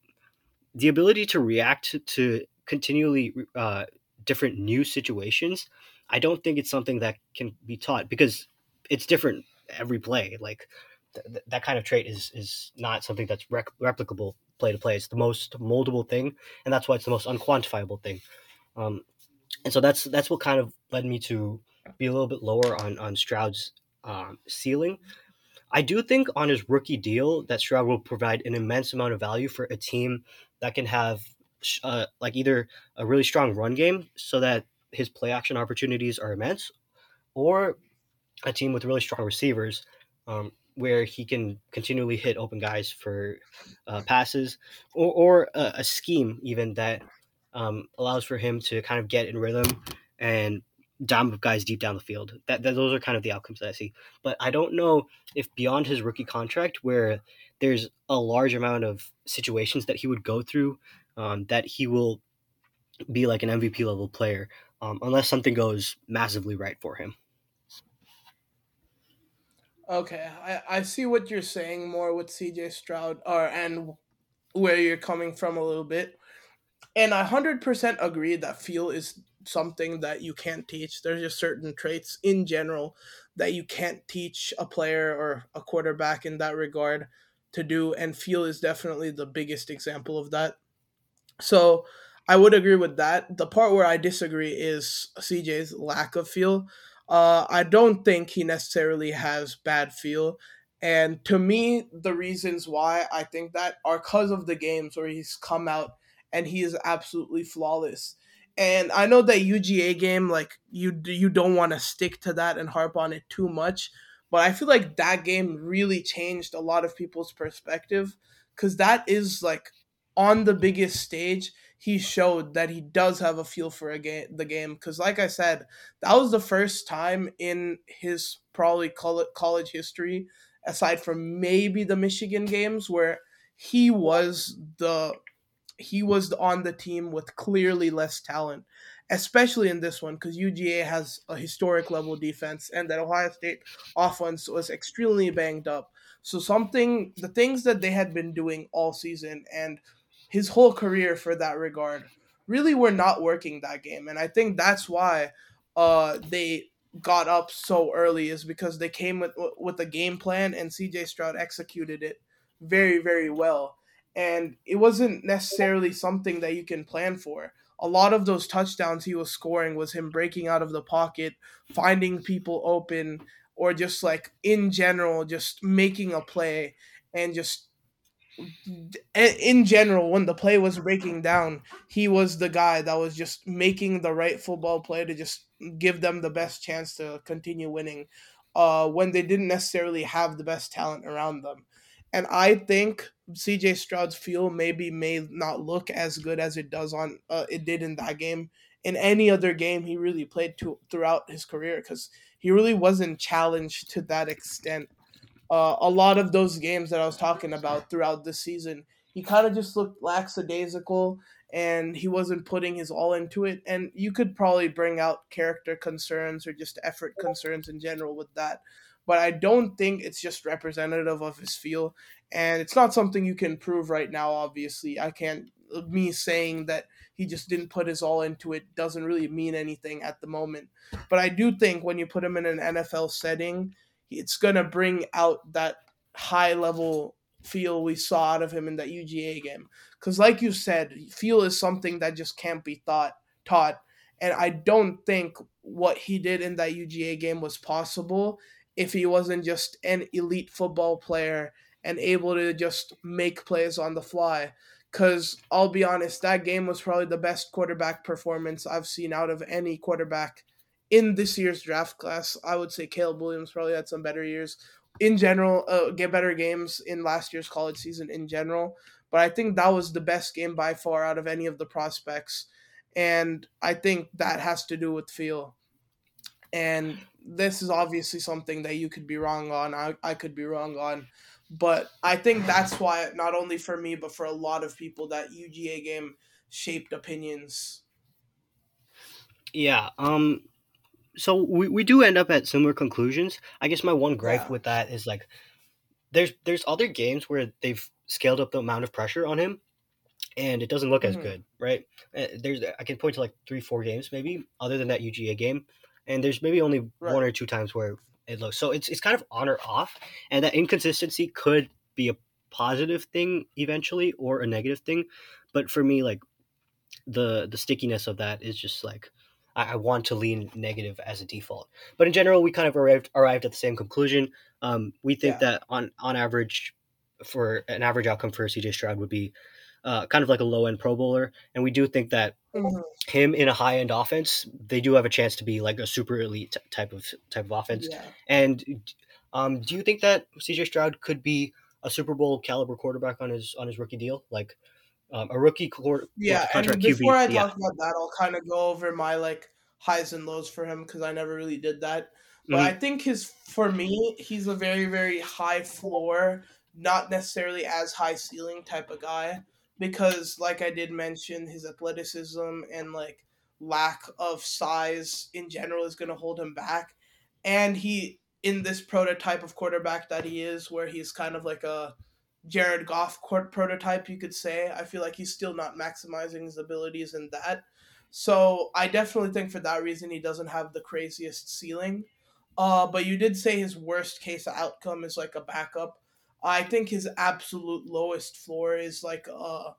the ability to react to continually uh, different new situations, I don't think it's something that can be taught because it's different every play. Like th- that kind of trait is is not something that's rec- replicable play to play. It's the most moldable thing, and that's why it's the most unquantifiable thing. Um, and so that's that's what kind of led me to be a little bit lower on on Stroud's um, ceiling. I do think on his rookie deal that Stroud will provide an immense amount of value for a team that can have uh, like either a really strong run game so that his play action opportunities are immense, or a team with really strong receivers um, where he can continually hit open guys for uh, passes, or, or a, a, scheme even that um, allows for him to kind of get in rhythm and dime guys deep down the field. That, that those are kind of the outcomes that I see. But I don't know if beyond his rookie contract, where there's a large amount of situations that he would go through, um, that he will be like an MVP level player, um, unless something goes massively right for him. Okay, I, I see what you're saying more with CJ Stroud, or and where you're coming from a little bit, and I hundred percent agree that feel is something that you can't teach. There's just certain traits in general that you can't teach a player or a quarterback in that regard to do, and feel is definitely the biggest example of that. So I would agree with that. The part where I disagree is CJ's lack of feel. Uh, I don't think he necessarily has bad feel. And to me, the reasons why I think that are because of the games where he's come out and he is absolutely flawless. And I know that UGA game, like you, you don't want to stick to that and harp on it too much, but I feel like that game really changed a lot of people's perspective because that is like on the biggest stage he showed that he does have a feel for a game, the game. Because, like I said, that was the first time in his probably college history, aside from maybe the Michigan games, where he was the he was on the team with clearly less talent, especially in this one because UGA has a historic level defense and that Ohio State offense was extremely banged up. So something the things that they had been doing all season and his whole career for that regard really were not working that game. And I think that's why uh, they got up so early is because they came with with a game plan and CJ Stroud executed it very very well. And it wasn't necessarily something that you can plan for. A lot of those touchdowns he was scoring was him breaking out of the pocket, finding people open, or just like in general, just making a play and just in general, when the play was breaking down, he was the guy that was just making the right football play to just give them the best chance to continue winning uh, when they didn't necessarily have the best talent around them. And I think CJ Stroud's feel maybe may not look as good as it does on uh, it did in that game. In any other game he really played to, throughout his career, because he really wasn't challenged to that extent uh, a lot of those games that I was talking about throughout the season, he kind of just looked lackadaisical and he wasn't putting his all into it. And you could probably bring out character concerns or just effort concerns in general with that. But I don't think it's just representative of his feel. And it's not something you can prove right now, obviously. I can't, me saying that he just didn't put his all into it doesn't really mean anything at the moment. But I do think when you put him in an NFL setting, it's gonna bring out that high level feel we saw out of him in that UGA game. Because, like you said, feel is something that just can't be thought taught, and I don't think what he did in that UGA game was possible if he wasn't just an elite football player and able to just make plays on the fly. Because I'll be honest, that game was probably the best quarterback performance I've seen out of any quarterback in this year's draft class, I would say Caleb Williams probably had some better years in general, uh, get better games in last year's college season in general. But I think that was the best game by far out of any of the prospects. And I think that has to do with feel. And this is obviously something that you could be wrong on. I, I could be wrong on. But I think that's why, not only for me, but for a lot of people, that UGA game shaped opinions. Yeah. Um, so we, we do end up at similar conclusions. I guess my one gripe yeah. with that is like there's there's other games where they've scaled up the amount of pressure on him and it doesn't look mm-hmm. as good, right? Uh, there's I can point to like 3 4 games maybe other than that UGA game and there's maybe only right. one or two times where it looks. So it's it's kind of on or off and that inconsistency could be a positive thing eventually or a negative thing, but for me like the the stickiness of that is just like I, I want to lean negative as a default. But in general, we kind of arrived arrived at the same conclusion. Um, we think yeah. that on on average, for an average outcome for CJ Stroud would be uh, kind of like a low end Pro Bowler, and we do think that mm-hmm. him in a high end offense, they do have a chance to be like a super elite t- type of type of offense. Yeah. And um, do you think that CJ Stroud could be a Super Bowl caliber quarterback on his on his rookie deal? Like um, a rookie court, yeah. And before QB, I talk yeah. about that, I'll kind of go over my like highs and lows for him because I never really did that. But mm-hmm. I think his for me, he's a very very high floor, not necessarily as high ceiling type of guy because like I did mention, his athleticism and like lack of size in general is going to hold him back. And he in this prototype of quarterback that he is, where he's kind of like a Jared Goff court prototype, you could say. I feel like he's still not maximizing his abilities in that. So I definitely think for that reason he doesn't have the craziest ceiling. Uh, but you did say his worst case outcome is like a backup. I think his absolute lowest floor is like a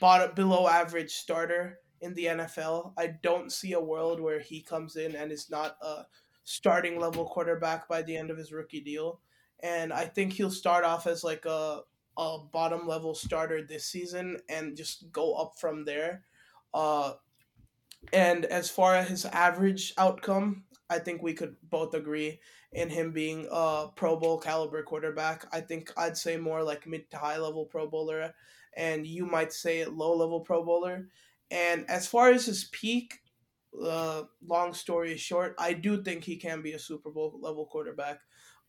bottom below average starter in the NFL. I don't see a world where he comes in and is not a starting level quarterback by the end of his rookie deal. And I think he'll start off as like a a bottom level starter this season and just go up from there. Uh, and as far as his average outcome, I think we could both agree in him being a Pro Bowl caliber quarterback. I think I'd say more like mid to high level Pro Bowler, and you might say low level Pro Bowler. And as far as his peak, uh, long story short, I do think he can be a Super Bowl level quarterback.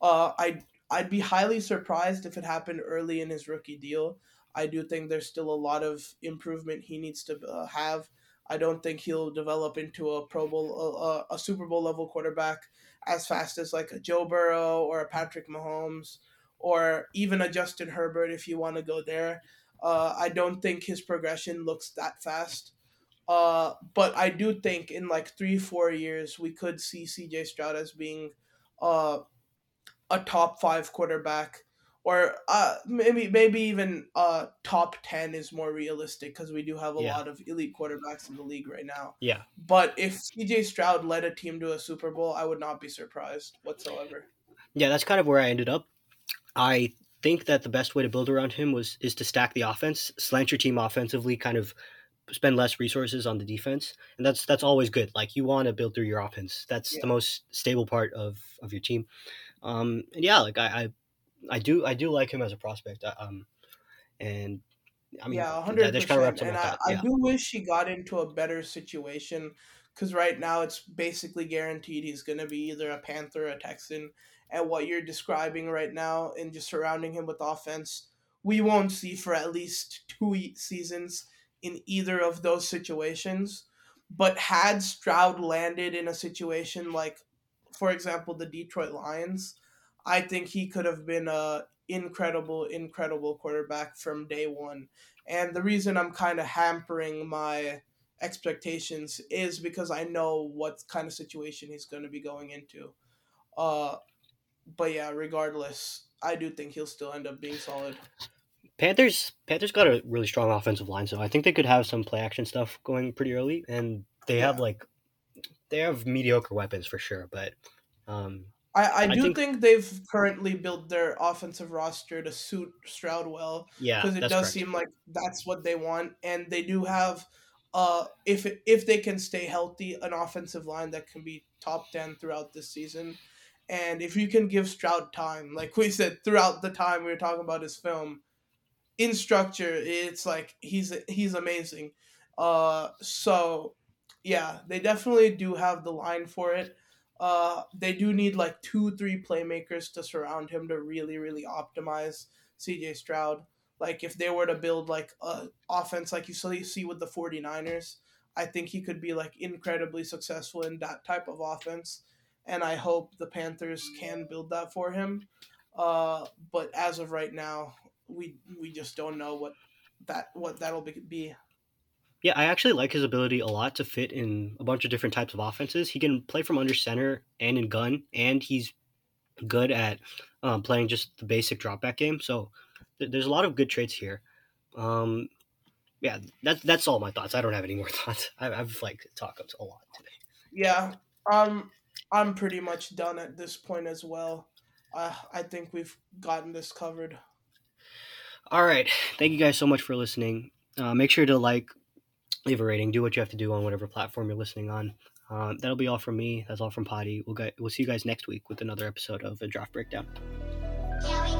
Uh, I I'd be highly surprised if it happened early in his rookie deal. I do think there's still a lot of improvement he needs to uh, have. I don't think he'll develop into a Pro Bowl, uh, a Super Bowl level quarterback as fast as like a Joe Burrow or a Patrick Mahomes or even a Justin Herbert if you want to go there. Uh, I don't think his progression looks that fast. Uh, but I do think in like three, four years, we could see CJ Stroud as being uh, a top five quarterback or uh, maybe maybe even uh, top 10 is more realistic because we do have a yeah. lot of elite quarterbacks in the league right now. Yeah. But if CJ Stroud led a team to a Super Bowl, I would not be surprised whatsoever. Yeah, that's kind of where I ended up. I think that the best way to build around him was is to stack the offense, slant your team offensively, kind of spend less resources on the defense, and that's that's always good. Like you want to build through your offense. That's yeah. the most stable part of of your team. Um, and yeah, like I, I, I do, I do like him as a prospect. Uh, um, and I mean, yeah, hundred percent. And I, I do wish he got into a better situation because right now it's basically guaranteed he's going to be either a Panther or a Texan. And what you're describing right now and just surrounding him with offense, we won't see for at least two seasons in either of those situations. But had Stroud landed in a situation like for example, the Detroit Lions, I think he could have been a incredible, incredible quarterback from day one. And the reason I'm kind of hampering my expectations is because I know what kind of situation he's going to be going into. Uh, but yeah, regardless, I do think he'll still end up being solid. Panthers Panthers got a really strong offensive line, so I think they could have some play action stuff going pretty early, and they yeah. have like they have mediocre weapons for sure, but um, I, I do I think, think, they've currently built their offensive roster to suit Stroud well. Yeah, because it does correct. seem like that's what they want, and they do have, uh, if if they can stay healthy, an offensive line that can be top ten throughout this season, and if you can give Stroud time, like we said throughout the time we were talking about his film, in structure, it's like he's he's amazing. Uh, so yeah, they definitely do have the line for it. Uh, they do need like two, three playmakers to surround him to really, really optimize CJ Stroud. Like if they were to build like a offense like you see with the 49ers, I think he could be like incredibly successful in that type of offense. And I hope the Panthers can build that for him. Uh, but as of right now, we we just don't know what that what that'll be. Yeah, I actually like his ability a lot to fit in a bunch of different types of offenses. He can play from under center and in gun, and he's good at um, playing just the basic dropback game. So th- there's a lot of good traits here. Um, yeah, that's that's all my thoughts. I don't have any more thoughts. I, have like talked a lot today. Yeah, um, I'm pretty much done at this point as well. Uh, I think we've gotten this covered. All right, thank you guys so much for listening. Uh, make sure to like, leave a rating, do what you have to do on whatever platform you're listening on. Uh, that'll be all from me. That's all from Padhi. We'll get, we'll see you guys next week with another episode of a draft breakdown. Yeah,